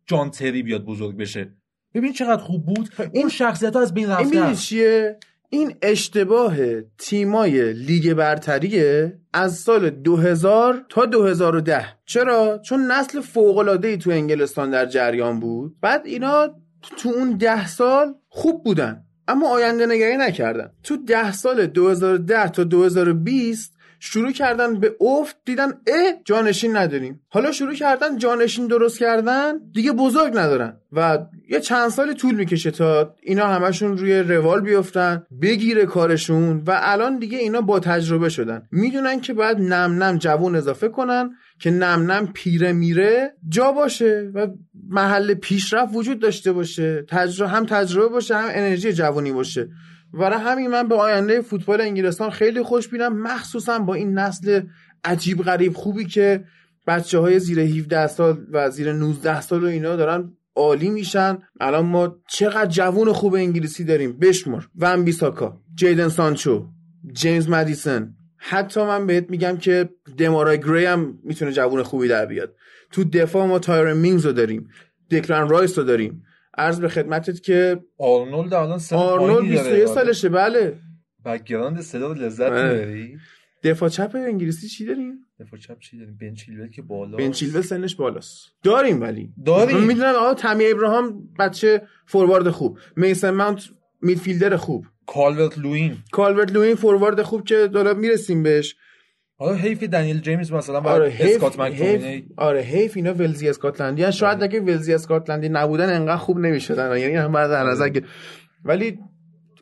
جان تری بیاد بزرگ بشه. ببین چقدر خوب بود. این شخصیت ها از بین می‌دونی چیه؟ این اشتباه تیمای لیگ برتریه از سال 2000 تا 2010 چرا؟ چون نسل فوق العاده ای تو انگلستان در جریان بود. بعد اینا تو اون ده سال خوب بودن. اما آینده نگری نکردن. تو ده سال 2010 تا 2020 شروع کردن به افت دیدن اه جانشین نداریم. حالا شروع کردن جانشین درست کردن دیگه بزرگ ندارن. و یه چند سال طول می‌کشه تا اینا همشون روی روال بیفتن بگیره کارشون و الان دیگه اینا با تجربه شدن. می‌دونن که باید نم نم جوون اضافه کنن. که نم نم پیره میره جا باشه و محل پیشرفت وجود داشته باشه. تجربه هم تجربه باشه هم انرژی جوانی باشه. برای همین من به آینده فوتبال انگلستان خیلی خوش بینم. مخصوصا با این نسل عجیب غریب خوبی که بچه های زیر 17 سال و زیر 19 سال و اینا دارن عالی میشن. الان ما چقدر جوون خوب انگلیسی داریم. بشمر ون بیساکا جیدن سانچو جیمز مدیسن. حتی من بهت میگم که دمارای گری هم می‌تونه جوون خوبی در بیاد. تو دفاع ما تایرون مینگز رو داریم دکلان رایس رو داریم. عرض به خدمتت که آرنولد الان سن آرنولد پایینی داره. 21 سالشه بله. background صدا لذت بله. می‌بری؟ دفاع چپ انگلیسی چی داریم؟ دفاع چپ چی داریم؟ بن چیلول که بالا بن چیلول سنش بالاست. داریم ولی. داریم. می‌دونم آقا تامی ابراهام بچه فوروارد خوب. میسن ماونت midfielder خوب. کالورت لوین. کالورت لوین فوروارد خوب که داره می‌رسیم بهش. حالا حیف دنیل جیمز مثلا آره آره حیف اسکات حیف آره حیف اینا ولزی اسکاتلندی هن. شاید اگه ولزی اسکاتلندی نبودن انقدر خوب نمی‌شدن. یعنی هم بعد در نظر که ولی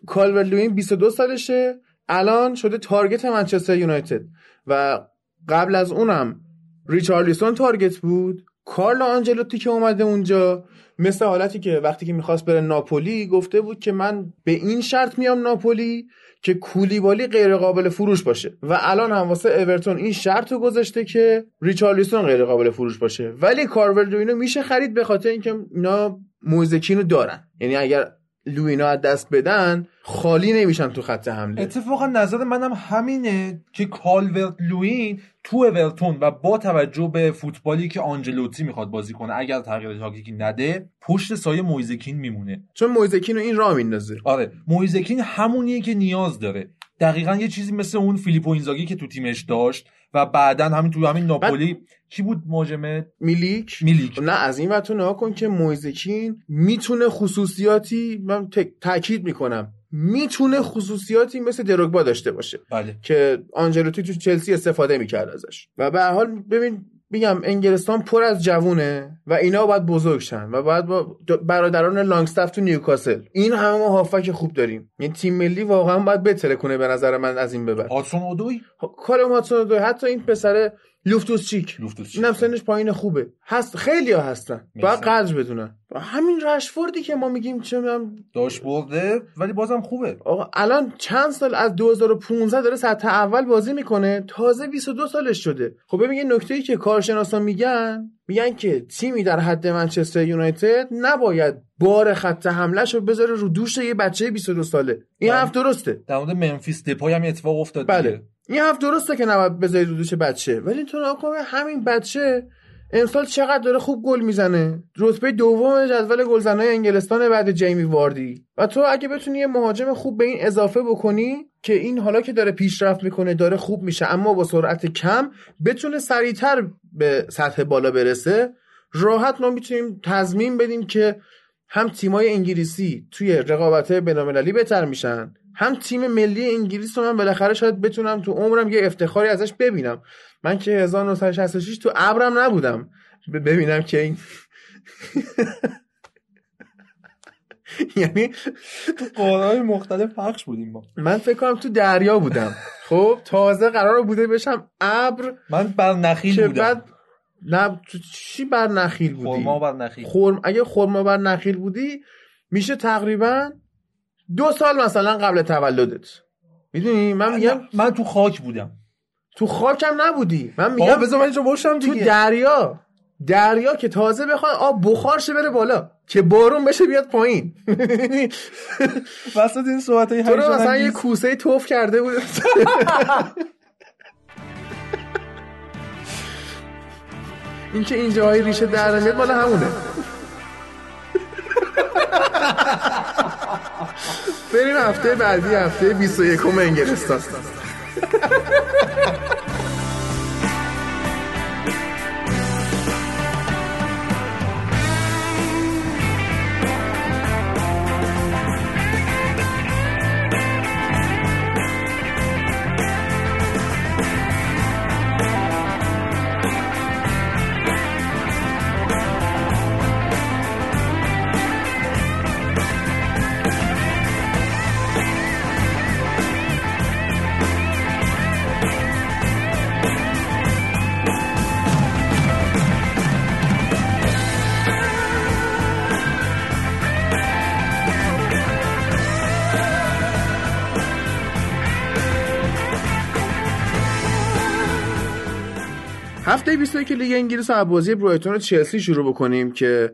کالورت لوین 22 سالشه. الان شده target منچستر یونایتد. و قبل از اونم ریچارلیسون target بود. کارلو آنجلوتی که اومده اونجا. مثل حالتی که وقتی که می‌خواست بره ناپولی گفته بود که من به این شرط میام ناپولی. که کولیبالی غیر قابل فروش باشه. و الان هم واسه اورتون این شرط رو گذاشته که ریچارلیسون غیر قابل فروش باشه. ولی کالورت لوینو میشه خرید به خاطر اینکه اینا مویزکینو دارن. یعنی اگر لوینو از دست بدن خالی نمیشن تو خط حمله. اتفاقا نظر منم همینه که کالورت لوین تو اورتون و با توجه به فوتبالی که آنجلوتی می‌خواد بازی کنه اگر تغییر تاکتیکی نده پشت سایه مویزکین میمونه. چون مویزکین رو این راه میندازه. آره مویزکین همونیه که نیاز داره. دقیقا یه چیزی مثل اون فیلیپو اینزاگی که تو تیمش داشت و بعدا همین تو همین ناپولی کی بود مهاجم میلیک. میلیک. نه از این وقت نها کن که مویزکین می‌تونه خصوصیاتی من تاکید می‌کنم می‌تونه خصوصیاتی مثل دروگبا داشته باشه بله. که آنجلوتی تو چلسی استفاده می‌کرد ازش. و به حال ببین میگم انگلستان پر از جوونه و اینا باید بزرگ شن و باید با برادران لانگستاف تو نیوکاسل. این همه ما هافک خوب داریم. یعنی تیم ملی واقعا باید بتره کنه به نظر من از این بعد. هاتسون اودوی؟ کار هاتسون اودوی. حتی این پسر لوفتوس چیک لوفتوس چیک. اینم سنش پایین خوبه. هست خیلی ها هستن. باید. قدر بدونن. همین رشفوردی که ما میگیم چه می‌دونم. داشت برده ولی بازم خوبه. آقا الان چند سال از 2015 داره سطح اول بازی می‌کنه. تازه 22 سالش شده. خب ببین یه نکته ای که کارشناسا میگن میگن که تیمی در حد منچستر یونایتد نباید بار خط حملهش رو بذاره رو دوش یه بچه 22 ساله. این بله. حرف درسته. در مورد منفیس دپای هم اتفاق افتاد بله. دیگه. این حرف درسته که نباید بذاری رو دوش بچه ولی تو نگاه همین بچه امسال چقدر داره خوب گل می‌زنه. رتبه دوم جدول گلزنای انگلستان بعد جیمی واردی. و تو اگه بتونی یه مهاجم خوب به این اضافه بکنی که این حالا که داره پیشرفت می‌کنه داره خوب میشه اما با سرعت کم بتونه سریعتر به سطح بالا برسه راحت ما می‌تونیم تضمین بدیم که هم تیمای انگلیسی توی رقابت بینالمللی بهتر میشن. هم تیم ملی انگلیس رو من بالاخره شاید بتونم تو عمرم یه افتخاری ازش ببینم. من که 1966 تو ابرم نبودم. ببینم که این یعنی قارهای مختلف پخش بودیم ما. من فکر کنم تو دریا بودم. خب تازه قرار بوده بشم ابر. من بر نخیل بودم. بعد نه تو چی بر نخیل بودی؟ خورما بر نخیل خرم اگه خرما بر نخیل بودی میشه تقریبا دو سال مثلا قبل تولدت. می‌دونی؟ من میگم من, تو خاک بودم. تو خاکم نبودی. من میگم بذار من اینجا باشم تو دیگه. دریا دریا که تازه بخواد آب بخار شه بره بالا که بارون بشه بیاد پایین. وسط این صحبت های تو مثلا یه کوسه توف کرده بود. این که اینجاهای ریشه در نمیاد مال همونه. بریم هفته بعدی هفته 21 انگلستان. هفته 21 لیگ انگلیس و بازی برایتون و چلسی شروع بکنیم که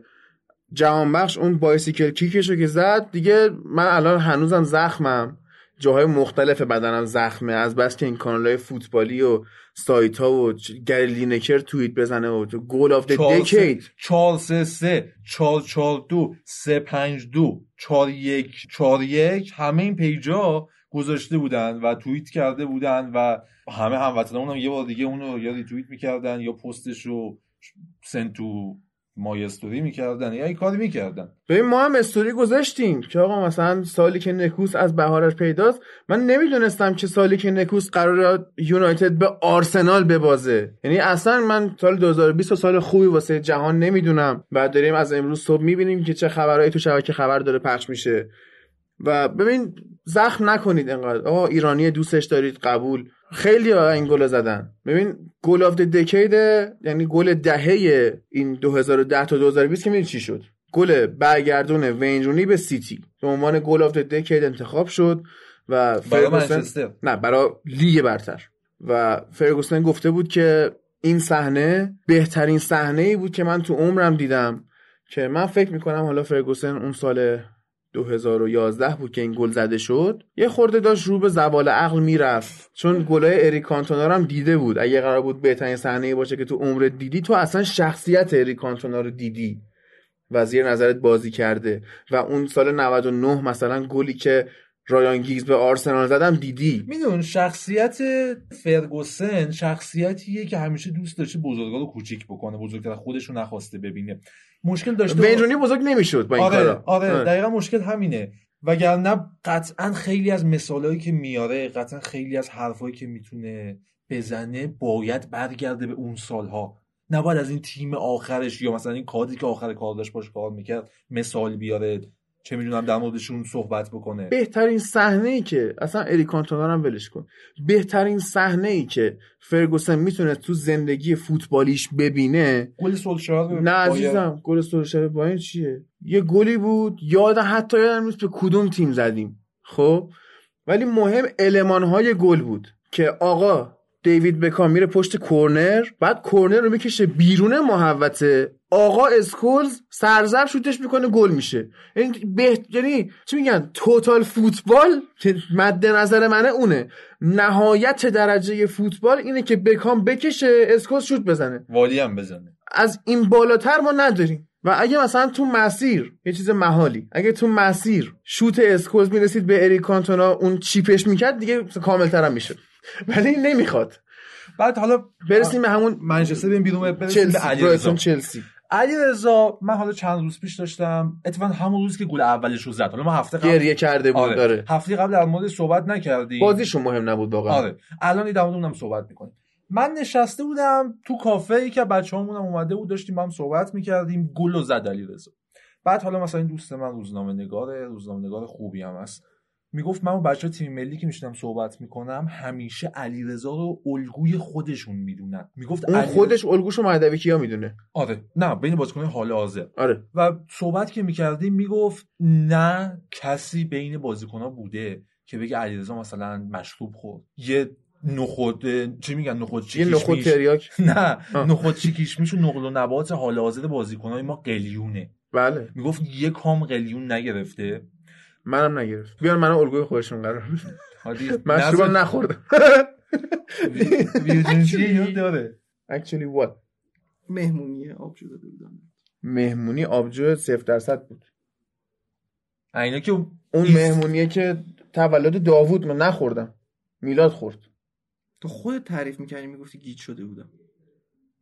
جهان بخش اون bicycle kick شو که زد دیگه من الان هنوزم زخمم. جاهای مختلف بدنم زخمه. از بس که این کانال های فوتبالی و سایت ها و گری لینکر توییت بزنه و تو goal of the decade 4 3 3 4 4 2 3 5 2 4 1 4 1 همه این page ا گذاشته بودن و توییت کرده بودن و همه هموطنان هم یه بار دیگه اونو یا ریتوییت می‌کردن یا پستش رو سنت تو مای استوری می‌کردن یا این کاری می‌کردن. ببین ما هم استوری گذاشتیم که آقا مثلا سالی که نکوس از بهارش پیداست من نمی‌دونستم که سالی که نکوس قرار یونایتد به آرسنال ببازه. یعنی اصلا من سال 2020 سال خوبی واسه جهان نمی‌دونم. و داریم از امروز صبح می‌بینیم که چه خبرهایی تو شبکه خبر داره پخش میشه. و ببین زخم نکنید انقدر. آقا ایرانی دوستش دارید قبول. خیلی ها این گل زدن. ببین goal of the decade یعنی گل دهه این 2010 تا 2020 که می‌دونی چی شد؟ گل برگردون وین رونی به سیتی. به عنوان goal of the decade انتخاب شد و فرگوسن نه برای لیگ برتر. و فرگوسن گفته بود که این صحنه بهترین صحنه ای بود که من تو عمرم دیدم که من فکر می‌کنم حالا فرگوسن اون سال 2011 بود که این گل زده شد یه خورده داشت رو به زوال عقل می‌رفت. چون گلای اریک کانتونا رو هم دیده بود. اگه قرار بود بهترین صحنه باشه که تو عمرت دیدی تو اصلا شخصیت اریک کانتونا رو دیدی. و زیر نظرت بازی کرده. و اون سال 99 مثلا گلی که رایان گیگز به آرسنال زدم دیدی. میدون شخصیت فرگوسن شخصیتیه که همیشه دوست داشته بزرگا رو کوچیک بکنه بزرگتر خودش رو نخواسته ببینه. مشکل داشته وینرونی بزرگ نمی‌شد با این آره کارا. آره آره. دقیقا مشکل همینه. وگرنه قطعا خیلی از مثالهایی که میاره قطعا خیلی از حرفایی که می‌تونه بزنه باید برگرده به اون سالها. نباید از این تیم آخرش یا مثلا این کادی که آخر کار داشت باش کار می‌کرد مثال بیاره. چه می‌دونم در موردشون صحبت بکنه. بهترین صحنه ای که اصلا اریک کانتونا رو هم ولش کن. بهترین صحنه ای که فرگوسن می‌تونه تو زندگی فوتبالیش ببینه گل سولشار نه. عزیزم گل سولشار با این چیه؟ یه گلی بود یاد حتی یادم نیست به کدوم تیم زدیم. خب؟ ولی مهم المان های گل بود که آقا دیوید بکام میره پشت کرنر بعد کرنر رو می‌کشه بیرون محوطه. آقا اسکولز سرضرب شوتش می‌کنه گل میشه. یعنی به یعنی چی میگن؟ total football؟ که مد نظر منه اونه. نهایت درجه فوتبال اینه که بکام بکشه اسکولز شوت بزنه. والی هم بزنه. از این بالاتر ما نداریم. و اگه مثلا تو مسیر یه چیز محالی اگه تو مسیر شوت اسکوز می‌رسید به اریک کانتونا اون چیپش می‌کرد دیگه کامل ترم می‌شد. ولی نمی‌خواد. بعد حالا برسیم به همون منچستر بریم بیرون برسیم به چلسی علی برایتون چلسی. من حالا چند روز پیش داشتم اتفاقا همون روز که گل اولش رو زد. حالا ما هفته قبل گریه کرده بود آره. داره هفته قبل در مورد صحبت نکردیم. بازیشون مهم نبود واقعا. آره. الان در مورد اونم صحبت می‌کنیم. من نشسته بودم تو کافه ای که بچه‌هامون هم اومده بود داشتیم با هم صحبت می‌کردیم گل و زد علی رضا بعد حالا مثلا این دوست من روزنامه نگاره روزنامه نگار خوبی هم هست. می‌گفت من با بچه تیم ملی که میشنم صحبت می‌کنم همیشه علیرضا رو الگوی خودشون می‌دونن. می‌گفت اون علی- خودش الگوشو مهدوی کیا می‌دونه؟ آره. نه بین بازیکن حال حاضر. آره. و صحبت که می‌کردیم می‌گفت نه کسی بین بازیکنها بوده که بگه علیرضا مثلا مشروب خورد. یه نخود چی میگن؟ نخود یه نخود تریاک. نه. نخود چیکیش و نقل و نبات حال حاضر بازیکنهای ما قلیونه. بله. می‌گفت یه کام قلیون نگرفته. منم نگرفت. بیان منم الگوی خودشون قرار بده. حالی مشروبم نخوردم ویرجنسی یاد داره. Actually what? مهمونی آبجو داده بودم مهمونی آبجو 0 درصد بود. اینا که اون. مهمونیه که تولد داوود من نخوردم. میلاد خورد. تو خودت تعریف می‌کردی می‌گفتی گیج شده بودم.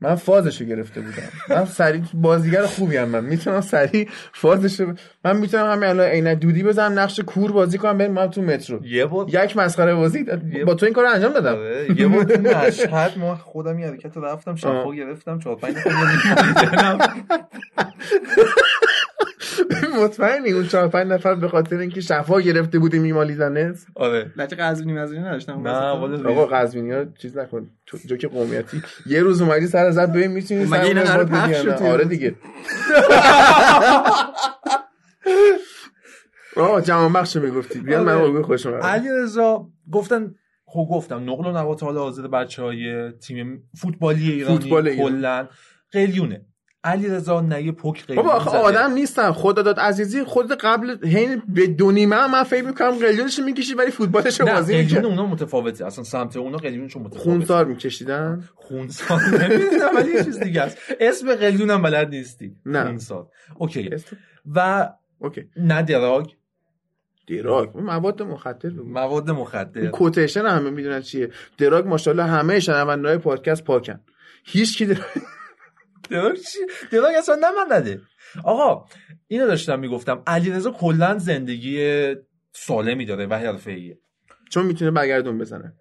من فازشو گرفته بودم. من سریع بازیگر خوبی هم من می‌تونم سریع فازشو من می‌تونم همین الان عینک دودی بزنم نقش کور بازی کنم بریم من تو مترو. یه بار یک مسخره بازی با تو این کار انجام دادم. آره، یه تو مشهد ما خودم این حرکت رفتم شفا گرفتم چهار پنج. مطمئنی؟ اون چهار پنج نفر به خاطر اینکه شفا گرفته بودی میمالیدنه آره. لچه قزوینی مزونی نداشتم. نه آقا قزوینی ها چیز نکن. تو- جوک قومیتی. یه روز اومدی سر زد ببین می‌تونی مگه اینا قرار پخش شد توی آره؟ دیگه. آه جوان بخش می‌گفتی. بیان من آره. الگوی خودشون قرار بدم. علی رضا گفتن خب گفتم نقل و نبات حال حاضر بچه های تیم فوتبالی ایرانی فوتبال ایران. کلا. قلیونه. علی رضا نه یه پک قلیون بابا آخه. آدم نیستم خدا داد عزیزی خود قبل هین به دو نیمه هم من فکر می‌کنم قلیونش می‌کشی ولی فوتبالش نه بازی قلیون می‌کرد. اونا متفاوته. اصلا سمت اونا قلیونشون متفاوته. خونسار میکشیدن؟ خونسار نمی‌دونم ولی یه چیز دیگه است. اسم قلیون هم بلد نیستی. نه. خونسار. اوکی. و اوکی. نه دراگ. دراگ؟ مواد مخدر بگو مواد مخدر. کوتیشن همه می‌دونن چیه. دراگ ماشاءالله همه شنونده‌های پادکست پاکن. هیچ کی دراگ دراگ اصلا نمنده آقا اینو داشتم می‌گفتم علیرضا کلا زندگی سالمی داره و حرفه‌ایه چون می‌تونه برگردون بزنه.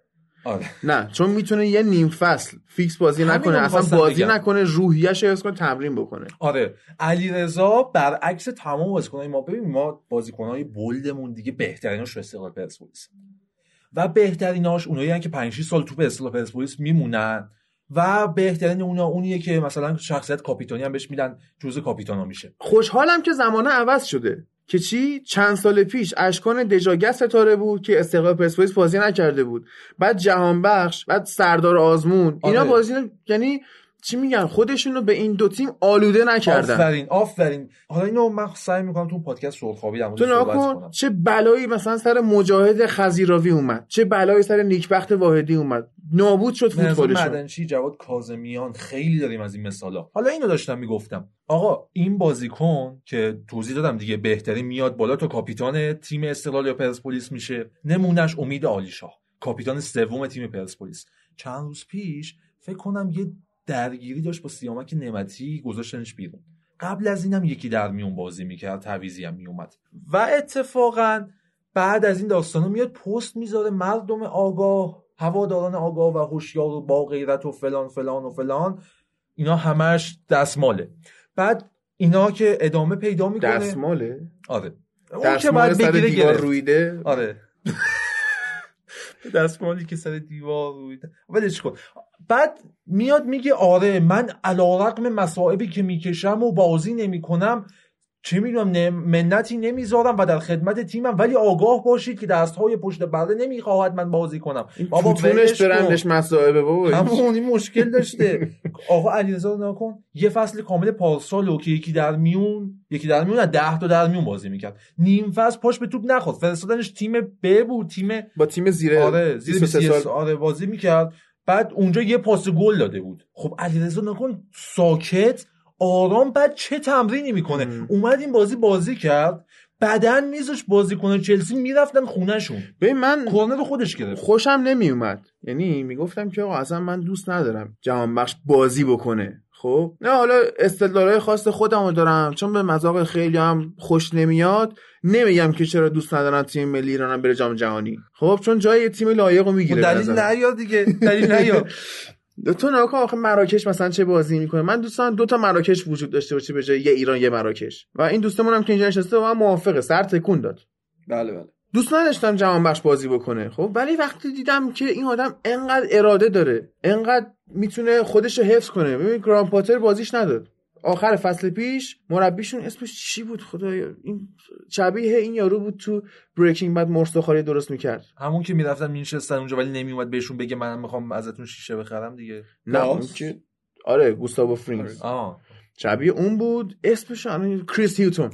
آره. نه چون می‌تونه یه نیم فصل فیکس بازی نکنه اصلا بازی بگم. نکنه روحیش رو حفظ کنه تمرین بکنه. آره. علیرضا برعکس تمام بازیکنای ما ببین ما بازیکنای بولدمون دیگه بهتریناش رو استقلال پرسپولیس. و بهتریناش اونایی که 5 6 سال تو به پرسپولیس میمونن. و بهترین اونا اونیه که مثلا شخصیت کاپیتانی هم بهش میدن جزء کاپیتانا میشه. خوشحالم که زمانه عوض شده. که چی؟ چند سال پیش اشکان دژاگه ستاره بود که استقلال پرسپولیس بازی نکرده بود. بعد جهان بخش بعد سردار آزمون. اینا آره. بازی یعنی چی میگن؟ خودشون رو به این دو تیم آلوده نکردن. آفرین آفرین. حالا اینو من سعی می‌کنم تو پادکست سرخابی در تو نکن چه بلایی مثلا سر مجاهد خزیراوی اومد. چه بلایی سر نیکبخت واحدی اومد. نابود شد فوتبالشون مدنچی جواد کاظمیان خیلی داریم از این مثالا. حالا اینو داشتم می‌گفتم. آقا این بازیکن که توضیح دادم دیگه بهترین میاد بالا تا کاپیتان تیم استقلال یا پرسپولیس میشه نمونهش امید عالیشاه. کاپیتان سوم تیم پرسپولیس. چند روز پیش فکر کنم یه درگیری داشت با سیامک نعمتی گذاشتنش بیرون. قبل از اینم یکی در میون بازی می‌کرد تعویزی هم میومد و اتفاقا بعد از این داستانا میاد پست می‌ذاره مردم آگاه هواداران آگاه و هوشیار و با غیرت و فلان فلان و فلان. اینا همش دستماله. بعد اینا که ادامه پیدا می‌کنه دستماله؟ آره. اون که دستمال باید سر بگیره دیوار. رویده؟ آره. دستمالی که سر دیوار رویده ولش کن. بعد میاد میگه آره من علیرغم مصائبی که می‌کشم و بازی نمی‌کنم چه می‌دونم منتی نمی‌ذارم و در خدمت تیمم. ولی آگاه باشید که دستهای پشت برده نمی‌خواهد من بازی کنم. بابا کن. برندش مسائبه بابا. همون این مشکل داشته. آقا علیرضا نکن یه فصل کامل پارسالو که یکی در میون یکی در میون از ده تا در میون بازی می‌کرد. نیم فصل پاش به توپ نخورد. فرستادنش تیم ب بود تیم با تیم زیر آره زیر 23 23 سال. آره بازی می‌کرد. بعد اونجا یه پاس گل داده بود. خب علیرضا نکن ساکت آرام بعد چه تمرینی می‌کنه؟ مم. اومد این بازی بازی کرد. بدن میذاش بازی کنه. چلسی می‌رفتن خونهشون. ببین من کورنر خودش گرفت. خوشم نمیومد. یعنی می‌گفتم که آقا اصلا من دوست ندارم جهان بخش بازی بکنه. خب؟ نه حالا استدلالای خاص خودم رو دارم. چون به مذاق خیلی هم خوش نمیاد. نمیگم که چرا دوست ندارم تیم ملی ایرانم بره جام جهانی. خب؟ چون جای تیم لایق رو می‌گیره دلیل نیار دیگه. دلیل نیار تو نگاه کن آخه مراکش مثلا چه بازی می‌کنه. من دوستان دو تا مراکش وجود داشته باشه به جای یه ایران یه مراکش. و این دوستمون هم که اینجا نشسته با من موافقه. سر تکون داد. بله بله. دوست نداشتم جهان بخش بازی بکنه خب؟ ولی وقتی دیدم که این آدم انقدر اراده داره انقدر می‌تونه خودش رو حفظ کنه. ببین گران پاتر بازیش نداد. آخر فصل پیش مربیشون اسمش چی بود؟ خدایا این شبیه این یارو بود تو Breaking Bad مرغ سوخاری درست می‌کرد. همون که می‌رفتن مینچستر اونجا ولی نمیومد بهشون بگه منم می‌خوام ازتون شیشه بخرم دیگه. نه اون؟ که آره گوستاوو فرینگ آه. شبیه اون بود. اسمش الان کریس هیوتون.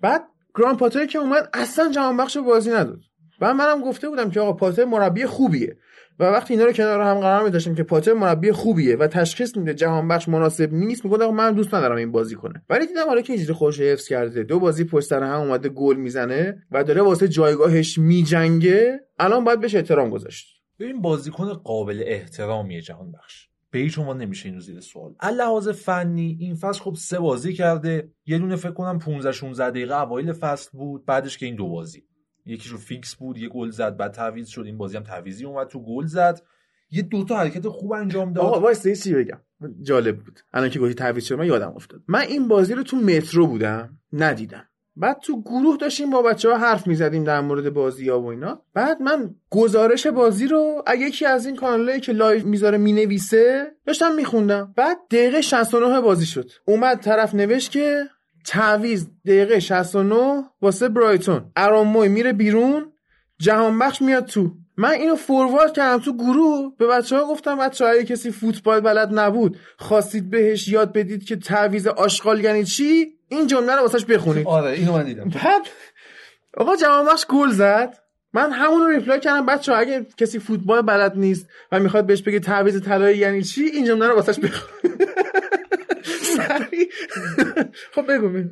بعد گراهام پاتر که اومد اصلا جهان بخش بازی نداد. و منم گفته بودم که آقا پاتر مربی خوبیه. و وقتی اینا رو کنار هم قرار میداشتم که پاتر مربی خوبیه و تشخیص میده جهان بخش مناسب نیست می‌گفت من دوست ندارم این بازی کنه. ولی دیدم حالا که اینجوری خودشو حفظ کرده دو بازی پشت سر هم اومده گل می‌زنه و داره واسه جایگاهش میجنگه الان باید بهش احترام گذاشت. ببین بازیکن قابل احترامیه جهان بخش به هیچ عنوان نمیشه اینو زیر سوال. لحاظ فنی این فصل خب سه بازی کرده. یه دونه فکر کنم 15 16 دقیقه اوایل فصل بود بعدش که این دو بازی. یکیشو فیکس بود یه گل زد بعد تعویض شد این بازی هم تعویضی اومد تو گل زد. یه دوتا حرکت خوب انجام داد. آقا وایسا چیزی بگم؟ جالب بود. الان که گفتی تعویض شد من یادم افتاد. من این بازی رو تو مترو بودم ندیدم. بعد تو گروه داشتیم با بچه ها حرف می‌زدیم در مورد بازی ها و اینا. بعد من گزارش بازی رو از یکی از این کانالایی که live می‌ذاره می‌نویسه داشتم میخوندم. بعد دقیقه 69 بازی شد. اومد طرف نوشت که تعویض دقیقه 69 واسه برایتون. آرون موی میره بیرون جهان بخش میاد تو. من اینو forward کردم تو گروه. به بچه ها گفتم بچه های کسی فوتبال بلد نبود خواستید بهش یاد بدید که تعویض آشغال یعنی چی؟ این جمله رو واسش بخونید. آره اینو من دیدم. بعد آقا جهان بخش گل زد. من همون رو reply کردم. بچه ها اگه کسی فوتبال بلد نیست و می‌خواد بهش بگه تعویض طلایی یعنی چی این جمله رو واسش بخونید. خب بگو بگو.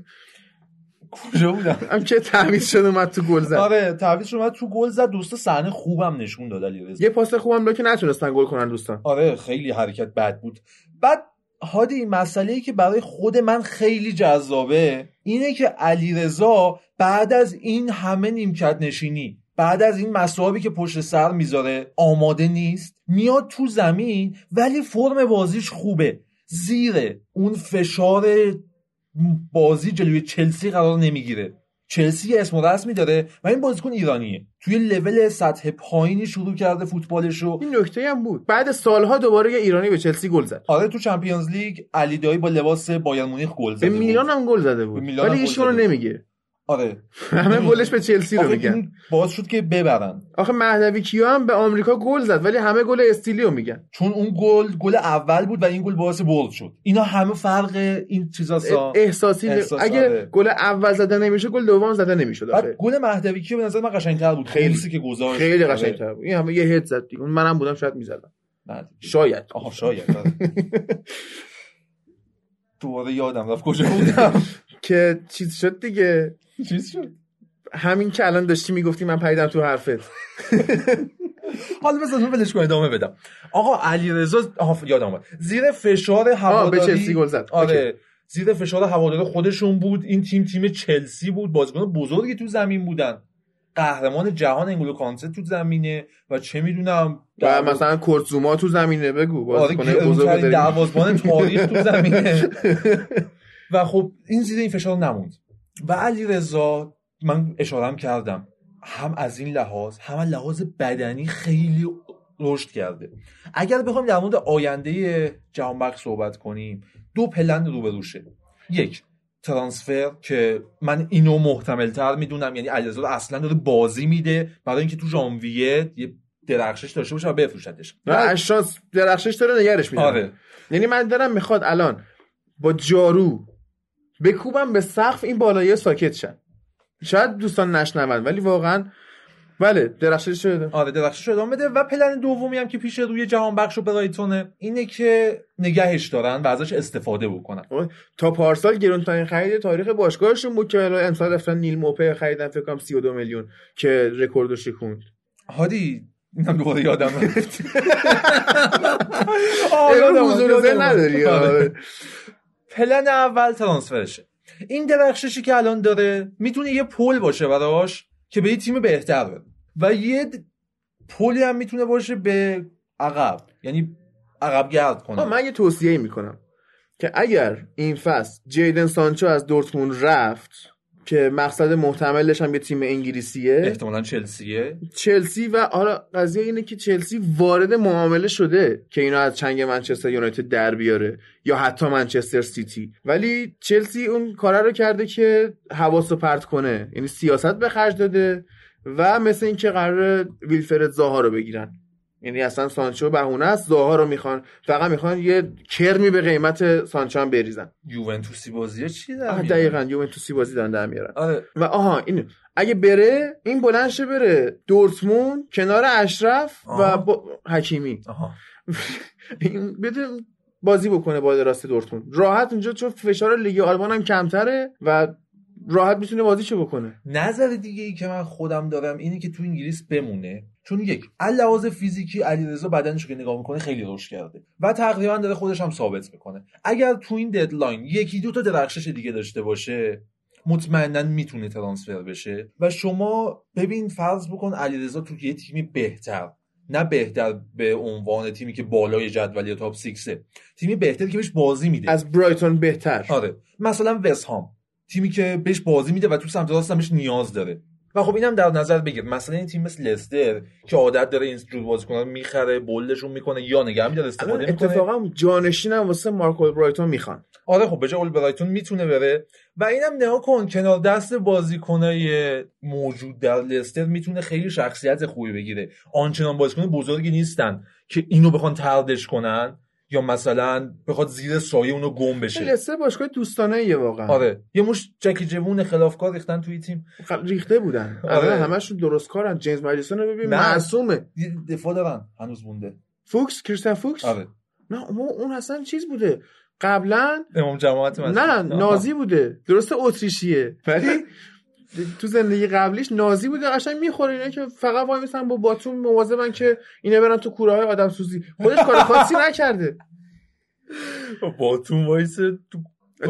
کجا بودم؟ هم که تعویض شد اومد تو گل زد؟ آره تعویض اومد تو گل زد. دو سه صحنه خوبم نشون داد علیرضا یه پاس خوبم داد که نتونستن گل کنن دوستان. آره خیلی حرکت بد بود. بعد هادی مسئله ای که برای خود من خیلی جذابه اینه که علیرضا بعد از این همه نیمکت نشینی بعد از این مسائبی که پشت سر می‌ذاره آماده نیست میاد تو زمین ولی فرم بازیش خوبه. زیر اون فشار بازی جلوی چلسی قرار نمی‌گیره. چلسی اسم و رسمی داره و این بازیکن ایرانیه. توی لول سطح پایینی شروع کرده فوتبالش رو این نکته هم بود. بعد سالها دوباره یه ایرانی به چلسی گل زد. آره تو Champions League علی دایی با لباس بایرن مونیخ گل به زده میلان. هم گل زده به بود ولی هیچ رو بود. نمیگه. آره. همه گلش به چلسی رو میگن. باعث شد که ببرن. آخه مهدوی کیا هم به آمریکا گل زد ولی همه گل استیلی رو میگن. چون اون گل گل اول بود و این گل باعث برد شد. اینا همه فرق این چیزا سا احساسی احساس، اگه آره. گل اول زده نمیشه گل دوم زده نمی‌شد آخه. گل مهدوی کیو به نظر من قشنگتر بود. خیلی. که گذاشت خیلی. قشنگتر بود. این همه یه هد زد دیگه. منم بودم شاید می‌زدم. شاید. آها شاید. آره. دوباره یادم رفت کجا بودم. که چیز شد دیگه. چیز شد؟ همین که الان داشتی می‌گفتی من پیدم تو حرفت. حالا بذار اون ولش کن ادامه بدم. آقا علیرضا یادم اومد. زیر فشار هواداری به چلسی گل زد. آره. زیر فشار هواداری خودشون بود. این تیم تیم چلسی بود. بازیکن بزرگی تو زمین بودن. قهرمان جهان انگلو کانسه تو زمینه و چه می‌دونم و مثلا کورتزوما تو زمینه بگو. آره بازیکن بزرگ بزرگترین داریم. دروازه‌بان تاریخ تو زمینه. و خب این زیر این فشار نموند. و علی رضا من اشارم کردم هم از این لحاظ هم از لحاظ بدنی خیلی رشد کرده. اگر بخوایم در مورد آینده جهان بخش صحبت کنیم دو پلن روبروشه یک ترانسفر که من اینو محتمل تر می‌دونم یعنی علیرضا رو اصلا داره بازی میده برای اینکه تو ژانویه یه درخشش داشته باشه و بفروشتش. و اشانس درخشش داره نگرش میدم آره. یعنی من دارم می‌خواد الان با جارو بکوبم به سقف این بالایی ساکت شن. شاید دوستان نشنون ولی واقعا بله درخشش شده آره درخشش ادامه بده. و پلن دومی هم که پیش روی جهان بخش و برایتونه اینه که نگهش دارن و ازش استفاده بکنن. تا پارسال گرونترین خرید تاریخ باشگاهشون بود که الان امسال رفتن نیل موپه خریدن فکر کنم 32 میلیون که رکوردو شکوند. هادی اینم دوباره یادم رفت. امروز حضور نداری. آره. آره. پلن اول ترانسفرشه. این درخششی که الان داره می‌تونه یه پل باشه براش که به یه تیم بهتر بره و یه پلی هم می‌تونه باشه به عقب. یعنی عقب گرد کنه. من یه توصیه می‌کنم که اگر این فصل جیدن سانچو از دورتموند رفت که مقصد محتملش هم یه تیم انگلیسیه. احتمالا چلسیه. چلسی و حالا قضیه اینه که چلسی وارد معامله شده که اینو از چنگ منچستر یونایتد در بیاره یا حتی منچستر سیتی. ولی چلسی اون کاره رو کرده که حواسو پرت کنه. یعنی سیاست به خرج داده و مثل اینکه قرار ویلفرد زاها رو بگیرن. یعنی اصلا سانچو بهونه است زاها رو می‌خوان. فقط می‌خوان یه کرمی به قیمت سانچو هم بریزن. یوونتوسی بازیه چی در آه میاره؟ دقیقا یوونتوسی بازی دارن در میارن. آره. و آها این اگه بره این بلند شه بره. دورتموند کنار اشرف و آها. با حکیمی. این بده بازی بکنه با راست دورتموند. راحت اونجا چون فشار لیگ آلمان هم کمتره و راحت می‌تونه بازیشو بکنه. نظر دیگه ای که من خودم دارم اینه که تو انگلیس بمونه. چون یک لحاظ فیزیکی علیرضا بدنشو که نگاه می‌کنه خیلی رشد کرده و تقریبا داره خودش هم ثابت می‌کنه. اگر تو این ددلاین یکی دو تا درخشش دیگه داشته باشه مطمئنا می‌تونه ترانسفر بشه و شما ببین فرض بکن علیرضا تو یه تیمی بهتر نه بهتر به عنوان تیمی که بالای جدول یا تاپ 6 تیمی بهتر که بهش بازی میده. از برایتون بهتر. آره. مثلا وست هام. تیمی که بهش بازی میده و تو سمت راست هم بهش نیاز داره. و خب اینم در نظر بگیر. مثلا این تیم مثل لستر که عادت داره این جور بازیکن‌ها رو می‌خره بولدشون می‌کنه یا نگه میداره استفاده می‌کنه. اتفاقا جانشین هم واسه مارکول برایتون می‌خوان. آره خب به جای اولبرایتون می‌تونه بره. و اینم نگاه کن کنار دست بازیکنای موجود در لستر می‌تونه خیلی شخصیت خوبی بگیره. آنچنان بازیکن بزرگی نیستن که اینو بخوان طردش کنن. یا مثلا بخواد زیر سایه اونو گم بشه. لستر باشگاه دوستانه یه واقعا. آره. یه مشت جکی جوون خلافکار ریختن توی تیم. ریخته بودن. آره. آره همشون درست کارن. جیمز مدیسون رو ببین. معصومه. دفاع دارن هنوز مونده. فوکس کریستن فوکس؟ آره. نه اون اصلا چیز بوده. قبلا امام جماعت مسجد. نه. نازی بوده. درسته اتریشیه. ولی تو زندگی قبلیش نازی بوده قشنگ می‌خوره اینا که فقط وای میسن با باتون مواظبن که اینا برن تو کوره های آدم سوزی. خودش کار خاصی نکرده. با تو وایس تو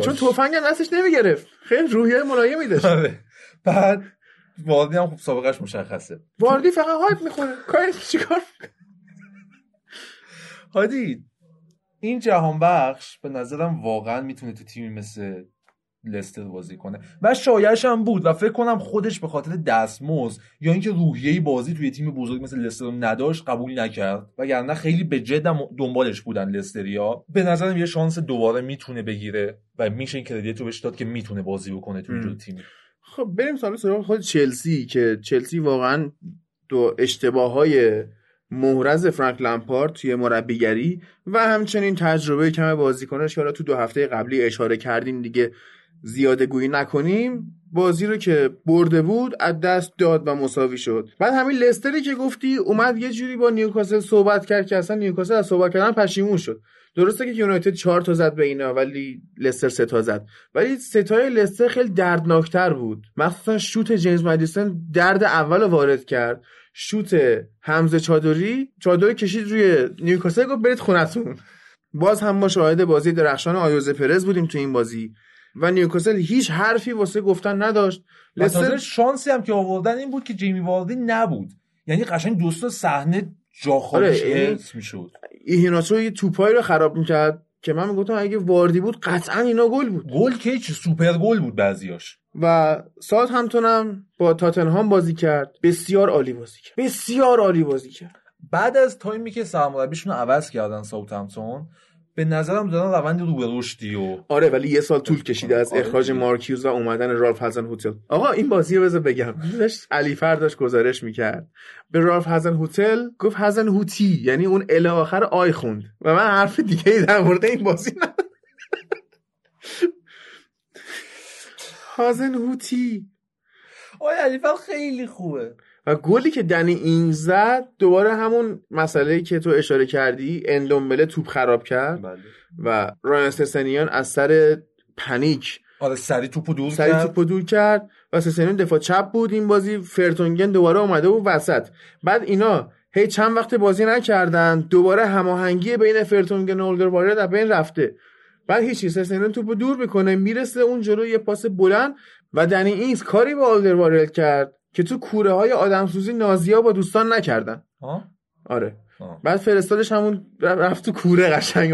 چون تفنگ هم دستش نمی‌گرفت. خیلی روحیه ملایمی داشت آره. بعد واردی هم خب سابقش مشخصه. واردی فقط hype می‌خوره کاری چیکار هادی این جهان بخش به نظرم واقعا می‌تونه تو تیمی مثل لستر بازی کنه. و شایعش هم بود و فکر کنم خودش به خاطر دستمزد یا اینکه روحیه بازی توی تیم بزرگ مثل لستر نداشت قبول نکرد. وگرنه خیلی به جد دنبالش بودن لستریا. به نظرم یه شانس دوباره می‌تونه بگیره و میشه این کردیت رو بهش داد که می‌تونه بازی بکنه توی. جور تیم خب بریم سال سراغ خود چلسی که چلسی واقعا دو اشتباه های محرز فرانک لمپارد توی مربیگری و همچنین تجربه کم بازیکنش که تو دو هفته قبلی اشاره کردیم دیگه زیاده گویی نکنیم بازی رو که برده بود از دست داد و مساوی شد. بعد همین لستری که گفتی اومد یه جوری با نیوکاسل صحبت کرد که اصلا نیوکاسل از صحبت کردن پشیمون شد. درسته که یونایتد چهار تا زد به اینا ولی لستر سه تا زد. ولی ستای لستر خیلی دردناکتر بود. مخصوصا شوت جیمز مدیسن درد اول وارد کرد. شوت حمزه چادری چادری کشید روی نیوکاسل گفت برید خونتون. باز هم ما شاهد بازی درخشان آیوزه پرز بودیم تو این بازی. و نیوکاسل هیچ حرفی واسه گفتن نداشت. لستر شانسی هم که آوردن این بود که جیمی واردی نبود. یعنی قشنگ دو سه تا صحنه جا خالیش آره می‌شد. ایهیناچو یه توپایی رو خراب می‌کرد که من می‌گفتم اگه واردی بود قطعا اینا گل بود. گل که سوپر گل بود بعضیاش. و ساوت همپتونم با تاتنهام بازی کرد. بسیار عالی بازی کرد. بسیار عالی بازی کرد. بعد از time ی که سرمربیشون عوض کردن ساوت همپتون به نظرم دارن روند رو به رشدی و آره ولی یه سال طول کشیده از آره. اخراج مارک هیوز و اومدن رالف هازن هوتل. آقا این بازی رو بذار بگم. داشت. علی داشت گزارش می‌کرد. به رالف هازن هوتل گفت هزن هوتی یعنی اون L آخر I خوند. و من حرف دیگه ای در مورد این بازی ندارم. هازن هوتی. آی علیفر خیلی خوبه. و گلی که دنی این زد دوباره همون مسئله که تو اشاره کردی اندومبله توپ خراب کرد. بله. و رایان سسنیان از سر پنیک. آره سری توپو دور سری کرد. توپو دور کرد و سسنیان دفاع چپ بود این بازی. فرتونگن دوباره اومده بود وسط. بعد اینا هی چند وقت بازی نکردن دوباره هماهنگی بین فرتونگن و اولدر در بین رفته. بعد هیچی سسنیان توپو دور می‌کنه می‌رسه اون جلو یه پاس بلند و دنی اینز کاری با اولدر کرد. که تو کوره های آدمسوزی نازیا با دوستان نکردن. آره. آه. بعد فرستادش همون رفت تو کوره قشنگ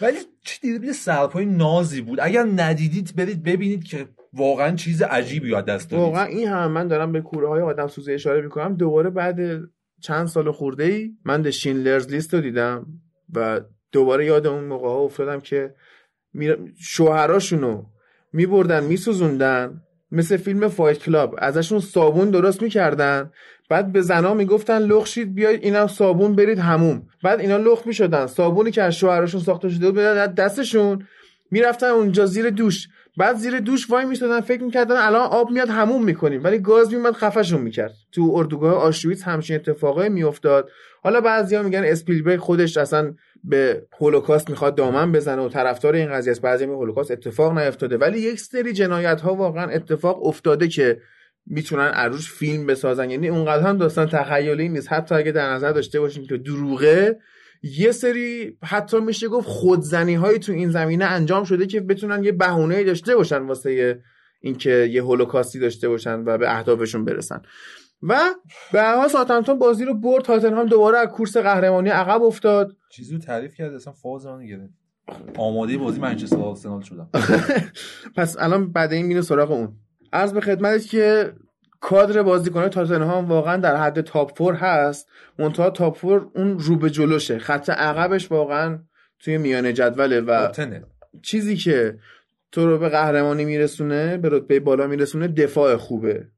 ولی چی دیده سرپای نازی بود. اگر ندیدید برید ببینید که واقعا چیز عجیبی یاد دست دارید. واقعا این هم من دارم به کوره های آدم سوزی اشاره می‌کنم. دوباره بعد چند سال خورده ای من د شینلرز لیست رو دیدم و دوباره یاد اون موقع ها افتادم که شوهراشونو میبردن میسوزوندن. مثل فیلم فایت کلاب. ازشون صابون درست می‌کردن. بعد به زنا می‌گفتن لخشید بیاید اینم صابون برید هموم بعد اینا لخت می‌شدن. صابونی که از شوهرشون ساخته شده بود دستشون می‌رفتن اونجا زیر دوش. بعد زیر دوش وای میستادن فکر می‌کردن الان آب میاد هموم می‌کنیم. ولی گاز میومد خفشون می‌کرد. تو اردوگاه آشویتس همچین اتفاقای میافتاد. حالا بعضیا میگن اسپیلبرگ خودش اصلا به هولوکاست می‌خواد دامن بزنه و طرفدار این قضیه است. بعضی هولوکاست اتفاق نیفتاده. ولی یک سری جنایت ها واقعا اتفاق افتاده که می‌تونن عروش فیلم بسازن. یعنی اونقدر هم داستان تخیلی نیست. حتی اگه در نظر داشته باشیم که دروغه یه سری حتی میشه گفت خودزنی هایی تو این زمینه انجام شده که بتونن یه بهونه داشته باشن واسه اینکه یه هولوکاستی داشته باشن و به اهدافشون برسن. و به هر حال بازی رو برد. تاتنهام دوباره از کورس قهرمانی عقب افتاد. چیزی تعریف کرد اصلا فاز من گرفت. آماده بازی منچستر آرسنال شدم. پس الان بعد این میره سراغ اون. عرض به خدمتت که کادر بازیکن تاتنهام واقعا در حد تاپ فور هست. منتها تاپ فور اون رو به جلوشه. خط عقبش واقعا توی میانه جدوله و چیزی که تو رو به قهرمانی میرسونه به رتبه بالا میرسونه دفاع خوبه.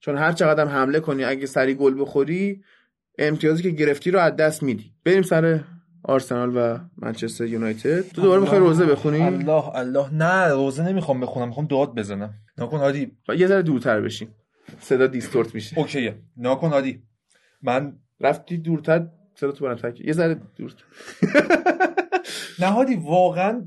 چون هر چقدر هم حمله کنی اگه سری گل بخوری امتیازی که گرفتی رو از دست میدی. بریم سر آرسنال و منچستر یونایتد. تو دوباره می‌خوای روزه بخونی؟ الله الله. نه روزه نمی‌خوام بخونم. می‌خوام داد بزنم. ناکن عادی. یه ذره دورتر بشین. صدا دیستورت میشه. اوکیه. ناکن عادی. من رفتی دورتر صدا تو برام یه ذره دورتر نه هادی واقعا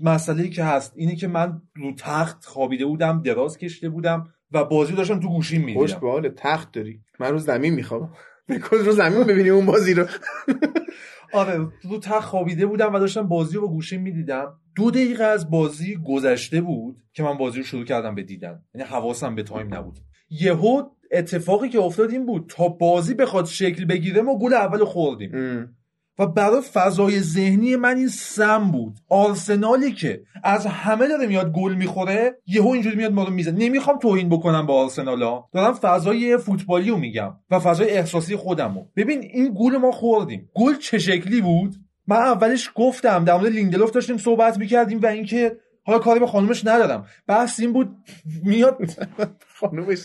مسئله که هست اینه که من رو تخت خوابیده بودم دراز کشته بودم و بازی داشتم تو گوشیم می‌دیدم. خوش به حال تخت داری. من رو زمین می‌خوام بکن رو زمین ببینی اون بازی رو. آره رو تخت خوابیده بودم و داشتم بازی رو با گوشیم می‌دیدم. دو دقیقه از بازی گذشته بود که من بازی رو شروع کردم به دیدن. یعنی حواسم به تایم نبود. یهو اتفاقی که افتاد این بود تا بازی بخواد شکل بگیره ما گل اول خوردیم. و برای فضای ذهنی من این سم بود. آرسنالی که از همه داره میاد گل می‌خوره یهو اینجوری میاد ما رو می‌زنه. نمی‌خوام توهین بکنم با آرسنالا. دارم فضای فوتبالی رو میگم و فضای احساسی خودم ببین این گل ما خوردیم. گل چه شکلی بود؟ من اولش گفتم در مورد لیندلوف داشتیم صحبت می‌کردیم و اینکه حالا کاری به خانومش ندارم. بحث این بود میاد خانومش.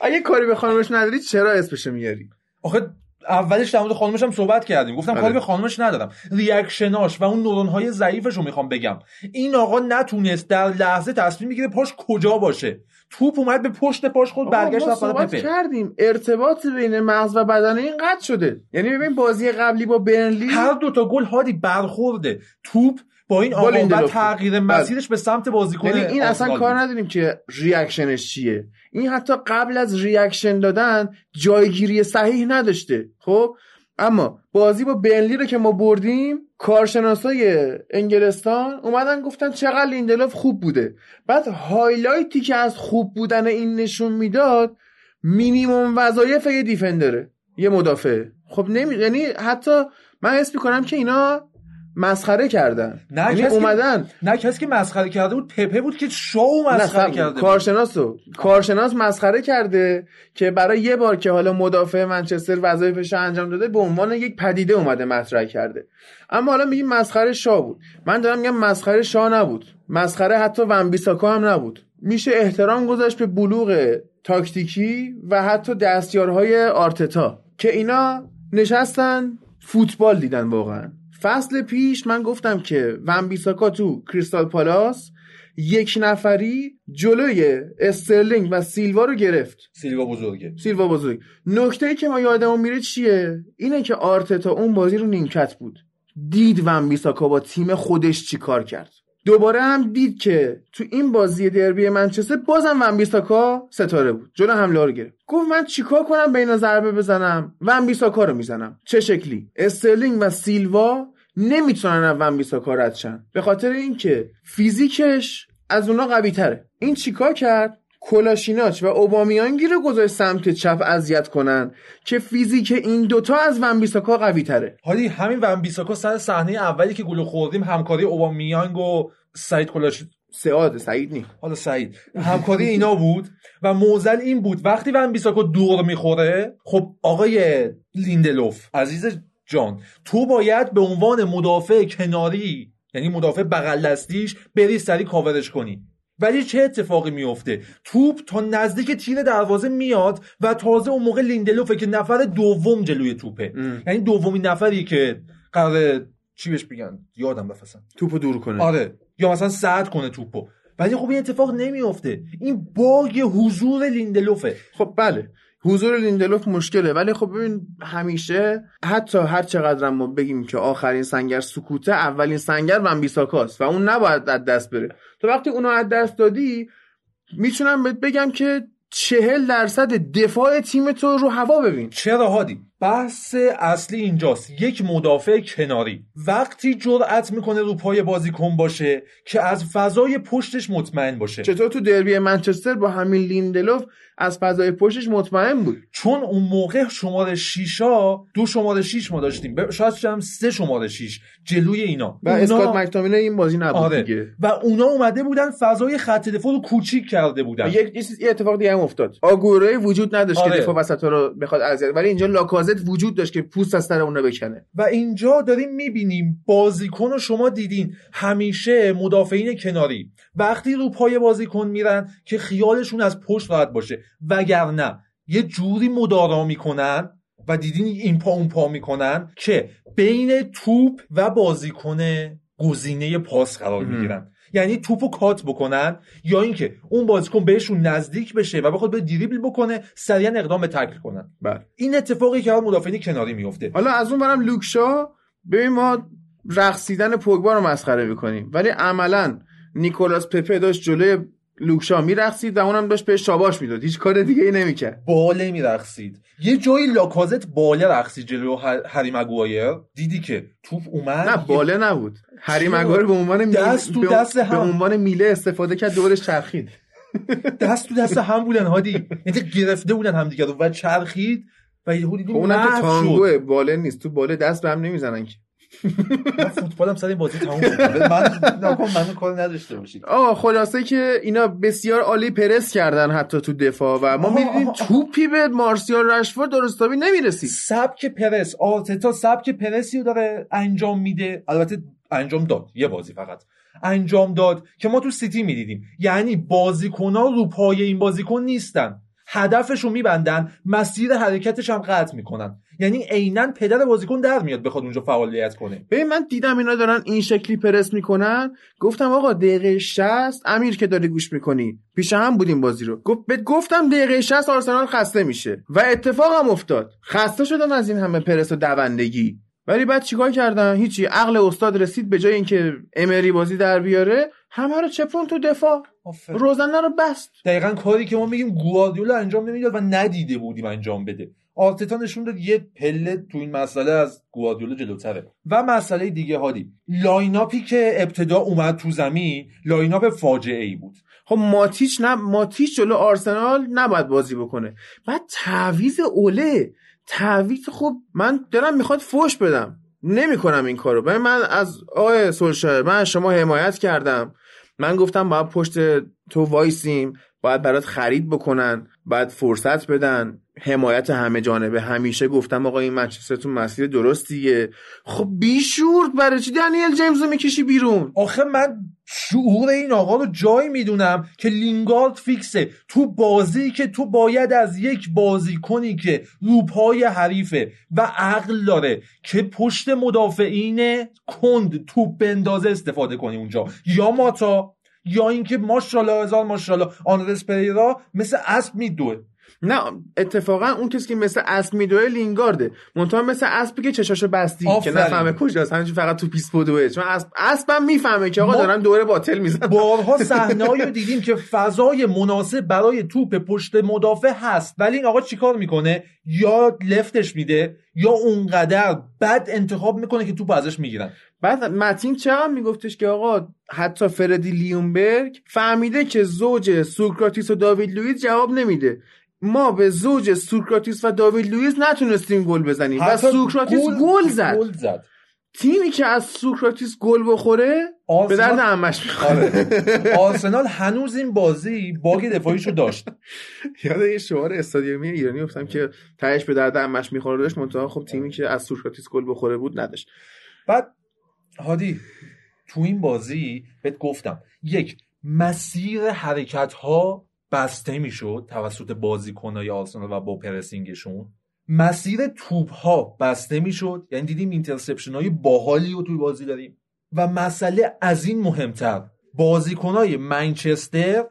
اگه کاری به خانومش نداری چرا اسمشو میاری؟ آخه اولش در مورد خانومش هم صحبت کردیم. گفتم. کاری به خانومش ندارم. ریاکشناش و اون نورون های ضعیفش رو می‌خوام بگم. این آقا نتونست در لحظه تصمیم بگیره پاش کجا باشه. توپ اومد به پشت پاش خود برگشت ما رفت پپه. کردیم. ارتباط بین مغز و بدن این قطع شده. یعنی ببین بازی قبلی با برنلی هر دو تا گل هادی برخورده. توپ با این آقا. تغییر مسیرش به سمت بازیکن یعنی این اصلا کار. نداریم که reaction ش چیه. این حتی قبل از reaction دادن جایگیری صحیح نداشته. خب؟ اما بازی با برنلی رو که ما بردیم کارشناسای انگلستان اومدن گفتن چقدر لیندلوف خوب بوده. بعد highlight ی که از خوب بودن این نشون می‌داد مینیموم وظایف یه دیفندره یه مدافع. خب نمی یعنی حتی من حس می‌کنم که اینا مسخره کردن. نه، یعنی کسی که- اومدن. نه کسی که مسخره کرده بود پپه بود که شو مسخره. کرده بود. کارشناس رو. کارشناس مسخره کرده که برای یه بار که حالا مدافع منچستر وظایفش انجام داده به عنوان یک پدیده اومده مطرح کرده. اما حالا میگیم مسخره شاه بود. من دارم میگم مسخره شاه نبود. مسخره حتی ونبیساکا هم نبود. میشه احترام گذاشت به بلوغ تاکتیکی و حتی دستیارهای آرتتا که اینا نشستن فوتبال دیدن واقعا. فصل پیش من گفتم که ونبیساکا تو کریستال پالاس یک نفری جلوی استرلینگ و سیلوا رو گرفت. سیلوا بزرگه. سیلوا بزرگ. نکته ای که ما یادمون میره چیه؟ اینه که آرتتا اون بازی رو نیمکت بود. دید ونبیساکا با تیم خودش چی کار کرد. دوباره هم دید که تو این بازی دربی منچستر بازم ونبیساکا ستاره بود. جلو حمله رو گرفت. گفت من چیکار کنم به اینا ضربه بزنم؟ ونبیساکا رو می‌زنم. چه شکلی؟ استرلینگ و سیلوا نمی‌تونن از ونبیساکا رد شن. به خاطر اینکه فیزیکش از اونا قوی تره این چیکار کرد؟ کلاشیناچ و اوبامیانگی رو گذاشت سمت چپ اذیت کنن که فیزیک این دوتا از ونبیساکا قوی تره حالی همین ونبیساکا سر صحنه اولی که گل خوردیم همکاری اوبامیانگ و سعید کلاش سعاد سعید نی حالا سعید. همکاری اینا بود و موزل این بود وقتی ونبیساکا دور می‌خوره خب آقای لیندلوف عزیز جان تو باید به عنوان مدافع کناری یعنی مدافع بغل دستیش بری سری کاورش کنی. ولی چه اتفاقی میفته توپ تا نزدیک تیر دروازه میاد و تازه اون موقع لیندلوفه که نفر دوم جلوی توپه. ام. یعنی دومین نفری که قرار چی بهش بگن؟ یادم اصلا. توپو دور کنه. آره. یا مثلا سرد کنه توپو. ولی خب این اتفاق نمیفته این باگ حضور لیندلوفه. خب بله. حضور لیندلوف مشکله ولی خب ببین همیشه حتی هر چقدر ما بگیم که آخرین سنگر سکوته اولین سنگر ونبیساکاست و اون نباید از دست بره. تو وقتی اونو از دست دادی می‌تونم بهت بگم که چهل درصد دفاع تیم تو رو هوا ببین. چرا هادی؟ بحث اصلی اینجاست. یک مدافع کناری. وقتی جرأت می‌کنه رو پای بازیکن باشه که از فضای پشتش مطمئن باشه. چطور تو دربی منچستر با همین لیندلوف از فضای پشتش مطمئن بود؟ چون اون موقع شماره شیشا دو شماره شیش ما داشتیم. شاید هم سه شماره شیش. جلوی اینا. و اونا- اسکات مکتامینه این بازی نبود آره. دیگه. و اونا اومده بودن فضای خط دفاع رو کوچیک کرده بودن. یک یه اتفاق دیگه هم افتاد. آگوروی وجود نداشت آره. که دفاع وسط رو بخواد اذیت ولی اینجا لاکازت وجود داشت که پوست از سر اونا بکنه. و اینجا داریم می‌بینیم بازیکن رو شما دیدین. همیشه مدافعین کناری. وقتی رو پای بازیکن میرن که خیالشون از پشت راحت باشه. وگرنه یه جوری مدارا می‌کنن و دیدین این پا اون پا می‌کنن که بین توپ و بازیکن گزینه پاس قرار. می‌گیرن. یعنی توپو کات بکنن یا اینکه اون بازیکن بهشون نزدیک بشه و بخواد به دریبل بکنه سریعا اقدام به تکل کنن. بله. این اتفاقی که مدافعین کناری میفته حالا از اون برم لوکشا ببین ما رقصیدن پوگبا رو مسخره می‌کنیم. ولی عملا نیکولاس پپه داشت جلوی لوکشا میرقصید و اونم داشت بهش شاباش می‌داد. هیچ کار دیگه ای نمی‌کرد. باله میرقصید. یه جایی لاکازت باله رقصید جلو هری مگوایر. دیدی که توپ اومد؟ نه باله نبود. هری چرا؟ مگوار به عنوان دست تو به- دست به هم. عنوان میله استفاده کرد دورش چرخید. دست تو دست هم بودن هادی. یعنی گرفته بودن همدیگه رو و چرخید و یهو دیدیم خب اونم که شد. تانگوه. باله نیست. تو باله دست به هم نمی‌زنن که. من فوتبالم سر این بازی تموم شد. من نکن منو کار نداشته باشید. آه خلاصه که اینا بسیار عالی پرس کردن حتی تو دفاع و ما می‌دیدیم. توپی به مارسیال رشفورد درستابی نمی‌رسید. سبک پرس آرتتا سبک پرسی رو داره انجام میده. البته انجام داد یه بازی فقط. انجام داد که ما تو سیتی می‌دیدیم. یعنی بازیکنها رو پای این بازیکن نیستن. هدفش رو میبندن مسیر حرکتش هم قطع می‌کنن. یعنی عینا پدر بازیکن در میاد بخواد اونجا فعالیت کنه. ببین من دیدم اینا دارن این شکلی پرس می‌کنن. گفتم آقا دقیقه 60 امیر که داری گوش می‌کنی. پیش هم بودیم بازی رو. گفت بهت گفتم دقیقه 60 آرسنال خسته میشه. و اتفاق هم افتاد. خسته شدن از این همه پرس و دوندگی. ولی بعد چیکار کردن هیچی. عقل استاد رسید به جای اینکه امری بازی در بیاره. همه رو چپون تو دفاع. روزنه رو بست. دقیقا کاری که ما میگیم گواردیولا انجام نمی‌داد و ندیده بودیم انجام بده. آرتتا نشون داد یه پله تو این مسئله از گواردیولا جلوتره. و مسئله دیگه هادی. lineup ی که ابتدا اومد تو زمین lineup فاجعه ای بود. خب ماتیچ نه ماتیچ جلو آرسنال نباید بازی بکنه. بعد تعویز اوله. تعویض خوب من دارم می‌خواد فوش بدم. نمی‌کنم این کارو. من از آقای سولشایر من شما حمایت کردم. من گفتم باید پشت تو وایسیم باید برات خرید بکنن. باید فرصت بدن. حمایت همه جانبه. همیشه گفتم آقا این منچستر تو مسیر درستیه. خب بیشورت برای چی دنیل جیمز رو می‌کشی بیرون؟ آخه من شعور این آقا رو جایی می‌دونم که لینگارد فیکسه. تو بازی که تو باید از یک بازی کنی که روپای حریفه و عقل داره که پشت مدافعین کند توپ بندازه استفاده کنی اونجا. یا ماتا یا اینکه ماشاءالله هزار ماشاءالله آنرس پریرا مثل اسب میدوه. نه اتفاقا اون کسی که مثل اسب میدوه لینگارده. منتها مثل اسبی که چشاشو بستی که نفهمه کجاست. همینجوری فقط تو پیست بدوه چون اسب اسبم می‌فهمه که آقا دارن دوره باطل می‌زنن بارها صحنه‌ای رو دیدیم که فضای مناسب برای توپ پشت مدافع هست. ولی این آقا چیکار می‌کنه؟ یا لفتش میده یا اونقدر بد انتخاب می‌کنه که توپ ازش می‌گیرن. بعد متین چقدر میگفتش که آقا حتی فردی لیونبرگ فهمیده که زوج سوکراتیس و داوید لوئیس جواب نمیده. ما به زوج سوکراتیس و داوید لوئیس نتونستیم گل بزنیم. و سوکراتیس گل زد. گل زد. تیمی که از سوکراتیس گل بخوره به درد همش می‌خوره. آرسنال هنوز این بازی باگ دفاعیشو داشت. یاد یه شعار استادیومی ایرانی افتم که تهش به درد همش می‌خوره داشت. منتها خب تیمی که از سوکراتیس گل بخوره بود نداشت. بعد هادی تو این بازی بهت گفتم یک مسیر حرکت ها بسته می‌شد توسط بازیکنهای آرسنال و با پرسینگشون. مسیر توپ ها بسته می‌شد یعنی دیدیم اینترسپشن های باحالی رو توی بازی داریم. و مسئله از این مهمتر بازیکن های منچستر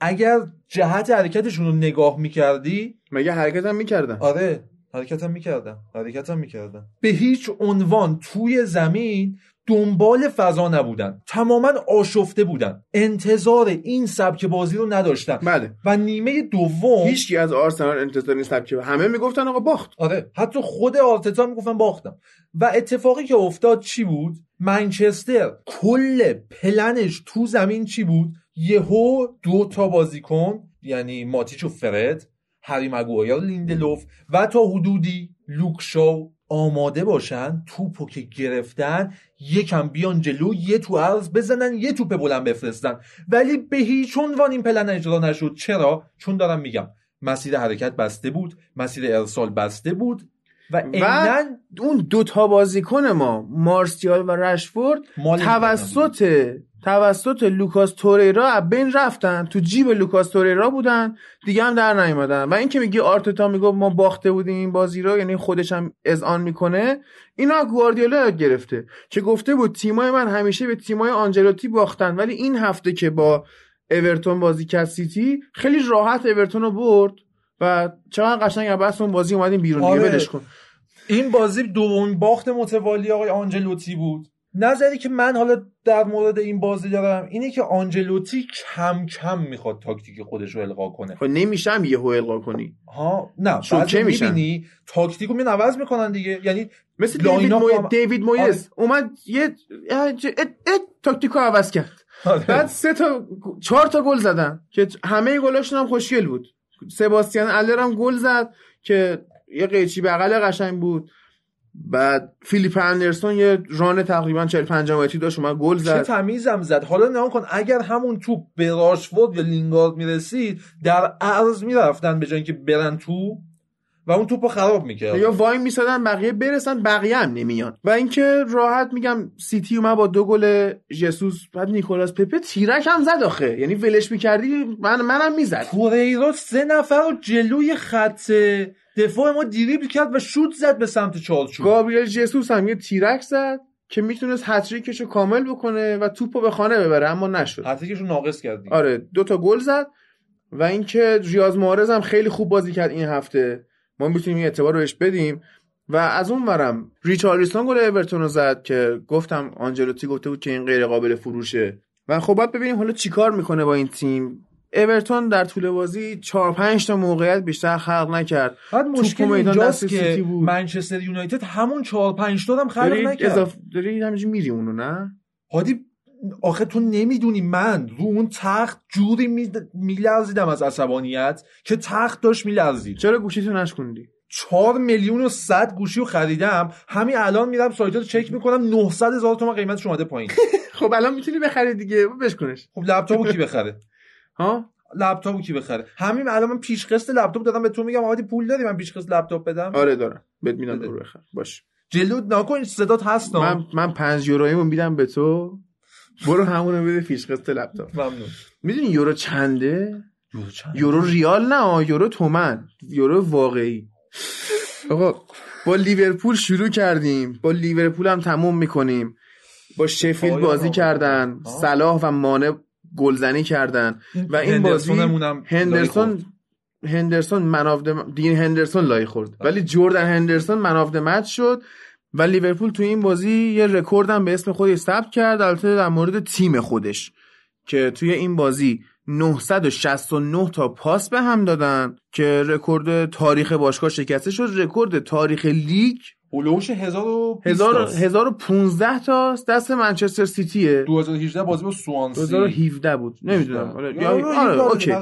اگر جهت حرکتشون رو نگاه می‌کردی مگه حرکت هم می‌کردن؟ آره حرکت هم می‌کردن حرکت هم می‌کردن. به هیچ عنوان توی زمین دنبال فضا نبودن. تماما آشفته بودن. انتظار این سبک بازی رو نداشتن. بله. و نیمه دوم هیچکی از آرسنال انتظار این سبک همه می‌گفتن آقا باخت. آره. حتی خود آرتتا می‌گفتن باختم. و اتفاقی که افتاد چی بود؟ منچستر. کل پلنش تو زمین چی بود؟ یهو دو تا بازیکن یعنی ماتیچ و فرد هری مگوایر لیندلوف و تا حدودی لوک شو آماده باشن توپو که گرفتن یکم بیان جلو یه تو عرض بزنن یه توپ بلند بفرستن. ولی به هیچ عنوان این پلن اجرا نشد. چرا؟ چون دارم میگم مسیر حرکت بسته بود مسیر ارسال بسته بود و و اون دوتا بازیکن ما مارسیال و رشفورد توسط توسط لوکاس توریرا از بین رفتن. تو جیب لوکاس توریرا بودن. دیگه هم در نیومدن. و اینکه میگی آرتتا می‌گفت ما باخته بودیم این بازی رو یعنی خودش هم اذعان می‌کنه اینا گواردیولا یاد گرفته. که گفته بود تیمای من همیشه به تیمای آنجلوتی باختن. ولی این هفته که با اورتون بازی کرد سیتی خیلی راحت اورتون رو برد. و چقدر قشنگ بس اون بازی اومدیم بیرون. آره. دیگه کن. این بازی دومین باخت متوالی آقای آنجلوتی بود. نظری که من حالا در مورد این بازی دارم اینه که آنجلوتی کم کم می‌خواد تاکتیک خودش رو القا کنه. خب نمیشم یهو القا کنی. ها؟ نه میشن. می‌بینی تاکتیک رو عوض می‌کنن دیگه. یعنی مثل دیوید, موی... هم- دیوید مویس اومد یه. ات... تاکتیکو عوض کرد. بعد سه تا چهار تا گل زدن که همه گلاشون هم خوشگل بود. سباستیان الر هم گل زد که یه قیچی بغل قشنگ بود. بعد فیلیپ اندرسون یه run تقریبا 40 50 متری داشت اومد گلشو زد. تمیزم زد. حالا نگاه کن اگر همون توپ به راشفورد یا لینگارد می‌رسید در عرض می‌رفتن به جای اینکه برن تو و اون توپو خراب می‌کرد. یا وای میسادن بقیه برسن بقیه هم نمیان. و اینکه راحت میگم سیتی اومد با دو گل ژسوس بعد نیکولاس پپه تیرک هم زد آخه. یعنی ولش می‌کردی من منم می‌زد. توریرا سه نفر رو جلوی خط دفاع ما دیریبل کرد و شوت زد به سمت چارچوب گابریل ژسوس هم یه تیرک زد که می‌تونست هتریکش رو کامل بکنه و توپو به خانه ببره اما نشد. هتریکش رو ناقص کرد. آره دو تا گل زد و اینکه ریاض معارض هم خیلی خوب بازی کرد این هفته. ما می‌تونیم این اعتبار رو بهش بدیم. و از اون ورم ریچارلیسون گل اورتون رو زد که گفتم آنجلوتی گفته بود که این غیر قابل فروشه. و خب باید ببینیم حالا چیکار می‌کنه با این تیم. اورتون در طول بازی 4 5 تا موقعیت بیشتر خلق نکرد. بعد مشکل میدان اینجاست دست سیتی که بود. منچستر یونایتد همون 4 5 تا هم خلق نکرد. اضافه داری همینجوری میری اونو نه؟ هادی آخه تو نمی‌دونی من رو اون تخت جوری می- میلرزیدم از عصبانیت که تخت داشت میلرزید. چرا گوشیتو نشکوندی؟ چهار میلیون و صد گوشی رو خریدم. همین الان میرم سایت رو چک می‌کنم 900 هزار تومن قیمتش اومده پایین. خب الان می‌تونی بخری دیگه بشکنش خب لپتاپو کی بخره؟ ها؟ لپتاپو کی بخره؟ همین الان من پیش قسط لپتاپ دادم به تو میگم هادی پول داری من پیش قسط لپتاپ بدم؟ آره دارم. بهت میدم. برو بخر. باش. جلو نکن صدات هست من من 5 یورویمو میدم به تو. برو همونو بده پیش قسط لپتاپ. ممنون. می‌دونی یورو چنده؟ یورو چند؟ یورو ریال نه یورو تومن. یورو واقعی. آقا با لیورپول شروع کردیم. با لیورپول هم تموم می‌کنیم. با شفیلد بازی. کردن. صلاح و مانه گلزنی کردن. و این بازی هندرسون. هندرسون man of the- دین هندرسون لای خورد. ولی جردن هندرسون man of the match شد. و لیورپول تو این بازی یه رکورد هم به اسم خودش ثبت کرد البته در مورد تیم خودش که توی این بازی 969 تا پاس به هم دادن که رکورد تاریخ باشگاه شکسته شد. رکورد تاریخ لیگ هلوش 1020 1000 تاست. 1015 تا دست منچستر سیتیه 2018 بازی با سوانسی. 2017 بود. نمی‌دونم. آره. آره okay.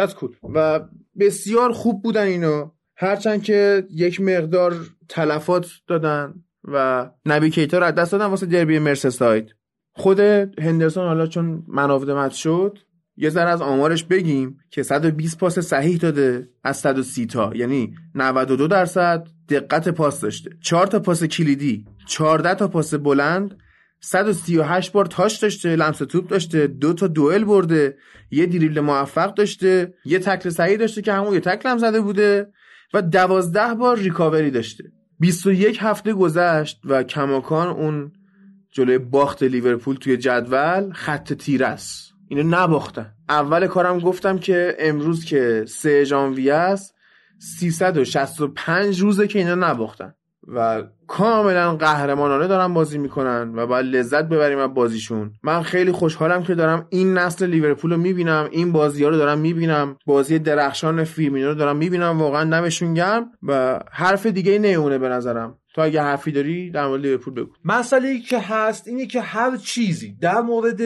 That's cool. و بسیار خوب بودن اینا. هرچند که یک مقدار تلفات دادن. و نبی کیتا رو دست دادن واسه دربی مرسساید. خود هندرسون حالا چون منافدمت شد یه ذره از آمارش بگیم که 120 پاس صحیح داده از 130 تا. یعنی 92 درصد دقت پاس داشته. 4 تا پاس کلیدی 14 تا پاس بلند 138 بار تاش داشته لمس توپ داشته دو تا دوئل برده یه دریبل موفق داشته یه تکل صحیح داشته که همون یه تکل هم زده بوده و دوازده بار ریکاوری داشته. 21 هفته گذشت و کماکان اون جلوی باخت لیورپول توی جدول خط تیره است اینو نباختن. اول کارم گفتم که امروز که 3 ژانویه است 365 روزه که اینا نباختن. و کاملا قهرمانانه دارن بازی می‌کنن و باید لذت ببریم از بازیشون. من خیلی خوشحالم که دارم این نسل لیورپول رو می‌بینم این بازی ها رو دارم می‌بینم بازی درخشان فیرمینو رو دارم می‌بینم واقعا دمشون گرم و حرف دیگه نمونه به نظرم. تو اگه حرفی داری در مورد لیورپول بگو. مسئله ای که هست اینه که هر چیزی در مورد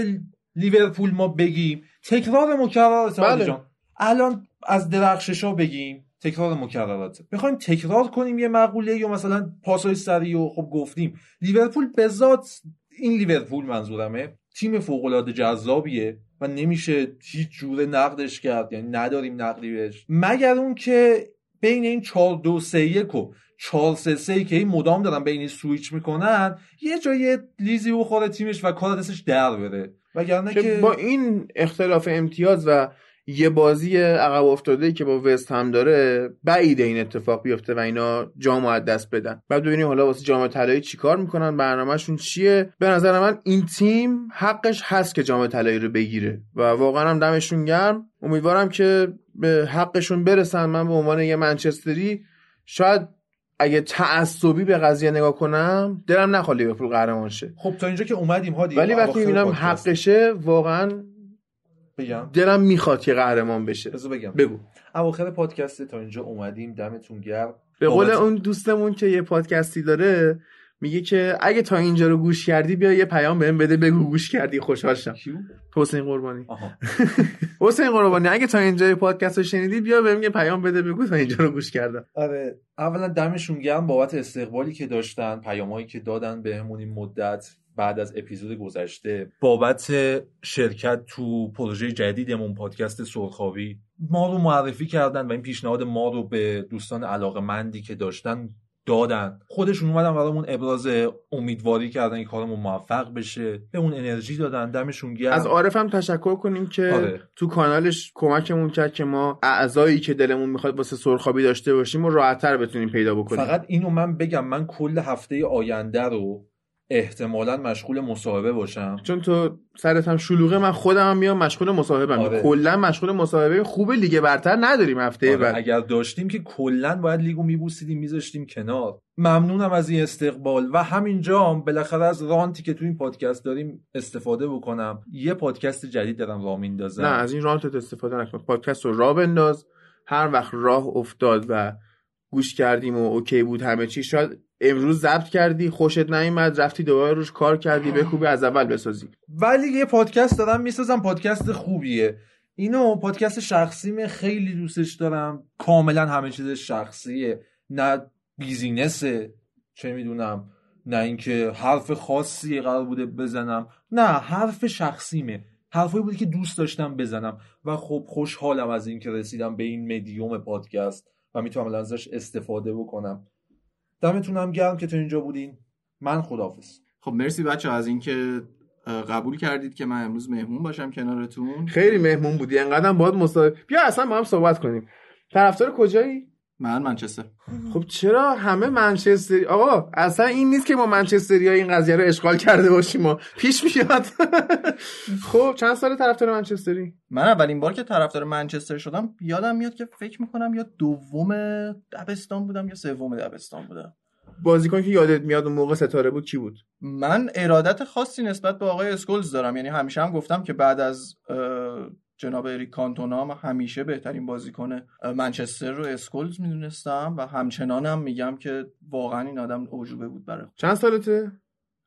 لیورپول ما بگیم تکرار مکررات بله. جان. الان از درخششا بگیم. تکرار مکررات. بخوایم تکرار کنیم یه مقوله یا مثلا پاسای سری و خب گفتیم. لیورپول به ذات این لیورپول منظورمه تیم فوق العاده جذابیه و نمیشه هیچ جوره نقدش کرد یعنی نداریم نقدی بهش. مگر اون که بین این 4 2 3 1 و 4 3 3 که این مدام دارن بین این سویچ می‌کنن یه جای لیزی بخوره تیمش و کار دستش در بره. وگرنه که با این اختلاف امتیاز و یه بازی عقب افتاده که با وست هم داره بعید این اتفاق بیفته و اینا جام از دست بدن. بعد ببینیم حالا واسه جام طلایی چیکار می‌کنن برنامهشون چیه؟ به نظر من این تیم حقش هست که جام طلایی رو بگیره و واقعا هم دمشون گرم. امیدوارم که به حقشون برسن. من به عنوان یه منچستری شاید اگه تعصبی به قضیه نگاه کنم دلم نخواد لیورپول قهرمان شه. خب تا اینجا که اومدیم هادی ولی وقتی می‌بینم حقشه واقعا بگم. دلم می‌خواد که قهرمان بشه. بگم. بگو. اواخر پادکست تا اینجا اومدیم. دمتون گرم. به قول بابت- اون دوستمون که یه پادکستی داره میگه که اگه تا اینجا رو گوش کردی بیا یه پیام بهم بده بگو گوش کردی خوشحال شم. حسین قربانی. حسین قربانی اگه تا اینجا یه پادکست رو شنیدی بیا بهم یه پیام بده بگو تا اینجا رو گوش کردم. آره اولا دمشون گرم بابت استقبالی که داشتن پیامایی که دادن بهمون این مدت. بعد از اپیزود گذشته. بابت شرکت تو پروژه جدیدمون پادکست سرخابی ما رو معرفی کردن و این پیشنهاد ما رو به دوستان علاقه مندی که داشتن دادن. خودشون اومدن برامون ابراز امیدواری کردن که کارمون موفق بشه به اون انرژی دادن دمشون گرم. از عارف هم تشکر کنیم که آره. تو کانالش کمکمون کرد که ما اعضایی که دلمون می‌خواد واسه سرخابی داشته باشیم و راحتتر بتونیم پیدا بکنیم. فقط اینو من بگم من کل هفته آینده رو احتمالا مشغول مصاحبه باشم. چون تو سرت هم شلوغه من خودم هم میام مشغول مصاحبه آره. کلا مشغول مصاحبه خوب لیگ برتر نداریم هفته آره، بعد. اگر داشتیم که کلا باید لیگو میبوسیدیم میذاشتیم کنار. ممنونم از این استقبال. و همینجا هم بالاخره از رانتی که تو این پادکست داریم استفاده بکنم. یه پادکست جدید دارم راه میندازم نه از این رانتت استفاده نکن. پادکست رو راه بنداز. هر وقت راه افتاد و گوش کردیم و اوکی بود همه چی شاید امروز ضبط کردی خوشت نیومد رفتی دوباره روش کار کردی بکوبی از اول بسازی. ولی یه پادکست دارم می‌سازم پادکست خوبیه. اینو پادکست شخصیمه خیلی دوستش دارم. کاملا همه چیز شخصیه. نه بیزینسه چه می‌دونم نه اینکه حرف خاصی قرار بوده بزنم. نه حرف شخصیمه. حرفایی بوده که دوست داشتم بزنم. و خب خوشحالم از اینکه رسیدم به این مدیوم پادکست و می‌تونم ازش استفاده بکنم. دمتونم گرم که تو اینجا بودین. من خداحافظ. خب مرسی بچه از اینکه قبول کردید که من امروز مهمون باشم کنارتون. خیلی مهمون بودی. انقدر باید مصاحبه بیا اصلا با هم صحبت کنیم. طرفدار کجایی؟ من منچستر. خب چرا همه منچستری؟ آقا اصلا این نیست که ما منچستری ها این قضیه رو اشغال کرده باشیم ما پیش میاد. خب چند سال طرفدار منچستری؟ من اولین بار که طرفدار منچستر شدم یادم میاد که فکر می‌کنم یا دوم دبستان بودم یا سوم دبستان بودم. بازیکن که یادت میاد اون موقع ستاره بود کی بود؟ من ارادت خاصی نسبت به آقای اسکولز دارم. یعنی همیشه هم گفتم که بعد از جناب اریک کانتونا من همیشه بهترین بازیکن منچستر رو اسکولز می‌دونستم و همچنانم میگم که واقعا این آدم اعجوبه بود برای. چند سالته؟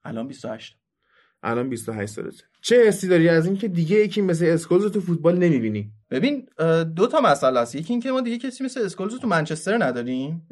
الان 28 الان 28 سالته. چه حسی داری از اینکه دیگه یکی مثل اسکولز رو تو فوتبال نمی‌بینی؟ ببین دو تا مسئله است. یکی اینکه ما دیگه کسی مثل اسکولز رو تو منچستر نداریم.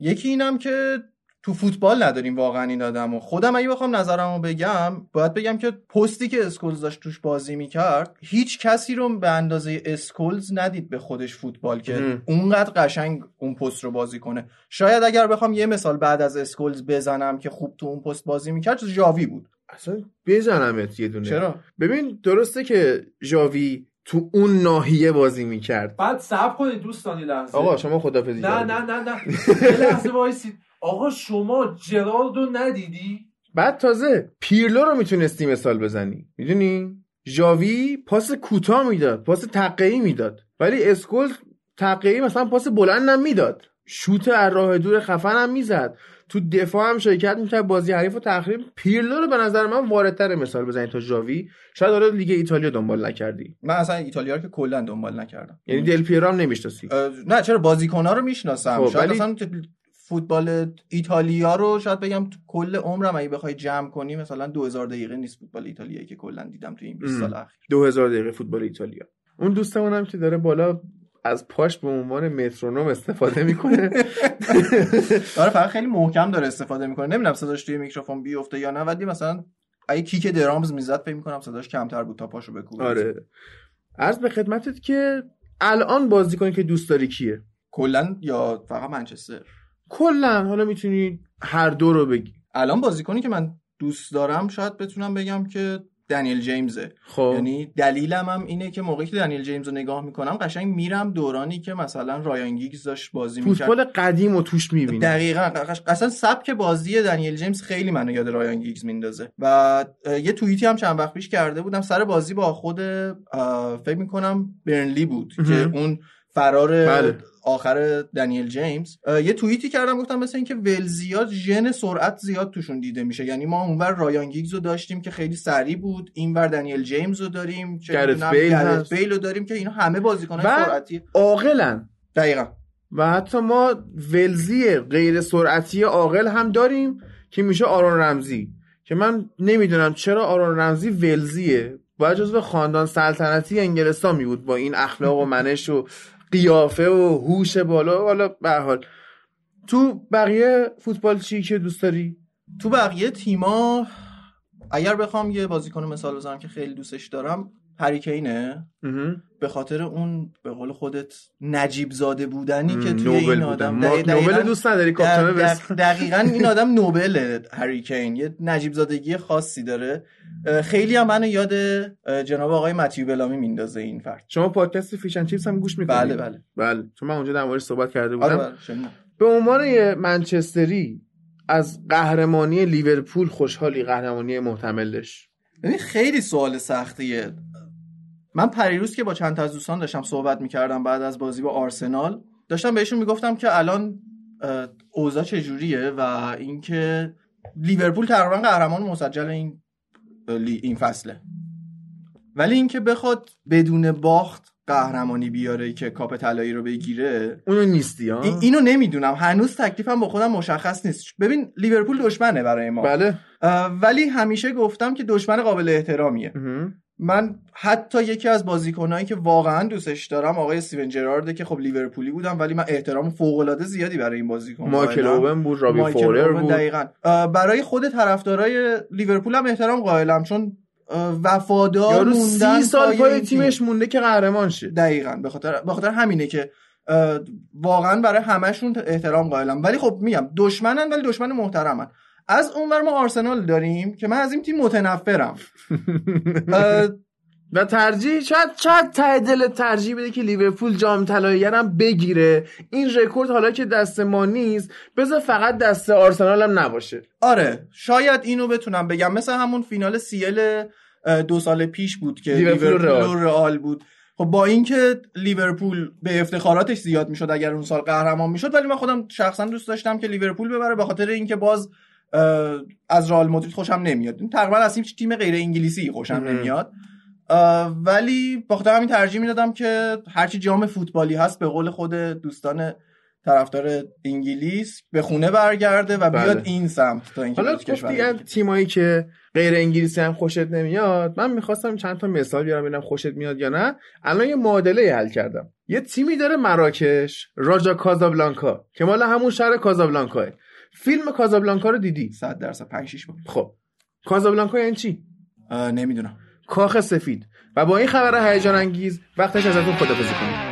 یکی اینم که تو فوتبال نداریم واقعا این آدم و خودم اگه بخوام نظرمو بگم باید بگم که پستی که اسکولز داشت توش بازی می‌کرد هیچ کسی رو به اندازه اسکولز ندید به خودش فوتبال که ام. اونقدر قشنگ اون پست رو بازی کنه. شاید اگر بخوام یه مثال بعد از اسکولز بزنم که خوب تو اون پست بازی می‌کرد ژاوی بود. اصلا بزنمت یه دونه. چرا؟ ببین درسته که ژاوی تو اون ناحیه بازی می‌کرد. بعد صبر کنید دوستان یه لحظه. آقا شما خدافظی نه. نه نه نه. یه لحظه وایسید. آقا شما جرالدو ندیدی؟ بعد تازه پیرلو رو می‌تونستی مثال بزنی. می‌دونی؟ ژاوی پاس کوتاه می‌داد پاس تقیی می‌داد. ولی اسکول تقیی مثلا پاس بلندم می‌داد. شوت از راه دور خفن هم می‌زد. تو دفاع هم شرکت می‌کرد. بازی حریف و تخریب پیرلو رو به نظر من واردتر مثال بزنی تا ژاوی. شاید حالا لیگ ایتالیا دنبال نکردی. من اصلا ایتالیا رو که کلا دنبال نکردم. یعنی دل پیرو هم نمی‌شناسی. نه چرا بازیکن‌ها رو می‌شناسم؟ خب، شاید ولی- اصلا فوتبال ایتالیا رو شاید بگم کل عمرم اگه بخوای جمع کنی مثلا 2000 دقیقه نیست فوتبال ایتالیایی که کلا دیدم تو این 20 ام. سال اخیر. 2000 دقیقه فوتبال ایتالیا. اون دوستمون هم که داره بالا از پاش به عنوان مترونوم استفاده می‌کنه. آره فقط خیلی محکم داره استفاده می‌کنه. نمی‌دونم صداش توی میکروفون بیفته یا نه ولی مثلا اگه کیک درامز می‌زد فکر می‌کنم صداش کمتر بود تا پاشو بکوبه. آره. عرض به خدمتت که الان بازیکنی که دوست داری کیه؟ کلا یا فقط منچستر؟ کلا حالا می‌تونی هر دو رو بگی. الان بازیکنی که من دوست دارم شاید بتونم بگم که دنیل جیمزه. خب. یعنی دلیلم هم اینه که موقعی که دنیل جیمز رو نگاه می‌کنم قشنگ میرم دورانی که مثلا رایان گیگز داشت بازی می‌کرد. فوتبال قدیم و توش می‌بینی. دقیقا. اصلا سبک بازی دنیل جیمز خیلی منو یاد رایان گیگز میندازه. و یه توییتی هم چند وقت پیش کرده بودم. سر بازی با خود فکر می‌کنم برنلی بود. که اون فرار بله. آخر دنیل جیمز. یه توییتی کردم گفتم مثل اینکه ولزیا ژن سرعت زیاد توشون دیده میشه. یعنی ما اونور رایان گیگز رو داشتیم که خیلی سریع بود اینور دنیل جیمز رو داریم چه گرت بیل. بیل رو داریم که اینا همه بازیکنان سرعتی. عاقلن. دقیقا. و حتی ما ولزی غیر سرعتی عاقل هم داریم که میشه آرون رمزی. که من نمی‌دونم چرا آرون رمزی ولزیه. باید جزو خاندان سلطنتی انگلستان می بود با این اخلاق و منش و قیافه و هوش بالا. حالا به هر حال. تو بقیه فوتبال چی که دوست داری؟ تو بقیه تیما اگر بخوام یه بازیکن مثال بزنم که خیلی دوستش دارم هریکینه. به خاطر اون به قول خودت نجیب زاده بودنی که توی این آدم. نوبل دوست نداری کاپیتان دقیقا این آدم نوبل هریکین یه نجیب زادگی خاصی داره. خیلی هم منو یاد جناب آقای متیو بلامی میندازه این فرد. شما پادکست فیشن چیپس هم گوش می‌کنید؟ بله بله. بله. چون من اونجا در صحبت کرده بودم. آره به عنوان یه منچستری از قهرمانی لیورپول خوشحالی قهرمانی محتملش ببین خیلی سوال سختیه. من پریروز که با چند تا از دوستان داشتم صحبت می‌کردم بعد از بازی با آرسنال داشتم بهشون می‌گفتم که الان اوضاع چجوریه و اینکه لیورپول تقریبا قهرمان مسجل این این فصله. ولی اینکه بخواد بدون باخت قهرمانی بیاره که کاپ طلایی رو بگیره اونو نیستی ها؟ اینو نمی‌دونم. هنوز تکلیفم با خودم مشخص نیست. ببین لیورپول دشمنه برای ما. بله. ولی همیشه گفتم که دشمن قابل احترامیه. من حتی یکی از بازیکنایی که واقعا دوستش دارم آقای استیون جرارد که خب لیورپولی بودم ولی من احترام فوق العاده زیادی برای این بازیکن مایکل اوون بود رابی فورر بود. دقیقاً. برای خود طرفدارای لیورپول هم احترام قائلم چون وفادار موندن سی سال پای تیمش مونده که قهرمان شه. دقیقاً. به خاطر به خاطر همینه که واقعا برای همشون احترام قائلم. ولی خب میگم دشمنن ولی دشمن محترمن. از اونور ما آرسنال داریم که من از این تیم متنفرم. و ترجیح شاید شاید ته دل ترجیح بده که لیورپول جام طلایی هم بگیره. این رکورد حالا که دست ما نیست بذار فقط دست آرسنال هم نباشه. آره شاید اینو بتونم بگم. مثل همون فینال سی‌ال دو سال پیش بود که لیورپول رئال بود. خب با اینکه لیورپول به افتخاراتش زیاد می‌شد اگر اون سال قهرمان می‌شد ولی من خودم شخصا دوست داشتم که لیورپول ببره به خاطر اینکه باز از رئال مادرید خوشم نمیاد. تقریبا از این تیم غیر انگلیسی خوشم نمیاد. ولی با خاطر همین ترجیح می‌دادم که هرچی جام فوتبالی هست به قول خود دوستان طرفدار انگلیس به خونه برگرده و بیاد بله. این سمت تا اینکه حالا گفتی تیمایی که غیر انگلیسی هم خوشت نمیاد من می‌خواستم چند تا مثال بیارم ببینم خوشت میاد یا نه. الان یه معادله حل کردم. یه تیمی داره مراکش راجا کازابلانکا که مال همون شهر کازابلانکاه. فیلم کازابلانکا رو دیدی؟ 100 درصد 5 6 بود خب. کازابلانکا یعنی چی؟ نمی‌دونم. کاخ سفید. و با این خبر هیجان انگیز وقتش ازتون خدافظی کنیم.